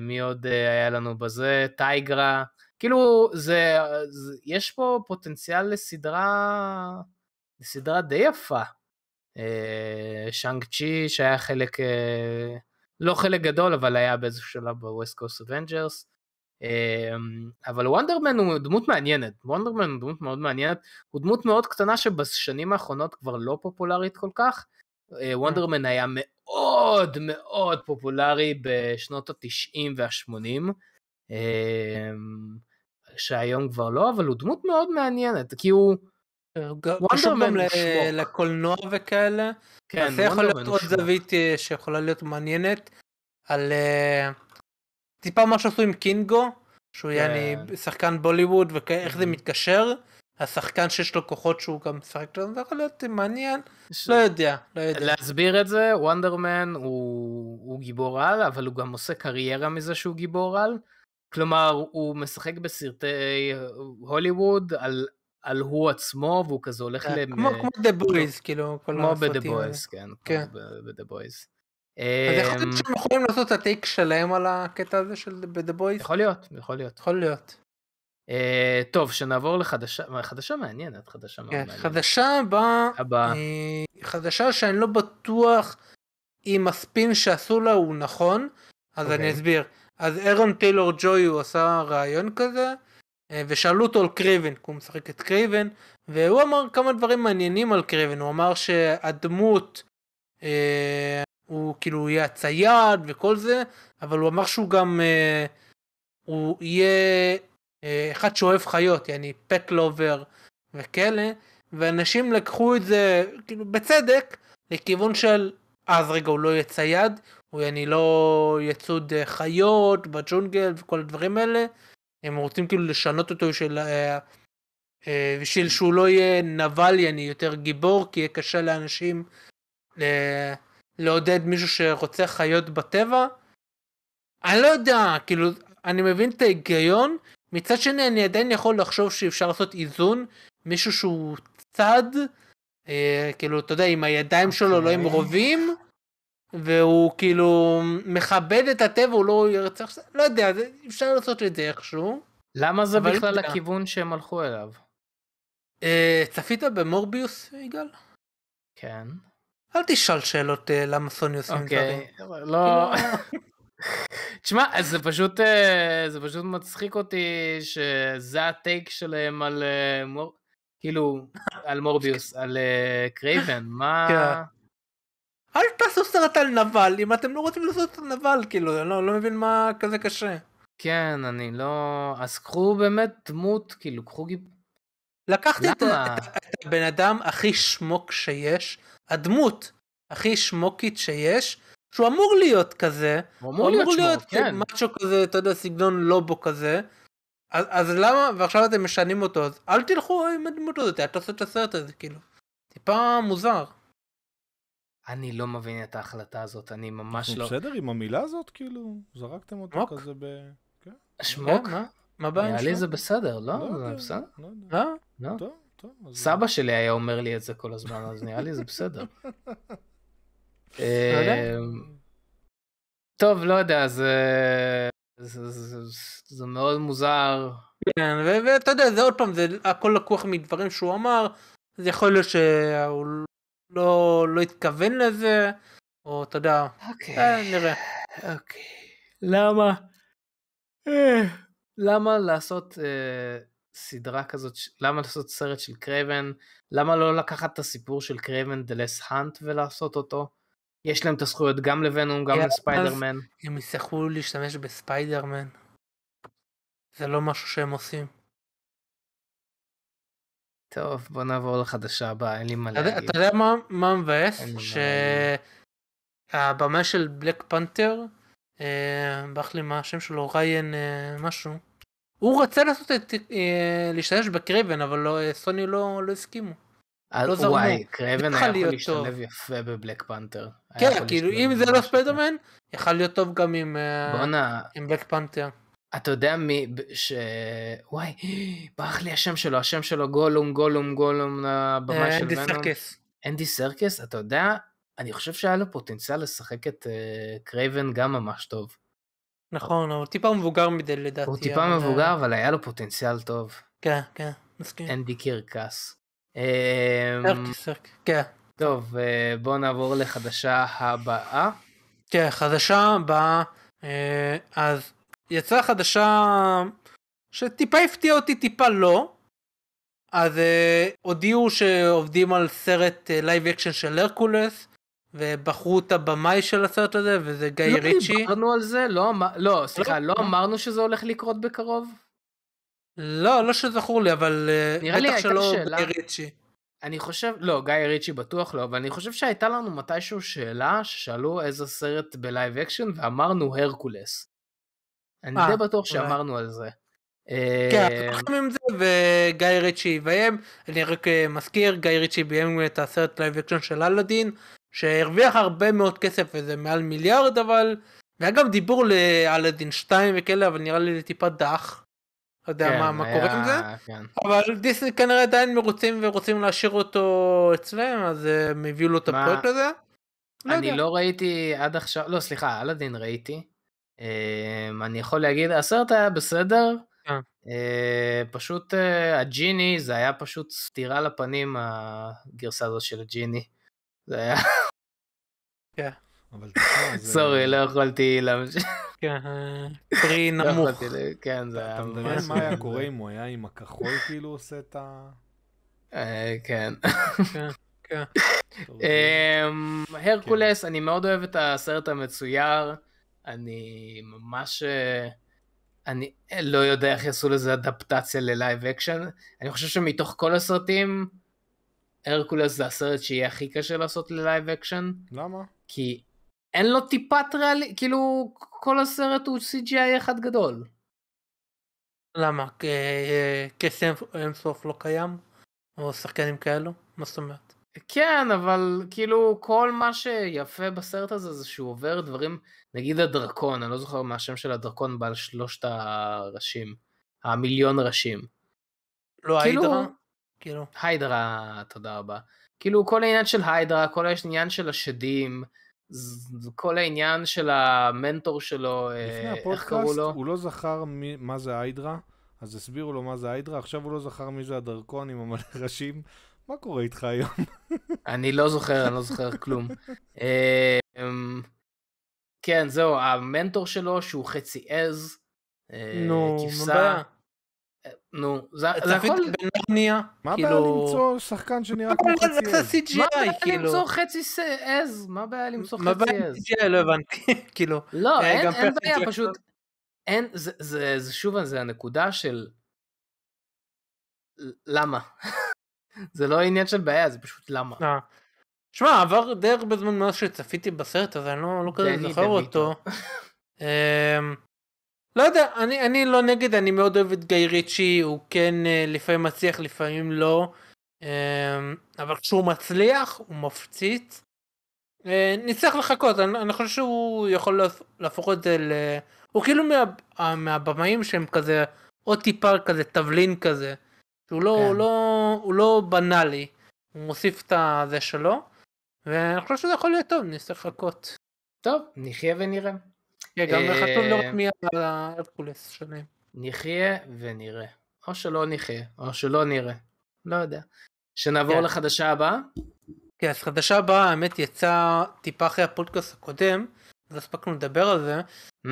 מי עוד היה לנו בזה? טייגרה. כאילו, זה, זה... יש פה פוטנציאל לסדרה... לסדרה די יפה. אה, שאנג צ'י שהיה חלק, אה, לא חלק גדול אבל היה באיזשהו שלב ב West Coast Avengers. אבל וונדרמן הוא דמות מעניינת, וונדרמן הוא דמות מאוד מעניינת, הוא דמות מאוד קטנה שבשנים האחרונות כבר לא פופולרית כל כך. וונדרמן היה מאוד מאוד פופולרי בשנות התשעים והשמונים, שהיום כבר לא, אבל הוא דמות מאוד מעניינת, כי הוא קשור גם לקולנוע וכאלה. כן, זה יכול להיות עוד זווית אה, שיכולה להיות מעניינת. על אה, טיפה מה שעשו עם קינגו, שהוא יעני כן. שחקן בוליווד ואיך זה מתקשר. השחקן שיש לו כוחות שהוא גם משחק זה יכול להיות מעניין, לא יודע, לא יודע. להסביר את זה, וונדרמן הוא, הוא גיבור על, אבל הוא גם עושה קריירה מזה שהוא גיבור על. כלומר, הוא משחק בסרטי הוליווד על על הוא עצמו והוא כזה הולך כן, ל... כמו The Boys כאילו כמו ב The Boys כן, כן. ב The Boys. אז יכול להיות אמ, שהם יכולים לעשות את ה take שלהם על הקטע הזה של ב The Boys? יכול להיות יכול להיות יכול להיות. Uh, טוב, שנעבור לחדשה, חדשה מעניינת, חדשה מאוד כן, מעניינת. חדשה הבאה, הבא. uh, חדשה שאני לא בטוח אם הספין שעשו לה הוא נכון, אז okay. אני אוקיי. אסביר. אז אירון טיילור ג'וי הוא עשה ראיון כזה, uh, ושאלו אותו על קריבן, כי הוא משחק את קריבן, והוא אמר כמה דברים מעניינים על קריבן, הוא אמר שהדמות, uh, הוא כאילו יהיה הצייד וכל זה, אבל הוא אמר שהוא גם, uh, הוא יהיה אה, אחד שאוהב חיות, יעני פט לובר וכאלה, ואנשים לקחו את זה, כאילו בצדק, לכיוון של, אז רגע הוא לא יהיה צייד, יעני לא יצוד אה, חיות בג'ונגל וכל הדברים האלה, הם רוצים כאילו לשנות אותו של... אה, בשביל שהוא לא יהיה נבל יעני יותר גיבור, כי יהיה קשה לאנשים לעודד מישהו שרוצה חיות בטבע. אני לא יודע, כאילו, אני מבין את ההיגיון, מצד שני אני עדיין יכול לחשוב שאפשר לעשות איזון, מישהו שהוא צד, אה, כאילו אתה יודע עם הידיים okay. שלו לא עם אוקיי. רובים, והוא כאילו מכבד את הטבע הוא לא ירצה, לא יודע אפשר לעשות את זה איכשהו. למה זה בכלל יודע. הכיוון שהם הלכו אליו? אה, צפית במורביוס יגאל? כן. אל תשאל שאלות אה, למה סוני עושים דברים. אוקיי, לא. תשמע, זה פשוט, אה, זה פשוט מצחיק אותי שזה ה take שלהם על, אה, מור... כאילו, על מורביוס, על אה, קרייבן, מה... אל תעשו סרט על נבל, אם אתם לא רוצים לעשות נבל, כאילו, אני לא, לא מבין מה כזה קשה. כן, אני לא... אז קחו באמת דמות, כאילו, קחו גיב... לקחתי את, את, את הבן אדם הכי שמוק שיש, הדמות הכי שמוקית שיש, שהוא אמור להיות כזה, הוא אמור להיות, להיות כן. משהו כזה, אתה יודע, סגנון לובו כזה, אז, אז למה, ועכשיו אתם משנים אותו, אז אל תלכו עם הדמות הזאת, אל תעשו את הסרט הזה, כאילו, טיפה מוזר. אני לא מבין את ההחלטה הזאת, אני ממש לא... בסדר עם המילה הזאת, כאילו, זרקתם אותו מוק? כזה ב... כן. שמוק? מה? מה הבעיה נראה לי זה בסדר, לא? לא זה בסדר? לא? לא? לא. טוב, טוב. סבא שלי היה אומר לי את זה כל הזמן, אז נראה לי זה בסדר. אמ, טוב, לא יודע, זה... זה, זה, זה מאוד מוזר. כן, ואתה יודע, זה עוד פעם, זה הכל לקוח מדברים שהוא אמר, אז יכול להיות שהוא לא, לא התכוון לזה, או אתה יודע, אוקיי, אה, נראה. אוקיי, למה? אה, למה לעשות אה, סדרה כזאת, למה לעשות סרט של קרייבן? למה לא לקחת את הסיפור של קרייבן The Last Hunt ולעשות אותו? יש להם את הזכויות גם לוונום, גם לספיידרמן. הם יצטרכו להשתמש בספיידרמן. זה לא משהו שהם עושים. טוב, בוא נעבור לחדשה הבאה, אין לי מה להגיד. אתה יודע מה מבאס? שהבמאי של Black Panther, אה, ברח לי מה השם שלו, ראיין אה, משהו, הוא רצה לעשות את, אה, להשתמש בקרייבן, אבל לא, סוני לא, לא הסכימו. לא זרמו. וואי, קרייבן היה יכול להשתלב יפה בבלק Panther. כן, כאילו אם זה לא ספיידרמן, יכול להיות טוב גם עם, אה, עם Black Panther. אתה יודע מי, ש... וואי, ברח לי השם שלו, השם שלו גולום, גולום, גולום, הבמאי אה, של ונום. אנדי סרקס. אנדי סרקס, אתה יודע, אני חושב שהיה לו פוטנציאל לשחק את uh, קרייבן גם ממש טוב. נכון, הוא טיפה מבוגר מדי לדעתי. הוא טיפה מבוגר, אבל היה לו פוטנציאל טוב. כן, כן, מסכים. אנדי סרקס. אמ, כן. טוב, אה, בואו נעבור לחדשה הבאה. כן, חדשה הבאה, אה, אז יצאה חדשה שטיפה הפתיע אותי, טיפה לא. אז uh, הודיעו שעובדים על סרט live uh, action של הרקולס, ובחרו את הבמאי של הסרט הזה, וזה גיא לא ריצ'י. לא דיברנו על זה? לא, לא סליחה, לא, לא אמרנו שזה הולך לקרות בקרוב? לא, לא שזכור לי, אבל אה, בטח שלא גיא ריצ'י. אני חושב, לא, גיא ריצ'י בטוח לא, אבל אני חושב שהייתה לנו מתישהו שאלה ששאלו איזה סרט ב live action ואמרנו הרקולס. אני די אה, בטוח שאמרנו על זה. כן, אה, אנחנו עם זה וגיא ריצ'י יביים, אני רק מזכיר, גיא ריצ'י ביים את הסרט live action של אלאדין, שהרוויח הרבה מאוד כסף וזה מעל מיליארד אבל, והיה גם דיבור לאלאדין 2 וכאלה, אבל נראה לי זה טיפה דח. לא יודע כן, מה, מה היה... קורה עם זה, כן. אבל דיסני כנראה עדיין מרוצים ורוצים להשאיר אותו אצלם, אז הם הביאו לו את הפרויקט הזה. לא אני יודע. לא ראיתי עד עכשיו, לא סליחה, אלאדין ראיתי. אמ, אני יכול להגיד, הסרט היה בסדר, כן. אה, פשוט אה, הג'יני, זה היה פשוט סטירה לפנים, הגרסה הזאת של הג'יני. זה היה... כן. סורי, לא יכולתי להמשיך. כן, פרי לא נמוך. כן, זה היה... אתה מדמיין מה היה קורה אם הוא היה עם הכחול כאילו עושה את ה... כן. כן. כן. אמ, הרקולס, אני מאוד אוהב את הסרט המצויר. אני ממש... אה, אני לא יודע איך יעשו לזה אדפטציה ל live action. אני חושב שמתוך כל הסרטים, הרקולס זה הסרט שיהיה הכי קשה לעשות ל live action. למה? כי אין לו טיפת ריאלי, כאילו כל הסרט הוא CGI אחד גדול. למה? קסם אינסוף לא קיים? או שחקנים כאלו? מה זאת אומרת? כן, אבל כאילו כל מה שיפה בסרט הזה זה שהוא עובר דברים, נגיד הדרקון, אני לא זוכר מה השם של הדרקון בעל שלושת הראשים, המיליון ראשים. לא כאילו, היידרה? כאילו. היידרה, תודה רבה. כאילו כל העניין של היידרה, כל העניין של השדים, כל העניין של המנטור שלו, אה, איך קראו לו? הוא לא זכר מי, מה זה היידרה, אז הסבירו לו מה זה היידרה, עכשיו הוא לא זכר מי זה הדרקון עם המלא ראשים. מה קורה איתך היום? אני לא זוכר, אני לא זוכר כלום. אמ, כן, זהו, המנטור שלו שהוא חצי עז. אה, נו, מה הבעיה? נו, זה הכל... בנרניה, מה הבעיה כאילו- למצוא שחקן שנראה כמו חצי עז? מה הבעיה כאילו? למצוא חצי עז? מה הבעיה למצוא חצי עז? מה הבעיה CGI? לא הבנתי, כאילו... לא, אה, אין בעיה, פשוט... אין, זה שוב, זה הנקודה של... למה? זה לא עניין של בעיה, זה פשוט למה. אה. שמע, עבר די הרבה זמן מאז שצפיתי בסרט הזה, אני לא, לא כזה זוכר אותו. אמ, לא יודע, אני, אני לא נגד, אני מאוד אוהב את גיא ריצ'י, הוא כן אה, לפעמים מצליח, לפעמים לא. אמ, אבל כשהוא מצליח, הוא מפציץ. אה, נצטרך לחכות, אני, אני חושב שהוא יכול להפוך את זה ל... הוא כאילו מה, מהבמאים שהם כזה, עוד טיפה כזה תבלין כזה. שהוא לא, כן. הוא לא, הוא לא בנאלי, הוא מוסיף את הזה שלו, ואני חושב שזה יכול להיות טוב, נצטרך לחכות. טוב, נחיה ונראה. כן, גם אה, חשוב לראות מי ההרקולס שלהם. נחיה ונראה. או שלא נחיה, או שלא נראה. לא יודע. שנעבור כן. לחדשה הבאה? כן, אז חדשה הבאה, האמת יצא טיפה אחרי הפודקאסט הקודם, אז הספקנו לדבר על זה. Mm.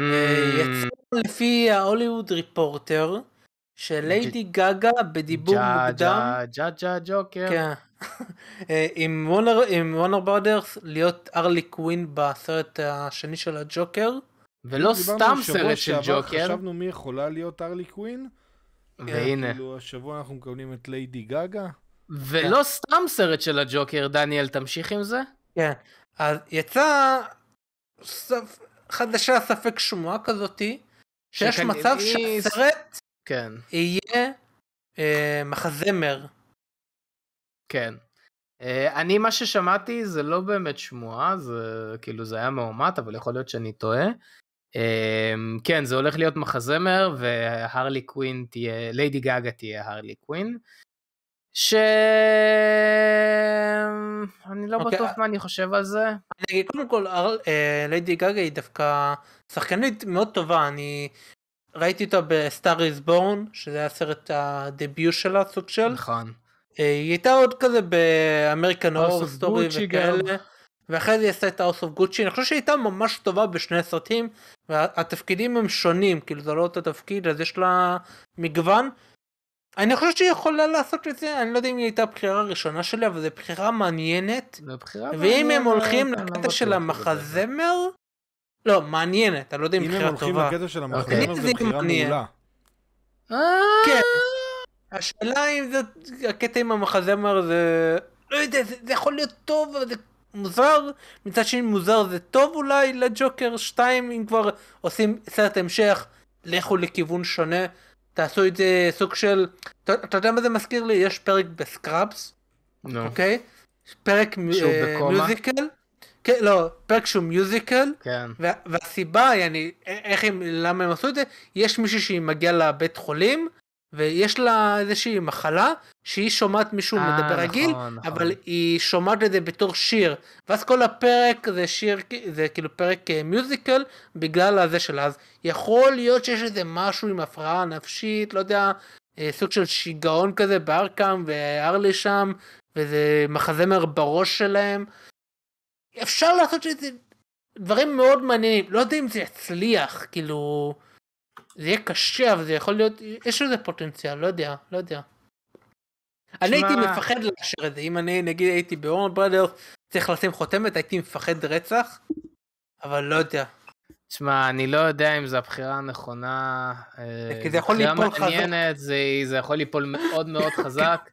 יצא לפי ה Hollywood Reporter, של ליידי גאגה בדיבור מוקדם. ג'ה ג'ה ג'וקר. כן. אה, עם Warner Brothers להיות הארלי קווין בסרט השני של הג'וקר. ולא סתם סרט של ג'וקר. חשבנו מי יכולה להיות הארלי קווין. והנה. כאילו השבוע אנחנו מקבלים את ליידי גאגה. ולא סתם סרט של הג'וקר, דניאל, תמשיך עם זה? כן. אז יצא חדשה ספק שמועה כזאתי, שיש מצב שהסרט כן. יהיה אה, מחזמר. כן. אה, אני, מה ששמעתי זה לא באמת שמועה, זה כאילו זה היה מאומת, אבל יכול להיות שאני טועה. אה, כן, זה הולך להיות מחזמר, והרלי קווין תהיה, ליידי גאגה תהיה הרלי קווין. ש... אני לא okay. אוקיי, בטוח מה אני חושב על זה. אני קודם כל, אה, ליידי גאגה היא דווקא שחקנית מאוד טובה, אני ראיתי אותה ב-A Star Is Born, שזה היה סרט ה debut שלה, סוג של. נכון. אה, היא הייתה עוד כזה ב American Horror Story וכאלה. ואחרי זה היא עשתה את House of Gucci, אני חושב שהיא הייתה ממש טובה בשני הסרטים, והתפקידים הם שונים, כאילו זה לא אותו תפקיד, אז יש לה מגוון. אני חושב שהיא יכולה לעשות את זה, אני לא יודע אם היא הייתה הבחירה הראשונה שלי, אבל זו בחירה מעניינת. ואם הם הולכים לקטע של המחזמר, לא, מעניינת, אני לא יודע אם בחירה טובה. אם הם הולכים לקטע של המחקרים, זה בחירה מעולה. כן. השאלה אם זה, הקטע עם המחזמר זה, לא יודע, זה, זה יכול להיות טוב, אבל זה מוזר, מצד שני מוזר זה טוב אולי לג'וקר 2, אם כבר עושים סרט המשך, לכו לכיוון שונה, תעשו את זה סוג של, אתה, אתה יודע מה זה מזכיר לי? יש פרק בסקראבס, אוקיי? פרק מיוזיקל. כן, לא, פרק שהוא מיוזיקל, כן. והסיבה, אני, איך הם, למה הם עשו את זה, יש מישהי שהיא מגיעה לבית חולים, ויש לה איזושהי מחלה שהיא שומעת מישהו 아, מדבר נכון, רגיל, נכון. אבל היא שומעת את זה בתור שיר, ואז כל הפרק זה שיר, זה כאילו פרק מיוזיקל בגלל הזה שלה, אז יכול להיות שיש איזה משהו עם הפרעה נפשית, לא יודע, סוג של שיגעון כזה בארקאם וארלי שם, וזה מחזמר בראש שלהם. אפשר לעשות שזה דברים מאוד מעניינים, לא יודע אם זה יצליח, כאילו, זה יהיה קשה, אבל זה יכול להיות, יש לזה פוטנציאל, לא יודע, לא יודע. אני הייתי מפחד לאשר את זה, אם אני נגיד הייתי באורן ברדרס, צריך לשים חותמת, הייתי מפחד רצח, אבל לא יודע. תשמע, אני לא יודע אם זו הבחירה הנכונה. כי זה יכול ליפול חזק. זה, זה יכול ליפול מאוד מאוד חזק.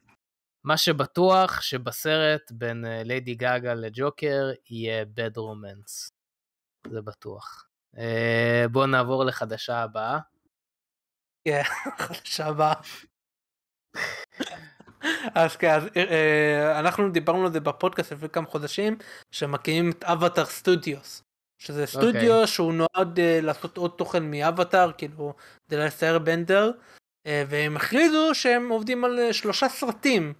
מה שבטוח שבסרט בין ליידי גאגה לג'וקר יהיה בד רומנס. זה בטוח. Uh, בואו נעבור לחדשה הבאה. כן, חדשה הבאה. אז כן, אז, uh, אנחנו דיברנו על זה בפודקאסט לפני כמה חודשים, שמקימים את אבטאר סטודיוס. שזה אוקיי. סטודיו okay. שהוא נועד uh, לעשות עוד תוכן מאבטאר, כאילו, כדי לסייר בנדר, uh, והם הכריזו שהם עובדים על uh, שלושה סרטים.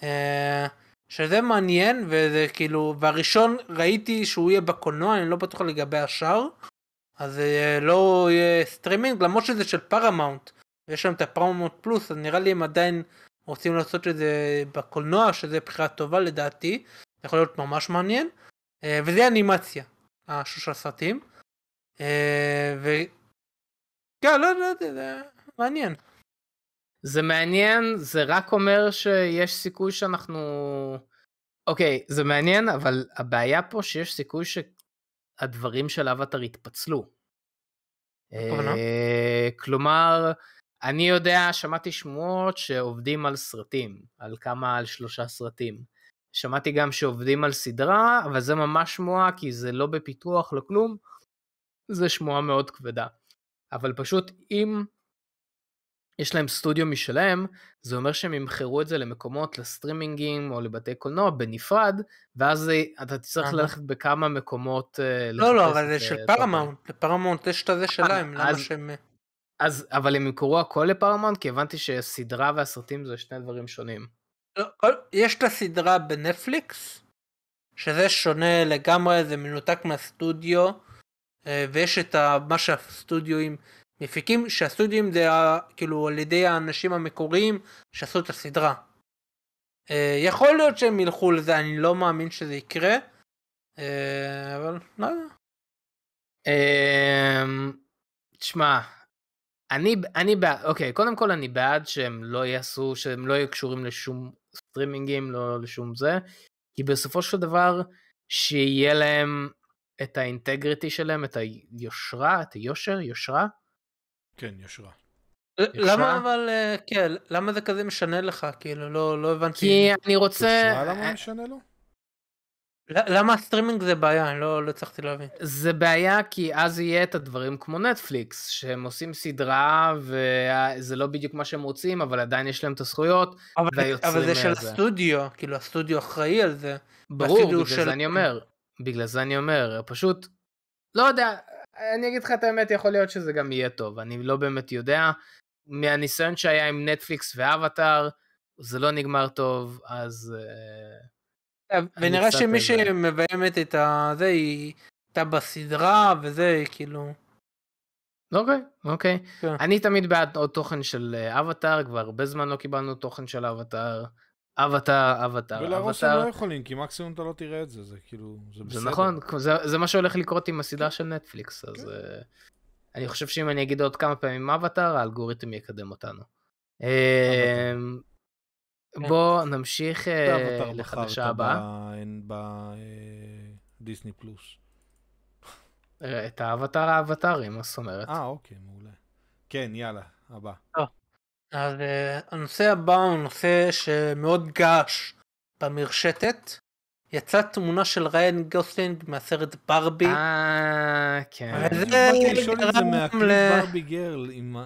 Uh, שזה מעניין, וזה כאילו, והראשון ראיתי שהוא יהיה בקולנוע, אני לא בטוח לגבי השאר. אז uh, לא יהיה סטרימינג, למרות שזה של פרמאונט, ויש שם את הפרמאונט פלוס, אז נראה לי הם עדיין רוצים לעשות את זה בקולנוע, שזה בחירה טובה לדעתי, יכול להיות ממש מעניין, uh, וזה אנימציה, השלושה סרטים, uh, ו... כן, לא, לא יודע, זה מעניין. זה מעניין, זה רק אומר שיש סיכוי שאנחנו... אוקיי, זה מעניין, אבל הבעיה פה שיש סיכוי שהדברים של אווטאר יתפצלו. כלומר, אני יודע, שמעתי שמועות שעובדים על סרטים, על כמה, על שלושה סרטים. שמעתי גם שעובדים על סדרה, אבל זה ממש שמועה, כי זה לא בפיתוח, לא כלום. זה שמועה מאוד כבדה. אבל פשוט אם יש להם סטודיו משלהם, זה אומר שהם ימכרו את זה למקומות, לסטרימינגים או לבתי קולנוע בנפרד, ואז אתה תצטרך ללכת בכמה מקומות. אה, לא, לא, אבל זה של פרמאונט, לפרמאונט יש את הזה שלהם, למה שהם... אז, אבל הם ימכרו הכל לפרמאונט? כי הבנתי שסדרה והסרטים זה שני דברים שונים. לא, יש את הסדרה בנטפליקס, שזה שונה לגמרי, זה מנותק מהסטודיו, אה, ויש את מה שהסטודיו מפיקים שהסטודיו זה כאילו על ידי האנשים המקוריים שעשו את הסדרה. אה, יכול להיות שהם ילכו לזה, אני לא מאמין שזה יקרה, אה, אבל לא יודע. אמ, תשמע, אני, אני בעד, אוקיי, קודם כל אני בעד שהם לא יעשו, שהם לא יהיו קשורים לשום סטרימינגים, לא לשום זה, כי בסופו של דבר, שיהיה להם את האינטגריטי שלהם, את היושרה, את היושר, יושרה, כן, יושרה. למה אבל, אה, כן, למה זה כזה משנה לך? כאילו, לא, לא הבנתי. כי אני רוצה... יושרה למה משנה לו? למה הסטרימינג זה בעיה? אני לא, לא הצלחתי להבין. זה בעיה כי אז יהיה את הדברים כמו נטפליקס, שהם עושים סדרה וזה לא בדיוק מה שהם רוצים, אבל עדיין יש להם את הזכויות, אבל, אבל זה של הסטודיו, כאילו הסטודיו אחראי על זה. ברור, בגלל של... זה אני אומר. בגלל זה אני אומר, פשוט, לא יודע, אני אגיד לך את האמת, יכול להיות שזה גם יהיה טוב, אני לא באמת יודע. מהניסיון שהיה עם נטפליקס ואווטאר, זה לא נגמר טוב, אז... אה, ונראה שמי שמביימת את הזה, היא הייתה בסדרה וזה, כאילו... אוקיי, אוקיי. כן. אני תמיד בעד עוד תוכן של אה, אבטאר, כבר הרבה זמן לא קיבלנו תוכן של אבטאר. אבטאר, אבטאר, ולהרוס הם לא יכולים, כי מקסימום אתה לא תראה את זה, זה כאילו, זה בסדר. זה נכון, זה, זה מה שהולך לקרות עם הסדרה של נטפליקס, אז כן. uh, אני חושב שאם אני אגיד עוד כמה פעמים אבטאר, האלגוריתם יקדם אותנו. Uh, בוא נמשיך uh, לחדשה הבאה. בדיסני פלוס. את האבטאר האבטארים, מה זאת אומרת? אה, אוקיי, מעולה. כן, יאללה, הבא. אז uh, הנושא הבא הוא נושא שמאוד געש במרשתת. יצאה תמונה של ריין גוסלינג מהסרט ברבי. אה, כן. וזה את זה מהקליפ ברבי גרל עם...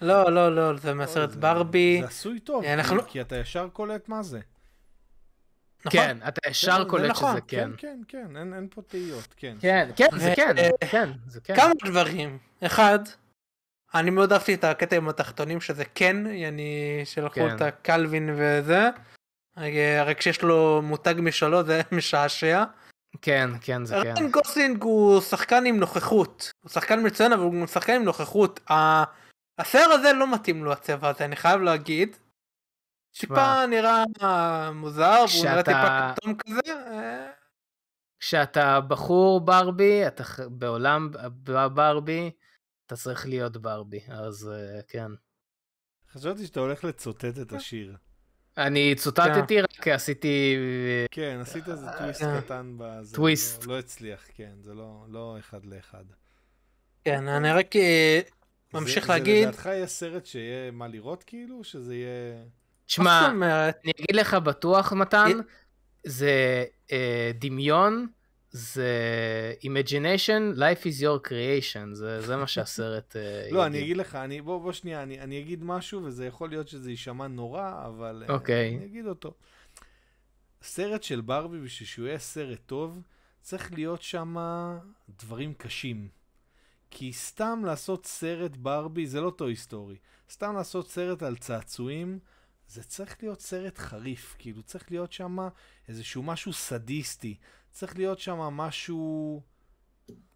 לא, לא, לא, זה מהסרט ברבי. זה עשוי טוב, אנחנו... כי אתה ישר קולט מה זה. נכון. כן, אתה ישר קולט נכון. שזה כן. כן, כן, כן, אין, אין פה תהיות, כן. כן, כן, זה כן, כן, זה כן. כמה דברים. אחד, אני מאוד אהבתי את הקטע עם התחתונים שזה כן, אני שלך כן. את הקלווין וזה. הרי כשיש לו מותג משלו זה משעשע. כן, כן, זה כן. ריין גוסלינג הוא שחקן עם נוכחות. הוא שחקן מצוין אבל הוא שחקן עם נוכחות. השיער הזה לא מתאים לו הצבע הזה, אני חייב להגיד. טיפה נראה מוזר, והוא נראה טיפה כתום כזה. אה. כשאתה בחור ברבי, אתה בעולם ברבי, אתה צריך להיות ברבי, אז אה, כן. חשבתי שאתה הולך לצוטט את השיר. אני צוטטתי, כן. רק עשיתי... כן, עשית איזה טוויסט כן. קטן בזה. טוויסט. לא, לא הצליח, כן, זה לא, לא אחד לאחד. כן, אני רק אה, ממשיך להגיד... זה לדעתך יהיה סרט שיהיה מה לראות כאילו? שזה יהיה... תשמע, אני אגיד לך בטוח, מתן, זה אה, דמיון, זה imagination, life is your creation, זה, זה מה שהסרט uh, יגיד. לא, אני אגיד לך, אני, בוא, בוא שנייה, אני, אני אגיד משהו, וזה יכול להיות שזה יישמע נורא, אבל okay. אוקיי. uh, אני אגיד אותו. סרט של ברבי, בשביל שהוא יהיה סרט טוב, צריך להיות שם דברים קשים. כי סתם לעשות סרט ברבי זה לא Toy Story. סתם לעשות סרט על צעצועים, זה צריך להיות סרט חריף. כאילו, צריך להיות שם איזשהו משהו סדיסטי. צריך להיות שם משהו...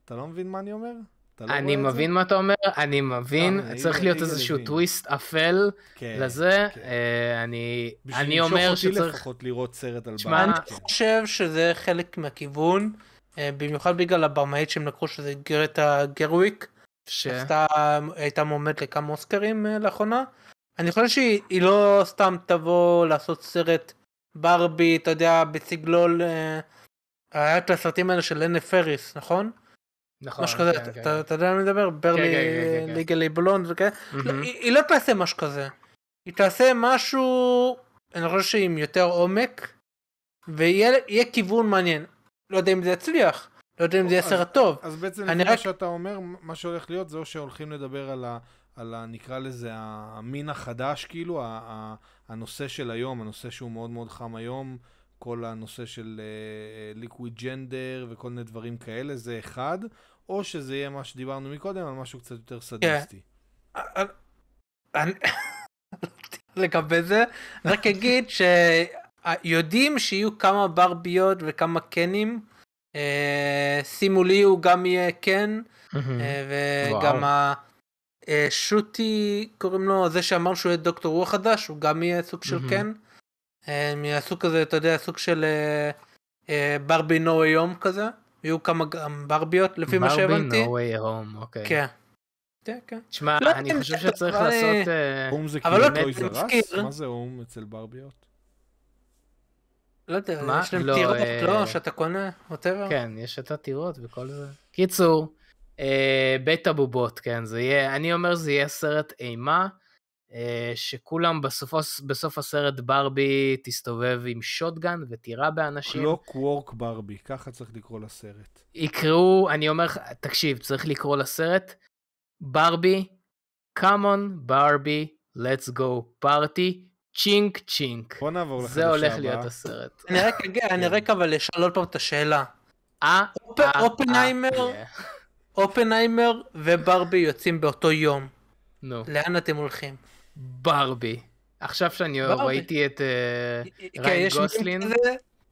אתה לא מבין מה אני אומר? לא אני מבין מה אתה אומר, אני מבין, לא, צריך להיות איזשהו טוויסט אפל כן, לזה, כן. אה, אני אומר שצריך... בשביל למשוך אותי לפחות לראות סרט על בעיה. אני חושב שזה חלק מהכיוון, אה, במיוחד בגלל הבמאית שהם לקחו שזה גרטה גרוויק, שהייתה מועמדת לכמה אוסקרים אה, לאחרונה. אני חושב שהיא לא סתם תבוא לעשות סרט ברבי, אתה יודע, בסגלול היה את הסרטים האלה של לנה פריס, נכון? נכון, משהו כזה, כן, אתה, כן. אתה יודע על מה אני מדבר? ברלי כן, כן, ליגלי בלונד וכאלה. לא, היא לא תעשה משהו כזה. היא תעשה משהו, אני חושב שעם יותר עומק, ויהיה כיוון מעניין. לא יודע אם זה יצליח, לא יודע אם זה יהיה סרט טוב. אז בעצם לפי מה שאתה אומר, מה שהולך להיות זה או שהולכים לדבר על ה... על ה... נקרא לזה המין החדש, כאילו, הנושא של היום, הנושא שהוא מאוד מאוד חם היום, כל הנושא של ליקוויד uh, ג'נדר וכל מיני דברים כאלה, זה אחד, או שזה יהיה מה שדיברנו מקודם, על משהו קצת יותר סדיסטי. כן. לגבי זה, רק אגיד שיודעים שיהיו כמה ברביות וכמה קנים, אה, שימו לי הוא גם יהיה קן, אה, וגם השוטי, קוראים לו, זה שאמר שהוא יהיה דוקטור רוח חדש, הוא גם יהיה סוג של קן. הם יעשו כזה, אתה יודע, סוג של אה, אה, ברבי No Way Home כזה. יהיו כמה גם ברביות לפי מה שהבנתי. ברבי נו ווי הום, אוקיי. כן. כן, כן. תשמע, לא, אני חושב שצריך לעשות... Home זה כאילו Toys R Us? מה זה Home אצל ברביות? לא יודע, יש להם לא, טירות, לא, שאתה קונה, whatever. כן, יש את הטירות וכל זה. קיצור, בית הבובות, כן, זה יהיה, אני אומר זה יהיה סרט אימה. אה, שכולם בסופו, בסוף הסרט ברבי תסתובב עם שוטגן ותירה באנשים. קלוק וורק ברבי, ככה צריך לקרוא לסרט. יקראו, אני אומר לך, תקשיב, צריך לקרוא לסרט ברבי, come on ברבי, let's go party, צ'ינק צ'ינק. בוא נעבור לחדשה הבאה. זה הולך להיות הסרט. אני רק אגיד, אני רק אבל אשאל עוד פעם את השאלה. אה? אה אופנהיימר, אה, אופנהיימר וברבי יוצאים באותו יום. נו. לאן אתם הולכים? ברבי. עכשיו שאני ברבי. ראיתי את uh, ריין גוסלין.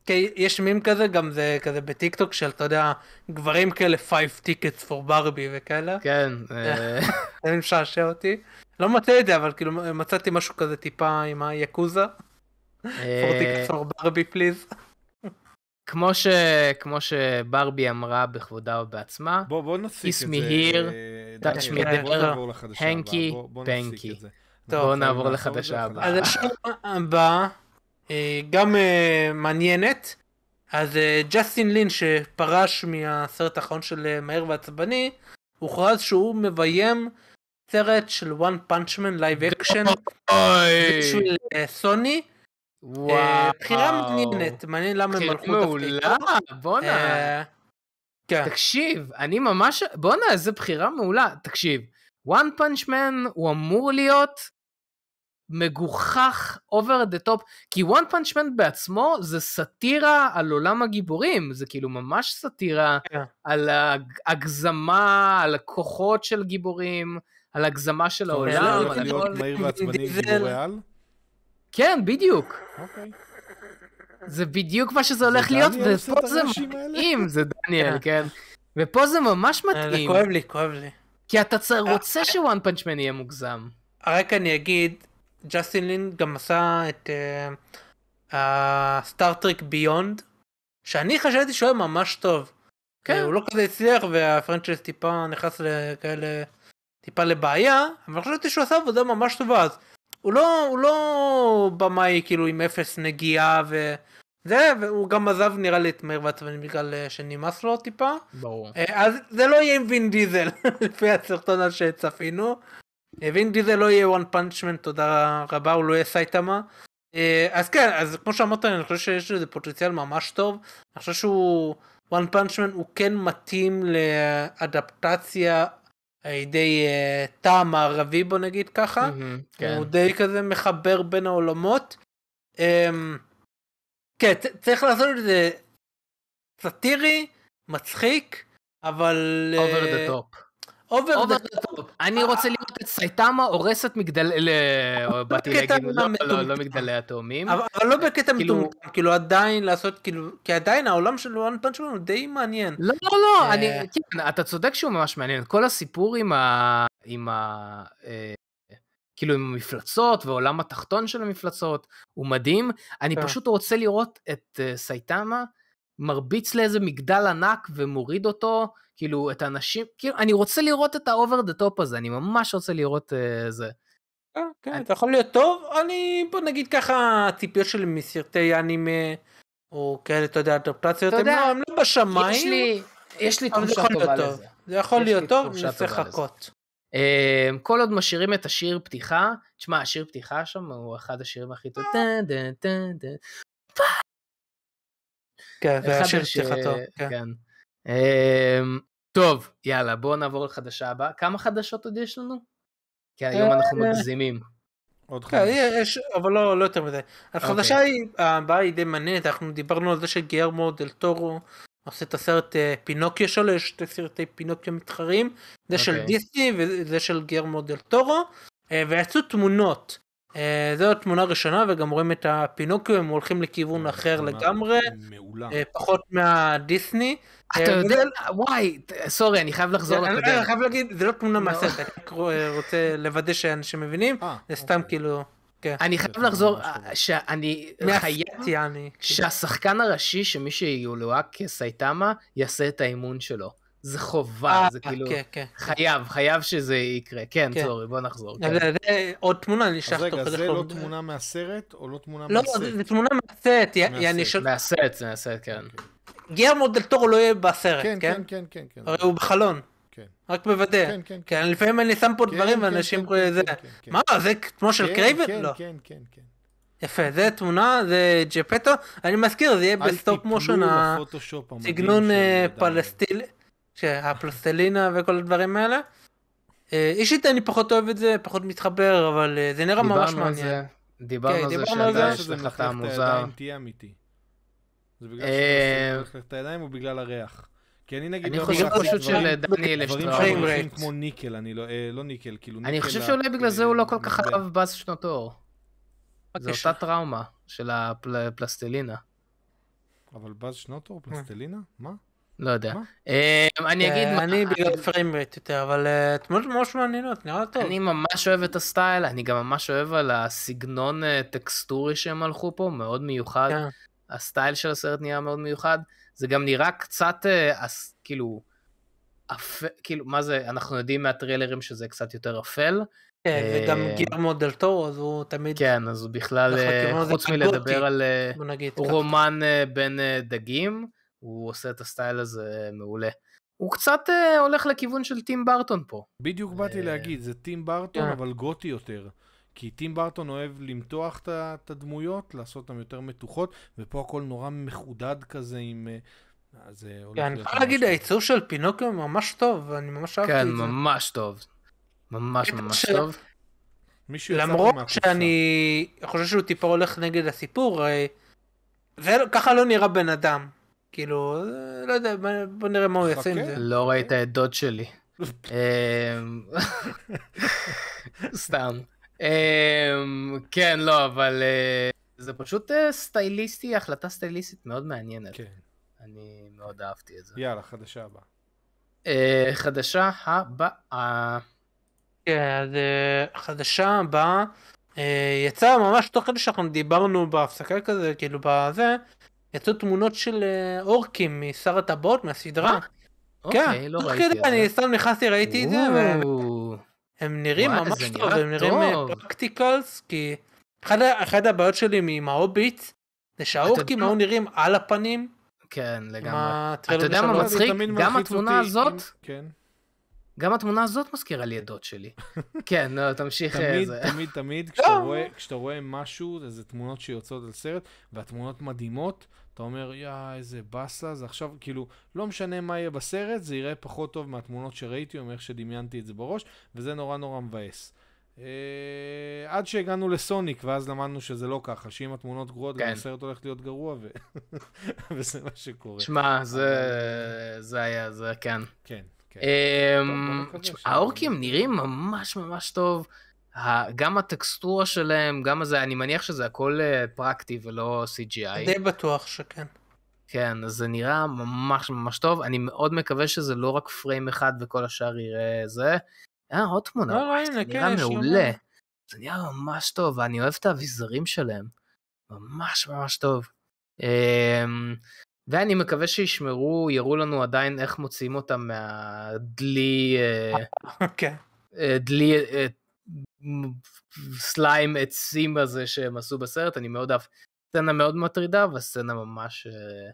כי יש מים כזה, גם זה כזה בטיקטוק של, אתה יודע, גברים כאלה 5 tickets for ברבי וכאלה. כן. אה. זה משעשע אותי. לא מצא את זה, אבל כאילו מצאתי משהו כזה טיפה עם היקוזה. 4 tickets for ברבי פליז. כמו, ש... כמו שברבי אמרה בכבודה ובעצמה, בוא, בוא נפסיק את זה. Kiss me here, touch me there, hanky, panky. בואו נעבור לחדשה הבאה. אז החדשה הבאה אה, גם אה, מעניינת. אז אה, ג'סטין לין שפרש מהסרט האחרון של מהיר ועצבני, הוכרז שהוא מביים סרט של One Punch Man live action בשביל סוני. וואו. בחירה מעניינת, מעניין למה הם הלכו דווקא. מעולה, בואנה. כן. תקשיב, אני ממש, בואנה, איזה בחירה מעולה. תקשיב, וואן פאנץ' מן הוא אמור להיות מגוחך over the top, כי one punch man בעצמו זה סאטירה על עולם הגיבורים, זה כאילו ממש סאטירה yeah. כן. על הגזמה, על הכוחות של גיבורים, על הגזמה של העולם. הולך להיות מהיר ועצבני גיבורי על? כן, בדיוק. אוקיי. זה בדיוק מה שזה הולך להיות, ופה זה מתאים, זה דניאל, כן. ופה זה ממש אה, מתאים. זה כואב לי, כואב לי. כי אתה רוצה ש One Punch Man יהיה מוגזם. רק אני אגיד, ג'סטין לין גם עשה את Star Trek Beyond, שאני חשבתי שהוא היה ממש טוב. כן. הוא לא כזה הצליח וה franchise טיפה נכנס לכאלה, טיפה לבעיה, אבל חשבתי שהוא עשה עבודה ממש טובה אז. הוא לא, הוא לא במאי כאילו עם אפס נגיעה ו... זה, והוא גם עזב נראה לי את מהיר ועצבני בגלל אה, שנמאס לו טיפה. ברור. אה, אז זה לא יהיה עם וין דיזל, לפי הסרטון שצפינו. אה, וין דיזל לא יהיה One Punch Man, תודה רבה, הוא לא יהיה סייטמה. אז כן, אז כמו שאמרת, אני חושב שיש לזה פוטנציאל ממש טוב. אני חושב שהוא, One Punch Man הוא כן מתאים לאדפטציה על ידי דה מערבי בוא נגיד ככה. כן. הוא די כזה מחבר בין העולמות. כן, צריך לעשות את זה סאטירי, מצחיק, אבל... Over the top. Over the top. אני רוצה לראות את סייטמה הורס את מגדלי... באתי להגיד, לא, לא, לא מגדלי התאומים. אבל לא בקטע כאילו- מטומטם, כאילו עדיין לעשות, כאילו, כי עדיין העולם של One Punch הוא די מעניין. לא, לא, לא, אני, כן, אתה צודק שהוא ממש מעניין. כל הסיפור עם ה... אה, כאילו עם המפלצות ועולם התחתון של המפלצות, הוא מדהים. אני כן. פשוט רוצה לראות את uh, סייטמה מרביץ לאיזה מגדל ענק ומוריד אותו, כאילו את האנשים, כאילו אני רוצה לראות את ה over the top הזה, אני ממש רוצה לראות uh, זה. כן, כן, זה יכול להיות טוב, אני בוא נגיד ככה, הציפיות שלי מסרטי אנימה, או כאלה, אתה יודע, אדפטציות, הם לא, לא בשמיים. יש לי, יש לי תחושה טובה לזה. זה יכול להיות טוב, נצטרך לחכות. אמ, כל עוד משאירים את השיר פתיחה, תשמע, השיר פתיחה שם הוא אחד השירים הכי טוב. כן, זה השיר פתיחה טוב. כן. כן. אמ, טוב, יאללה, בואו נעבור לחדשה הבאה. כמה חדשות עוד יש לנו? כי היום אנחנו אה, מגזימים. עוד כן, חמש. יש, אבל לא, לא יותר מדי. החדשה אוקיי. הבאה היא די מעניינת, אנחנו דיברנו על זה שגיירמו דל טורו עושה את הסרט אה, פינוקיו שלו, יש שתי סרטי פינוקיו מתחרים, זה של אוקיי. דיסני וזה של גרמו דל טורו, אה, ויצאו תמונות. אה, זו התמונה הראשונה וגם רואים את הפינוקיו הם הולכים לכיוון אחר לגמרי מעולה. פחות מהדיסני. אתה יודע וואי סורי אני חייב לחזור לקודם. אני חייב להגיד זה לא תמונה מהסרט אני רוצה לוודא שאנשים מבינים זה סתם אוקיי. כאילו כן. אני חייב לחזור, שאני חייב, שהשחקן הראשי, שמי שיולואה כסייטמה, יעשה את האימון שלו. זה חובה, אה, זה כאילו, כן, כן. חייב, חייב שזה יקרה. כן, סורי, בוא נחזור. עוד תמונה, אני אשלח תוך כדי אז רגע, זה לא תמונה מהסרט, או לא תמונה מהסרט? לא, זה תמונה מהסרט. מהסרט, זה מהסרט, כן. אוקיי. גרמו דל טורו לא יהיה בסרט, כן? כן, כן, כן. כן. הרי הוא בחלון. כן. רק מוודא. כן, כן, כן. לפעמים אני שם פה דברים ואנשים קוראים לזה. מה, זה כמו של קרייבן? לא. כן, כן, כן. יפה, זה תמונה, זה ג'פטו. אני מזכיר, זה יהיה ב stop motion, הסגנון אה, פלסטיל, הפלסטלינה וכל הדברים האלה. אה, אישית אני פחות אוהב את זה, פחות מתחבר, אבל אה, זה נראה ממש מעניין. דיברנו על זה שאתה יש לך טעם מוזר. זה בגלל שזה מלכלך את הידיים או בגלל הריח? כי אני נגיד... אני לא חושב פשוט שלדניאל יש דברים כמו ניקל, אני לא, אה, לא ניקל, כאילו ניקל... אני חושב שאולי בגלל זה הוא לא כל כך אהב באז שנות אור. זו אותה טראומה של הפלסטלינה. אבל באז שנות אור, פלסטלינה? מה? לא יודע. אה, אני אגיד מה... אני בגלל frame rate יותר, אבל אה, תמונות ממש מעניינות, נראה טוב. אני ממש אוהב את ה style, אני גם ממש אוהב על הסגנון טקסטורי שהם הלכו פה, מאוד מיוחד. כן. הסטייל של הסרט נהיה מאוד מיוחד. זה גם נראה קצת, אה, אס, כאילו, אפ, כאילו, מה זה, אנחנו יודעים מהטריילרים שזה קצת יותר אפל. כן, אה, וגם גירמו דל טורו, אז הוא תמיד... כן, אז בכלל, אה, חוץ מלדבר על אה, רומן בין דגים, הוא עושה את הסטייל הזה מעולה. הוא קצת הולך לכיוון של טים ברטון פה. בדיוק באתי להגיד, זה טים ברטון, אבל גותי יותר. כי טים ברטון אוהב למתוח את הדמויות, לעשות אותן יותר מתוחות, ופה הכל נורא מחודד כזה עם... אז כן, אני יכול להגיד, העיצוב של פינוקיו ממש טוב, אני ממש אהבתי כן, את זה. כן, ממש טוב. ממש ממש טוב. למרות שאני חושב שהוא טיפה הולך נגד הסיפור, זה ככה לא נראה בן אדם. כאילו, לא יודע, בוא נראה מה הוא יעשה עם זה. לא ראית את דוד שלי. סתם. אמ, כן, לא, אבל אה, זה פשוט אה, סטייליסטי, החלטה סטייליסטית מאוד מעניינת. כן. אני מאוד אהבתי את זה. יאללה, חדשה הבאה. אה, חדשה הבאה. כן, אז חדשה הבאה. יצא ממש תוך כדי שאנחנו דיברנו בהפסקה כזה, כאילו בזה, יצאו תמונות של אורקים משר הטבעות מהסדרה. אוקיי, כן, לא ראיתי. אני סתם נכנסתי, ראיתי את זה, והם נראים ממש טוב, הם נראים פרקטיקלס, כי אחת הבעיות שלי עם ההוביט, זה שהאורקים היו נראים על הפנים. כן, לגמרי. אתה יודע מה מצחיק? גם התמונה הזאת, כן. גם התמונה הזאת מזכירה לי עדות שלי. כן, לא, תמשיך. תמיד, תמיד, תמיד, כשאתה רואה, כשאתה רואה משהו, איזה תמונות שיוצאות על סרט, והתמונות מדהימות, אתה אומר, יא, איזה באסה, זה עכשיו, כאילו, לא משנה מה יהיה בסרט, זה יראה פחות טוב מהתמונות שראיתי, או מאיך שדמיינתי את זה בראש, וזה נורא נורא מבאס. Uh, עד שהגענו לסוניק, ואז למדנו שזה לא ככה, שאם התמונות גרועות, כן. גם הסרט הולך להיות גרוע, ו... וזה מה שקורה. שמע, זה... זה היה, זה כן. כן, כן. Um, האורקים נראים ממש ממש טוב. גם הטקסטורה שלהם, גם הזה, אני מניח שזה הכל אה, פרקטי ולא CGI. די בטוח שכן. כן, אז זה נראה ממש ממש טוב, אני מאוד מקווה שזה לא רק פריים אחד וכל השאר יראה זה. אה, עוד תמונה, לא, לא, זה נראה כן, מעולה. זה נראה ממש טוב, ואני אוהב את האביזרים שלהם. ממש ממש טוב. אמ, ואני מקווה שישמרו, יראו לנו עדיין איך מוציאים אותם מהדלי, כן. דלי סליים עצים הזה שהם עשו בסרט, אני מאוד אהב. סצנה מאוד מטרידה והסצנה ממש uh,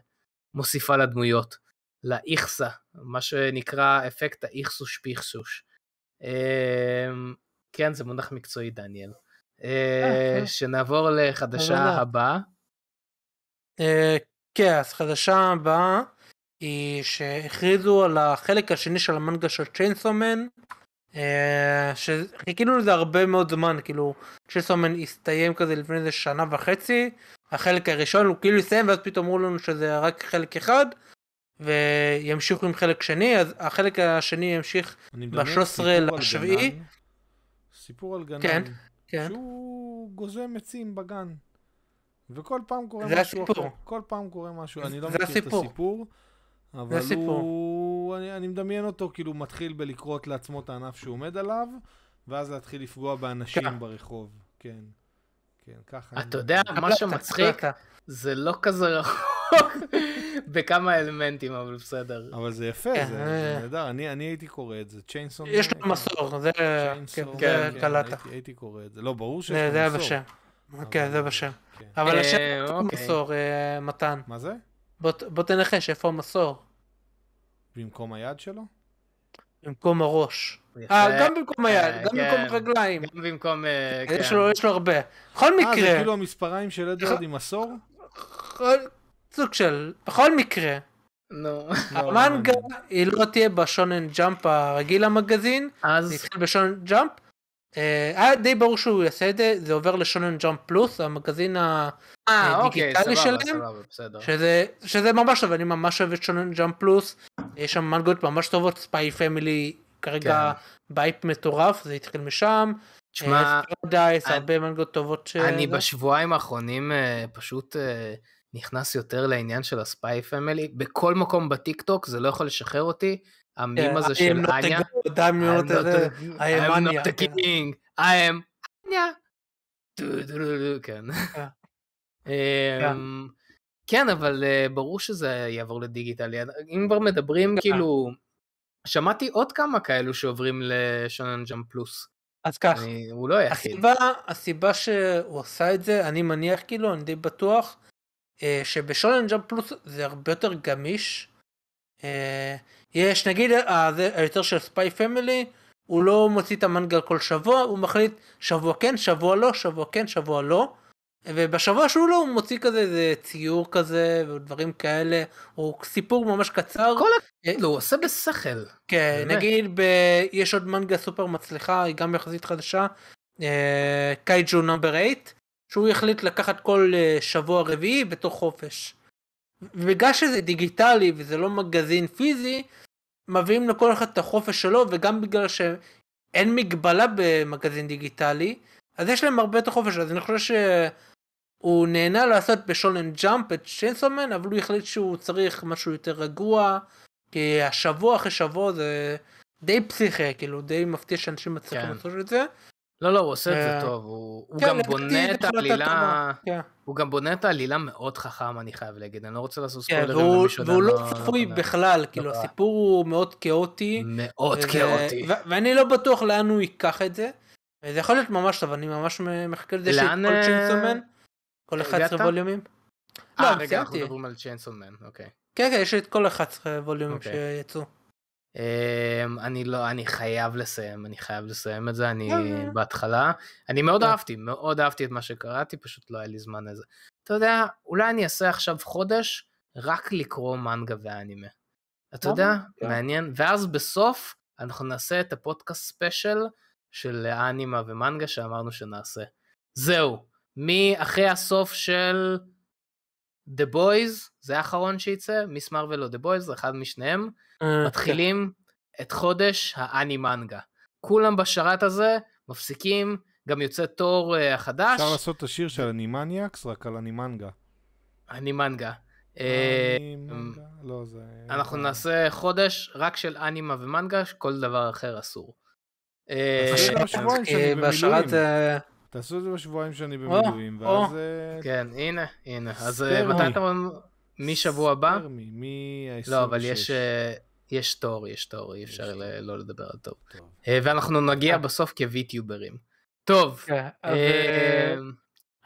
מוסיפה לדמויות, לאיכסה, מה שנקרא אפקט האיכסוש פיכסוש. Uh, כן, זה מונח מקצועי, דניאל. Uh, שנעבור לחדשה הבאה. כן, אז חדשה הבאה היא שהכריזו על החלק השני של המנגה של צ'יינסומן, אה, שחיכינו לזה הרבה מאוד זמן, כאילו, צ'יינסומן הסתיים כזה לפני איזה שנה וחצי, החלק הראשון הוא כאילו הסתיים ואז פתאום אמרו לנו שזה רק חלק אחד, וימשיכו עם חלק שני, אז החלק השני ימשיך ב-13 לשביעי. סיפור על גנן, כן, כן. שהוא גוזם עצים בגן. וכל פעם קורה משהו הסיפור. אחר. כל פעם קורה משהו, אני לא מכיר הסיפור. את הסיפור. אבל הוא, אני, אני מדמיין אותו כאילו מתחיל בלקרות לעצמו את הענף שהוא עומד עליו, ואז להתחיל לפגוע באנשים כן. ברחוב. כן, כן, ככה. אתה יודע, מה שמצחיק, זה לא כזה רחוק בכמה אלמנטים, אבל בסדר. אבל זה יפה, כן. זה נהדר, אני, אני הייתי קורא את זה, צ'יינסון. יש לו מסור, זה קלטת. הייתי קורא את זה, לא, ברור שיש לו מסור. זה בשם. כן, זה בשם. אבל אה, השם אוקיי. מסור, אה, מתן. מה זה? בוא תנחש איפה המסור. במקום היד שלו? במקום הראש. אה, גם במקום היד, גם כן. במקום הרגליים. גם במקום, אה, כן. יש לו הרבה. בכל מקרה... אה, זה כאילו המספריים של אדוארד עם מסור? סוג של... בכל מקרה. נו. לא, המנגה היא לא תהיה ב Shonen Jump הרגיל המגזין. אז... זה התחיל ב Shonen Jump. אה, היה די ברור שהוא יעשה את זה, זה עובר ל Shonen Jump Plus, המגזין הדיגיטלי שלהם, שזה, שזה ממש טוב, אני ממש אוהב את Shonen Jump Plus, יש שם מנגות ממש טובות, Spy Family כרגע כן. הייפ מטורף, זה התחיל משם, תשמע, דייס, הרבה מנגות טובות. ש... אני בשבועיים האחרונים אה, פשוט אה, נכנס יותר לעניין של ה Spy Family, בכל מקום בטיק טוק זה לא יכול לשחרר אותי. המים הזה של אניה. I am not the king, I am אניה. כן. אמ, כן, אבל אה, ברור שזה יעבור לדיגיטלי. אם כבר מדברים, כאילו, שמעתי עוד כמה כאלו שעוברים לשונן ג'אם פלוס. אז כך, הוא לא היחיד. הסיבה, הסיבה שהוא עשה את זה, אני מניח כאילו, אני די בטוח, אה, שבשונן ג'אם פלוס זה הרבה יותר גמיש. אה, יש נגיד היותר של ספיי פמילי, הוא לא מוציא את המנגל כל שבוע, הוא מחליט שבוע כן, שבוע לא, שבוע כן, שבוע לא. ובשבוע שהוא לא, הוא מוציא כזה איזה ציור כזה ודברים כאלה, או סיפור ממש קצר. כל הכבוד, הוא עושה בשכל. כן, נגיד ב... יש עוד מנגה סופר מצליחה, היא גם יחסית חדשה, קייג'ו נאמבר 8, שהוא החליט לקחת כל אה, שבוע רביעי בתוך חופש. ובגלל שזה דיגיטלי וזה לא מגזין פיזי, מביאים לכל אחד את החופש שלו, וגם בגלל שאין מגבלה במגזין דיגיטלי, אז יש להם הרבה יותר חופש, אז אני חושב שהוא נהנה לעשות בשולן ג'אמפ את צ'יינסומן, אבל הוא החליט שהוא צריך משהו יותר רגוע, כי השבוע אחרי שבוע זה די פסיכי, כאילו די מפתיע שאנשים מצליחים כן. לעשות את זה. לא, לא, הוא עושה את זה אה, טוב, הוא כן, גם בונה את העלילה, כן. הוא גם בונה את העלילה מאוד חכם, אני חייב להגיד, אני לא רוצה לעשות ספוילרים למישהו והוא לא צפוי בכלל, כאילו לא. הסיפור הוא מאוד כאוטי. מאוד כאוטי. ואני לא בטוח לאן הוא ייקח את זה. זה יכול להיות ממש טוב, אני ממש מחכה לזה שכל צ'יינסומן, כל 11 ווליומים. אה, רגע, אנחנו מדברים על צ'יינסומן, אוקיי. כן, כן, יש את כל 11 ווליומים אוקיי. שיצאו. Um, אני לא, אני חייב לסיים, אני חייב לסיים את זה, אני אה. בהתחלה, אני מאוד אה. אהבתי, מאוד אהבתי את מה שקראתי, פשוט לא היה לי זמן לזה. אתה יודע, אולי אני אעשה עכשיו חודש רק לקרוא מנגה ואנימה. אתה יודע, כן. מעניין, ואז בסוף אנחנו נעשה את הפודקאסט ספיישל של אנימה ומנגה שאמרנו שנעשה. זהו, מאחרי הסוף של The Boys, זה האחרון שייצא, מיס מרוויל או The Boys, אחד משניהם. אה, מתחילים את חודש האני מנגה. כולם בשרת הזה, מפסיקים, גם יוצא תור החדש. אפשר לעשות את השיר של אנימניאקס, רק על אנימנגה. אנימנגה. אה, לא, זה... אנחנו נעשה חודש רק של אנימה ומנגה, כל דבר אחר אסור. תעשו את זה בשבועיים שאני במילואים, ואז... כן, הנה, הנה. אז מתי אתה... משבוע הבא? מ-26. לא, אבל יש... יש תור, יש תור, אי אפשר לא לדבר על טוב. אה, ואנחנו נגיע אה. בסוף כוויטיוברים. טוב. כן, אה,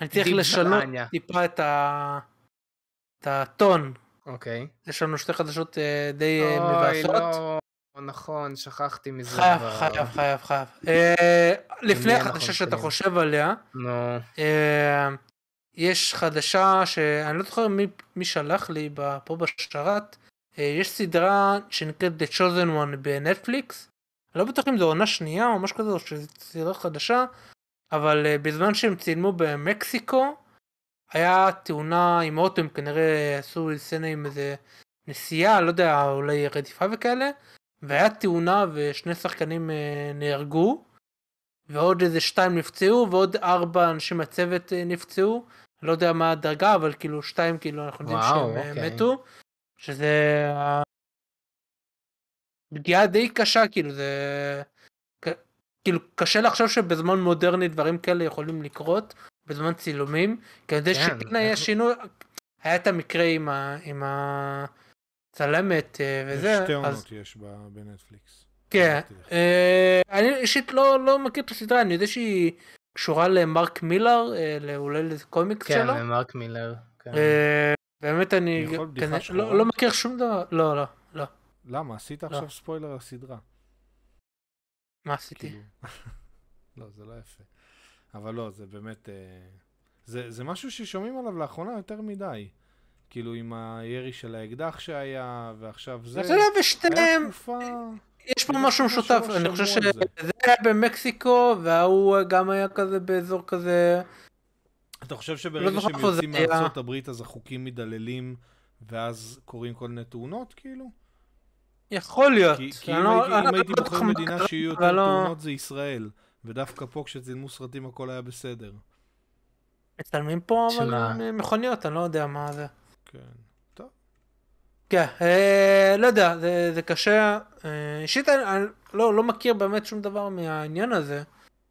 אני צריך לשנות טיפה את הטון. אוקיי. יש לנו שתי חדשות די מבאסות. אוי, לא, נכון, שכחתי מזה. חייב, חייב, חייב, חייב. לפני החדשה שאתה חושב עליה, יש חדשה שאני לא זוכר מי שלח לי פה בשרת, יש סדרה שנקראת The Chosen One בנטפליקס, לא בטוח אם זו עונה שנייה או משהו כזה או שזו סדרה חדשה, אבל אה, בזמן שהם צילמו במקסיקו, היה תאונה עם אוטו, הם כנראה עשו סצנה עם איזה נסיעה, לא יודע, אולי רדיפה וכאלה, והיה תאונה ושני שחקנים אה, נהרגו, ועוד איזה שתיים נפצעו, ועוד ארבע אנשים מהצוות נפצעו, לא יודע מה הדרגה, אבל כאילו שתיים כאילו אנחנו יודעים שהם אוקיי. מתו. שזה פגיעה די קשה כאילו זה כאילו קשה לחשוב שבזמן מודרני דברים כאלה יכולים לקרות בזמן צילומים כי אני יודע כן, שכן היה שינוי היה את המקרה עם, ה, עם הצלמת אה, וזה. יש שתי עונות יש בנטפליקס. כן. אה, אני אישית לא, לא מכיר את הסדרה אני יודע שהיא קשורה למרק מילר אה, אולי לקומיקס כן, שלו. כן למרק מילר. כן. באמת אני כנראה, לא, לא מכיר שום דבר, לא, לא, לא. למה? עשית לא. עכשיו ספוילר לסדרה. מה עשיתי? כאילו... לא, זה לא יפה. אבל לא, זה באמת... אה, זה, זה משהו ששומעים עליו לאחרונה יותר מדי. כאילו עם הירי של האקדח שהיה, ועכשיו זה... זה לא בשתיהם. יש פה משהו משותף, אני חושב שזה היה במקסיקו, וההוא גם היה כזה באזור כזה אתה חושב שברגע לא שהם יוצאים מארצות הברית אז החוקים מדללים ואז קורים כל מיני תאונות כאילו? יכול להיות. כי, כי אם, לא, הייתי, אם הייתי לא בוחר מדינה שיהיו יותר לא... תאונות זה ישראל, ודווקא פה כשצילמו סרטים הכל היה בסדר. מצלמים פה אבל מכוניות, אני לא יודע מה זה. כן, טוב. כן, אה, לא יודע, זה, זה קשה. אה, אישית אני, אני לא, לא מכיר באמת שום דבר מהעניין הזה.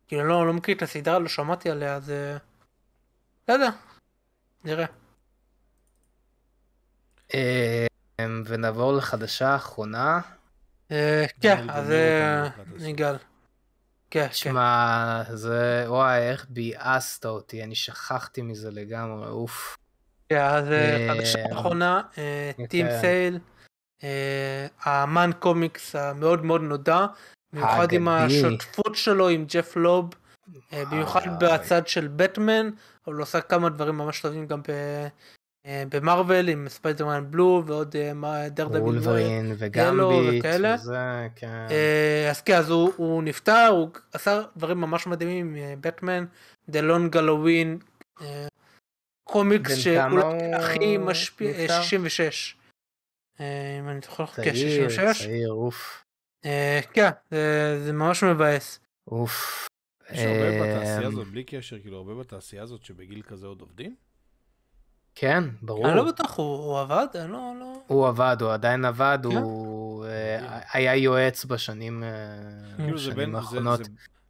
כאילו לא, לא מכיר את הסדרה, לא שמעתי עליה, זה... לא יודע, נראה. אמ, ונעבור לחדשה האחרונה. אה, כן, אז אה, נגאל. כן, כן. שמע, זה, וואי, איך ביאסת אותי, אני שכחתי מזה לגמרי, אוף. כן, החדשה אה, האחרונה, טים סייל, האמן קומיקס המאוד מאוד נודע, במיוחד עם השותפות שלו עם ג'ף לוב, במיוחד בצד של בטמן. אבל הוא עושה כמה דברים ממש טובים גם אה, ב Marvel עם Spider-Man Blue ועוד Daredevil Wolverine ו Gambit וזה, כן. אה, אז כן אז הוא, הוא נפטר הוא עשה דברים ממש מדהימים עם בטמן The Long Halloween קומיקס שאולי הכי משפיע 66 אם אני זוכר, כן, 66. צעיר, אוף. כן, זה ממש מבאס. אוף. יש הרבה בתעשייה הזאת, בלי קשר, כאילו הרבה בתעשייה הזאת שבגיל כזה עוד עובדים? כן, ברור. אני לא בטוח, הוא עבד? אני לא, לא... הוא עבד, הוא עדיין עבד, כן? הוא היה יועץ בשנים כאילו האחרונות.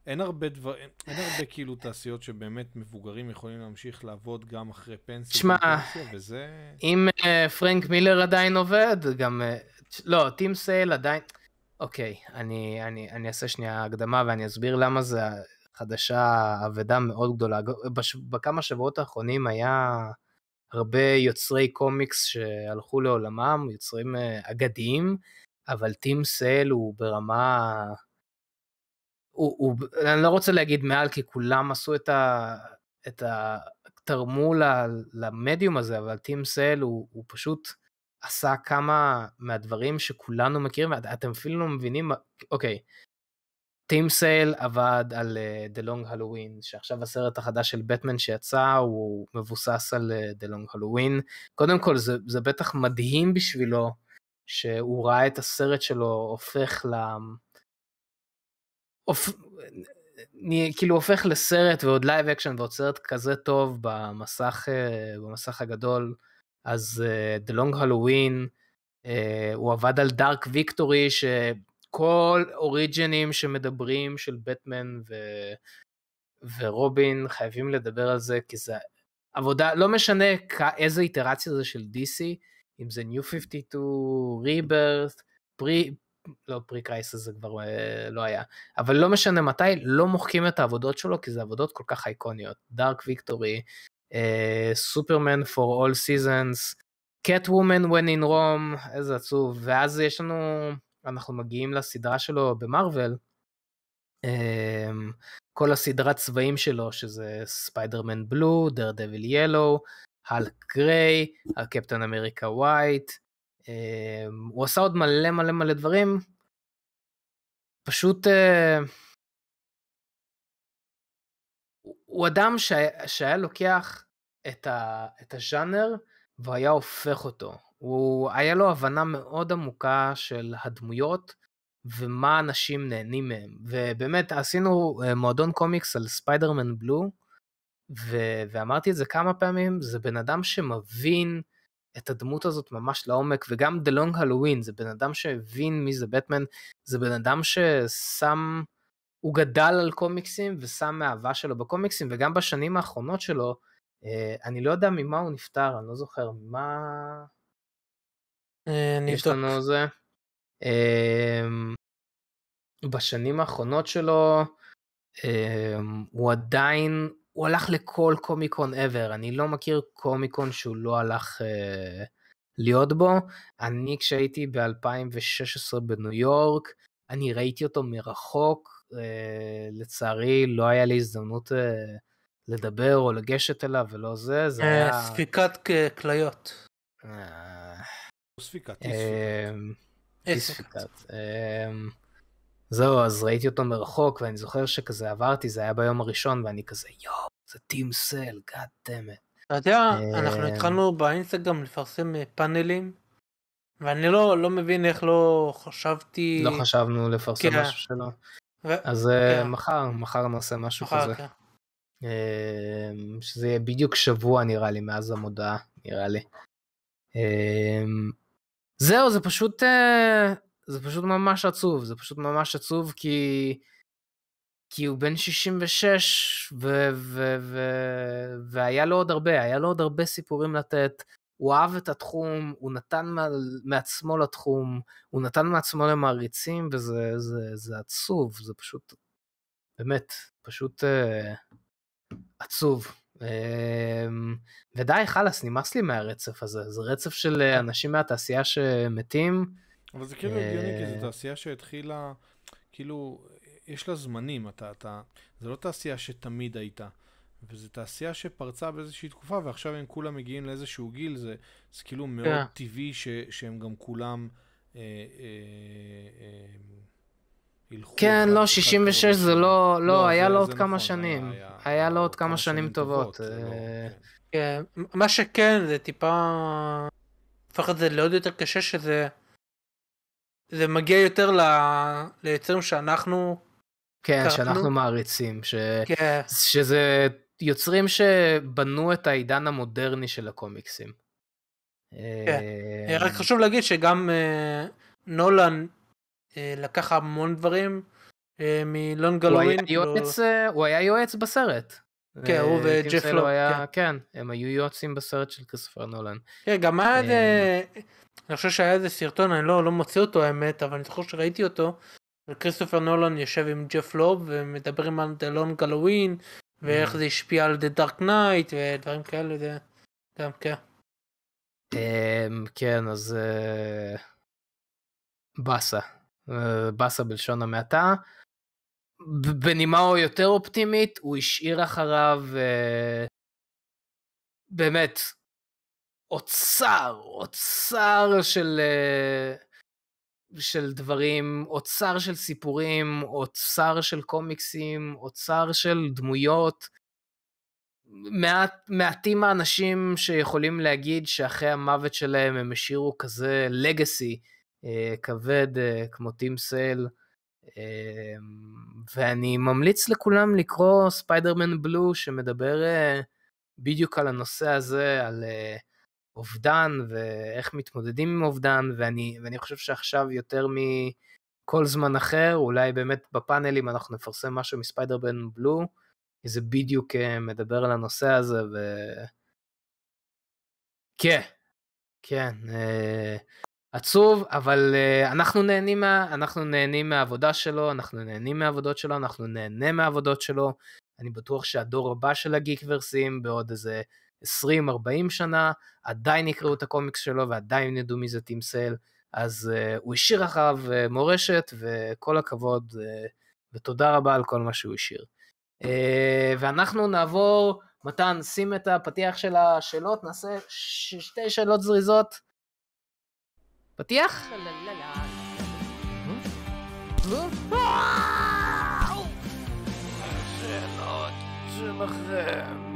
אין הרבה דבר, אין, אין הרבה כאילו תעשיות שבאמת מבוגרים יכולים להמשיך לעבוד גם אחרי פנסיה. תשמע, וזה... אם uh, פרנק מילר עדיין עובד, גם... Uh, לא, טים סייל עדיין... אוקיי, אני, אני, אני אעשה שנייה הקדמה ואני אסביר למה זה חדשה אבדה מאוד גדולה. בש, בכמה שבועות האחרונים היה הרבה יוצרי קומיקס שהלכו לעולמם, יוצרים uh, אגדיים, אבל טים סייל הוא ברמה... הוא, הוא, אני לא רוצה להגיד מעל כי כולם עשו את ה... את ה תרמו למדיום הזה, אבל טים סל הוא, הוא פשוט עשה כמה מהדברים שכולנו מכירים, ואתם אפילו לא מבינים, אוקיי, טים סייל עבד על uh, The Long Halloween, שעכשיו הסרט החדש של בטמן שיצא הוא מבוסס על uh, The Long Halloween. קודם כל זה, זה בטח מדהים בשבילו שהוא ראה את הסרט שלו הופך ל... אופ... כאילו הופך לסרט ועוד live action ועוד סרט כזה טוב במסך, אה, במסך הגדול, אז uh, The Long Halloween, הוא עבד על Dark Victory, שכל origin ים שמדברים של בטמן ו... ורובין חייבים לדבר על זה, כי זה עבודה, לא משנה איזה איטרציה זה של DC, אם זה New 52, Rebirth, pre, לא pre Crisis זה כבר אה, לא היה, אבל לא משנה מתי, לא מוחקים את העבודות שלו, כי זה עבודות כל כך אייקוניות. Dark Victory, Superman For All Seasons, Catwoman when in Rome, איזה עצוב, ואז יש לנו, אנחנו מגיעים לסדרה שלו ב Marvel, אה, כל הסדרת צבעים שלו, שזה ספיידרמן בלו, דר דביל ילו, הלק גריי, הקפטן אמריקה ווייט, אמ, הוא עשה עוד מלא מלא מלא דברים. פשוט אה, הוא אדם שהיה, שהיה לוקח את, ה, את הז'אנר והיה הופך אותו. הוא היה לו הבנה מאוד עמוקה של הדמויות ומה אנשים נהנים מהם. ובאמת עשינו אה, מועדון קומיקס על ספיידרמן בלו, ו- ואמרתי את זה כמה פעמים, זה בן אדם שמבין את הדמות הזאת ממש לעומק, וגם The Long Halloween, זה בן אדם שהבין מי זה בטמן, זה בן אדם ששם, הוא גדל על קומיקסים ושם מאהבה שלו בקומיקסים, וגם בשנים האחרונות שלו, אה, אני לא יודע ממה הוא נפטר, אני לא זוכר, ממה... אה, אני יש לנו זה. אמ, בשנים האחרונות שלו, אמ, הוא עדיין הוא הלך לכל קומיקון ever, אני לא מכיר קומיקון שהוא לא הלך uh, להיות בו. אני כשהייתי ב-2016 בניו יורק, אני ראיתי אותו מרחוק, uh, לצערי לא היה לי הזדמנות לדבר או לגשת אליו ולא זה, זה היה... ספיקת כליות. ספיקת, אי ספיקת. זהו, אז ראיתי אותו מרחוק, ואני זוכר שכזה עברתי, זה היה ביום הראשון, ואני כזה, יואו, זה טים סל, גאד דמת. אתה יודע, אנחנו אה, התחלנו באינסטגרם לפרסם אה, פאנלים, ואני לא, לא מבין איך לא חשבתי... לא חשבנו לפרסם כן. משהו שלו. ו... אז אה, כן. מחר, מחר נעשה משהו מחר, כזה. כן. שזה יהיה בדיוק שבוע נראה לי מאז המודעה, נראה לי. זהו, זה פשוט... זה פשוט ממש עצוב, זה פשוט ממש עצוב כי... כי הוא בן 66 ו- ו- ו- והיה לו עוד הרבה, היה לו עוד הרבה סיפורים לתת. הוא אהב את התחום, הוא נתן מעצמו לתחום, הוא נתן מעצמו למעריצים וזה זה, זה עצוב, זה פשוט, באמת, פשוט uh, עצוב. Uh, ודי, חלאס, נמאס לי מהרצף הזה, זה רצף של אנשים מהתעשייה שמתים. אבל זה כאילו הגיוני, כי זו אה, תעשייה שהתחילה, כאילו, יש לה זמנים, אתה, אתה, זה לא תעשייה שתמיד הייתה. וזו תעשייה שפרצה באיזושהי תקופה, ועכשיו הם כולם מגיעים לאיזשהו גיל, זה, זה כאילו מאוד yeah. כן. טבעי ש, שהם גם כולם אה, אה, אה, ילכו. כן, לא, 66 זה לא, לא, לא היה לו עוד כמה נכון, שנים. היה, לו עוד כמה שנים טובות. טובות. לא, אה... כן. כן, מה שכן, זה טיפה... הופך את זה לעוד יותר קשה שזה זה מגיע יותר ל... ליוצרים שאנחנו כן. שאנחנו מעריצים, ש... כן. שזה יוצרים שבנו את העידן המודרני של הקומיקסים. כן. אה, רק חשוב להגיד שגם אה, נולן אה, לקח המון דברים מלונג הלואוין. הוא היה יועץ בסרט. כן, הוא וג'ף לוק. כן. כן, הם היו יועצים בסרט של כריסטופר נולן. כן, גם היה איזה, אני חושב שהיה איזה סרטון, אני לא, לא מוציא אותו האמת, אבל אני זוכר שראיתי אותו. כריסטופר נולן יושב עם ג'ף לוב ומדברים על The Long Halloween ואיך mm. זה השפיע על The Dark Knight ודברים כאלה, זה גם כן. אמ, כן, אז אה, באסה. אה, באסה בלשון המעטה. בנימה יותר אופטימית, הוא השאיר אחריו אה, באמת אוצר, אוצר של, של דברים, אוצר של סיפורים, אוצר של קומיקסים, אוצר של דמויות. מעט, מעטים האנשים שיכולים להגיד שאחרי המוות שלהם הם השאירו כזה לגאסי אה, כבד אה, כמו טים סייל. אה, ואני ממליץ לכולם לקרוא ספיידרמן בלו שמדבר אה, בדיוק על הנושא הזה, על אה, אובדן ואיך מתמודדים עם אובדן, ואני, ואני חושב שעכשיו יותר מכל זמן אחר, אולי באמת בפאנלים אנחנו נפרסם משהו מספיידרמן בלו. כי זה בדיוק אה, מדבר על הנושא הזה, ו... כן, כן, אה, עצוב, אבל אה, אנחנו נהנים, מה, אנחנו נהנים מהעבודה שלו, אנחנו נהנים מהעבודות שלו, אנחנו נהנה מהעבודות שלו. אני בטוח שהדור הבא של הגיקוורסים בעוד איזה 20-40 שנה, עדיין יקראו את הקומיקס שלו ועדיין ידעו מי זה טים סייל. אז uh, הוא השאיר אחריו uh, מורשת, וכל הכבוד, uh, ותודה רבה על כל מה שהוא השאיר. אה, ואנחנו נעבור, מתן, שים את הפתיח של השאלות, נעשה שתי שאלות זריזות. פתיח?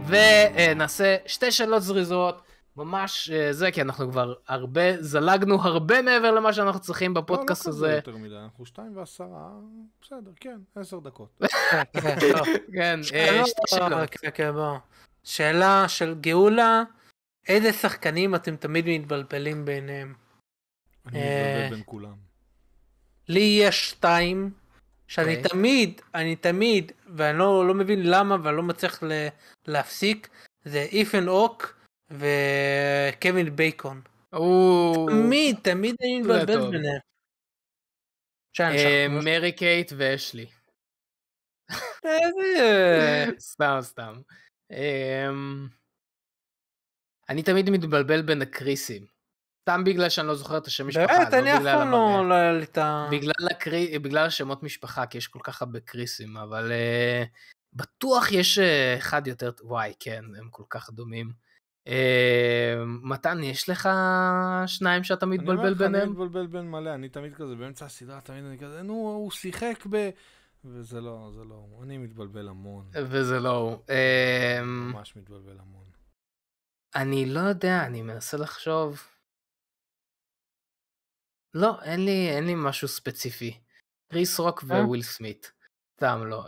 ונעשה שתי שאלות זריזות. ממש אה, זה, כי אנחנו כבר הרבה, זלגנו הרבה מעבר למה שאנחנו צריכים בפודקאסט הזה. לא, לא כזה יותר מדי, אנחנו שתיים ועשרה, בסדר, כן, עשר דקות. כן, אה, שתי שאלות. כן, כן, בוא. שאלה של גאולה, איזה שחקנים אתם תמיד מתבלבלים ביניהם? אני אה, בין כולם. לי יש שתיים, שאני אוקיי. תמיד, אני תמיד, ואני לא מבין למה ואני לא מצליח להפסיק, זה איפן אוק. וקווין בייקון. תמיד, תמיד אני מבלבל ביניהם. אה, מרי קייט ואשלי. סתם, סתם. אמ, אני תמיד מתבלבל בין הקריסים. סתם בגלל שאני לא זוכר את השם משפחה. באמת, אני אף פעם לא היה לי את ה... בגלל השמות משפחה, כי יש כל כך הרבה קריסים, אבל אה, בטוח יש אה, אחד יותר, וואי, כן, הם כל כך דומים. אה, מתן, יש לך שניים שאתה מתבלבל ביניהם? אני מתבלבל בין מלא, אני תמיד כזה, באמצע הסדרה תמיד אני כזה, נו, הוא שיחק ב... וזה לא, זה לא, אני מתבלבל המון. וזה לא. אה, ממש מתבלבל המון. אני לא יודע, אני מנסה לחשוב. לא, אין לי, אין לי משהו ספציפי. קריס רוק אה? וויל סמית. סתם לא.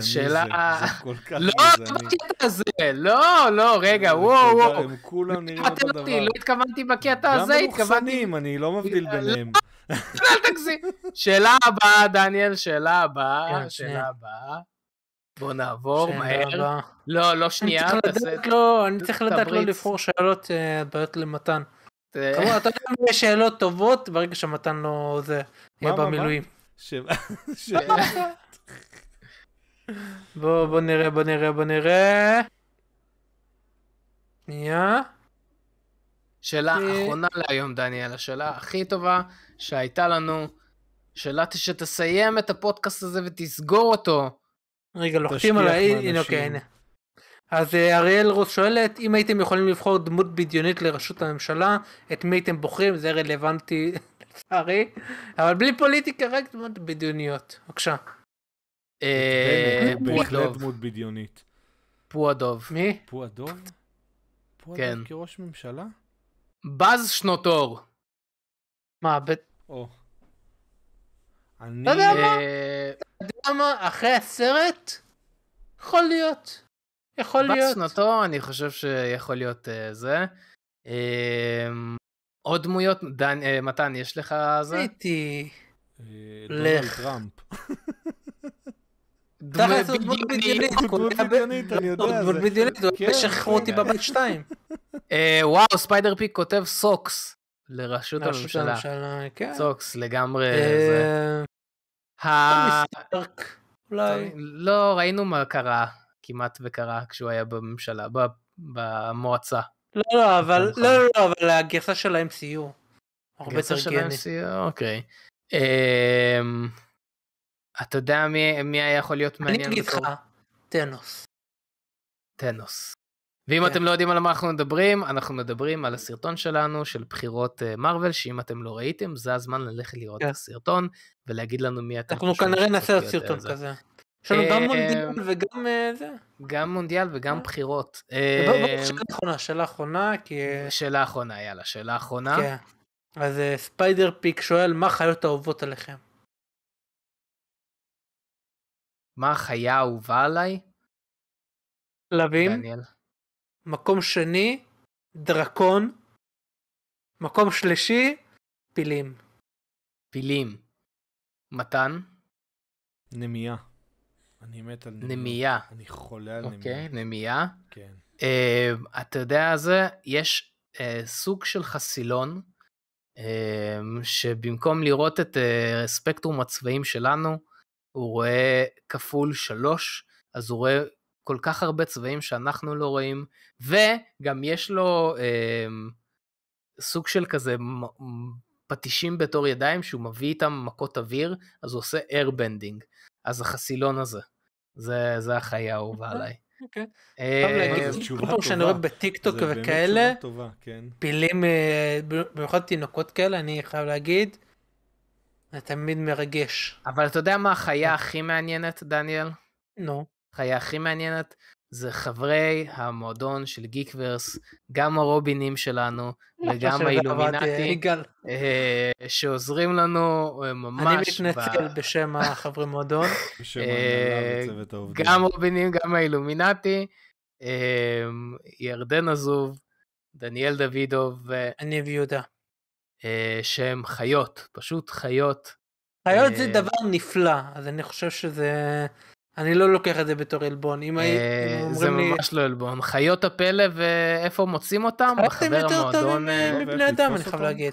שאלה... לא, לא בקטע הזה, לא, לא, רגע, וואו, וואו. הם כולם נראים אותו דבר. לא התכוונתי בקטע הזה, התכוונתי... גם אני לא מבדיל לא, ביניהם. אל תגזים. שאלה הבאה, דניאל, שאלה הבאה, כן, שאלה הבאה. בוא נעבור מהר. לא, לא שנייה. אני צריך לדעת לא לבחור שאלות אה, בעיות למתן. כמובן, אתה יודע אם יש שאלות טובות, ברגע שמתן לא זה, יהיה במילואים. בוא, בוא נראה, בוא נראה, בוא נראה. שנייה. שאלה אה, אחרונה להיום, דניאל, השאלה הכי טובה שהייתה לנו, שאלה שתסיים את הפודקאסט הזה ותסגור אותו. רגע, לוחצים על ה... הנה, אוקיי, הנה. אז אה, אריאל רוס שואלת, אם הייתם יכולים לבחור דמות בדיונית לראשות הממשלה, את מי הייתם בוחרים? זה רלוונטי לצערי, אבל בלי פוליטיקה, רק דמות בדיוניות. בבקשה. אה, בהחלט דמות בדיונית. פועדוב. מי? פועדוב? כן. כראש ממשלה? באז שנות אור. מה, ב... אני... לא יודע מה. אה, אתה יודע מה, אחרי הסרט, יכול להיות. יכול להיות. שנות אור, אני חושב שיכול להיות אה, זה. אה, עוד דמויות, דן, אה, מתן, יש לך זה? הייתי... אה, לך. דונלד טראמפ. דמות בדיונית. הוא דמות בדיונית, אני דמות זה- בדיונית, כן, אותי כן. בבית שתיים. וואו, ספיידר פיק כותב סוקס לראשות ראשות הממשלה. כן. סוקס לגמרי. לא, ראינו מה קרה, כמעט וקרה כשהוא היה בממשלה, במועצה. לא, לא, אבל. לא, לא, לא, אבל הגרסה של ה-MCU. הרבה יותר. ה-MCU, אוקיי. אמ, אתה יודע מי מי היה יכול להיות אני מעניין אגיד לך, טנוס. טנוס. ואם כן. אתם לא יודעים על מה אנחנו מדברים, אנחנו מדברים על הסרטון שלנו של בחירות מארוול, שאם אתם לא ראיתם, זה הזמן ללכת לראות כן. את הסרטון ולהגיד לנו מי אתם אנחנו כנראה נעשה סרטון אה, זה. כזה. יש לנו גם אה, מונדיאל וגם אה, זה. גם מונדיאל וגם אה. בחירות. שאלה אחרונה, שאלה אחרונה, כי... שאלה אחרונה, יאללה, שאלה אחרונה. כן. אז אה, ספיידר פיק שואל, מה החיות האהובות עליכם? מה החיה האהובה עליי? כלבים, דניאל. מקום שני, דרקון, מקום שלישי, פילים. פילים. מתן? נמייה. אני מת על נמייה. נמייה. אני חולה על אוקיי, נמייה. נמייה. כן. אה, אתה יודע זה, יש אה, סוג של חסילון, אה, שבמקום לראות את אה, ספקטרום הצבעים שלנו, הוא רואה כפול שלוש, אז הוא רואה כל כך הרבה צבעים שאנחנו לא רואים, וגם יש לו אה, סוג של כזה פטישים בתור ידיים שהוא מביא איתם מכות אוויר, אז הוא עושה airbending. אז החסילון הזה, זה, זה החיה האהובה אוקיי. עליי. אוקיי. אה, זו כל פעם שאני. רואה בטיקטוק וכאלה, כן. פילים, אה, במיוחד תינוקות כאלה, אני חייב להגיד, זה תמיד מרגש. אבל אתה יודע מה החיה הכי מעניינת, דניאל? נו. החיה הכי מעניינת זה חברי המועדון של גיקוורס, גם הרובינים שלנו וגם של האילומינטי, אה. אה, שעוזרים לנו אה, אני ממש, מתנצל ב- בשם החברי מועדון. אה. גם רובינים, גם האילומינטי, אה, ירדן עזוב, דניאל דוידוב, ו- אני ויהודה. אה, שהם חיות, פשוט חיות. חיות זה אה, דבר נפלא, אז אני חושב שזה... אני לא לוקח את זה בתור עלבון. אם אה, זה אומרים לי... ממש לא עלבון. חיות הפלא ואיפה מוצאים אותם? בחבר יותר טובים אה, אה, מבני אדם, אני חייב? להגיד.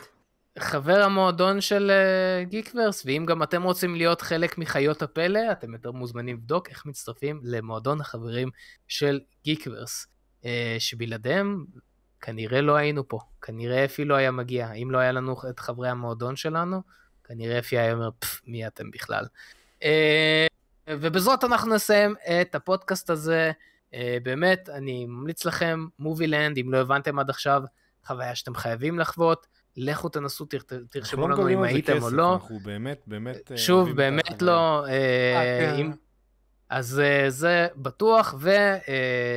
חבר המועדון של גיקוורס, ואם גם אתם רוצים להיות חלק מחיות הפלא, אתם יותר מוזמנים לבדוק איך מצטרפים למועדון החברים של גיקוורס, שבלעדיהם כנראה לא היינו פה, כנראה אפי לא היה מגיע, אם לא היה לנו את חברי המועדון שלנו, כנראה אפי היה אומר, פפ, מי אתם בכלל. ובזאת אנחנו נסיים את הפודקאסט הזה. אה, באמת, אני ממליץ לכם, מובילנד, אם לא הבנתם עד עכשיו, חוויה שאתם חייבים לחוות. לכו תנסו, תר- תרשמו לא לנו אם הייתם או כסף, לא. אנחנו באמת, באמת... אה, שוב, באמת. לא. אה, כן. אם- אז זה בטוח,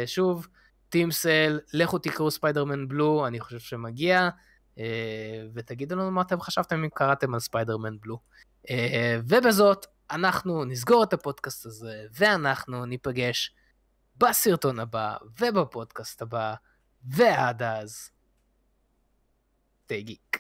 ושוב, טים סל, לכו תקראו ספיידרמן בלו, אני חושב שמגיע, ותגידו לנו מה אתם חשבתם אם קראתם על ספיידרמן בלו. ובזאת, אנחנו נסגור את הפודקאסט הזה, ואנחנו ניפגש בסרטון הבא, ובפודקאסט הבא, ועד אז, stay geek.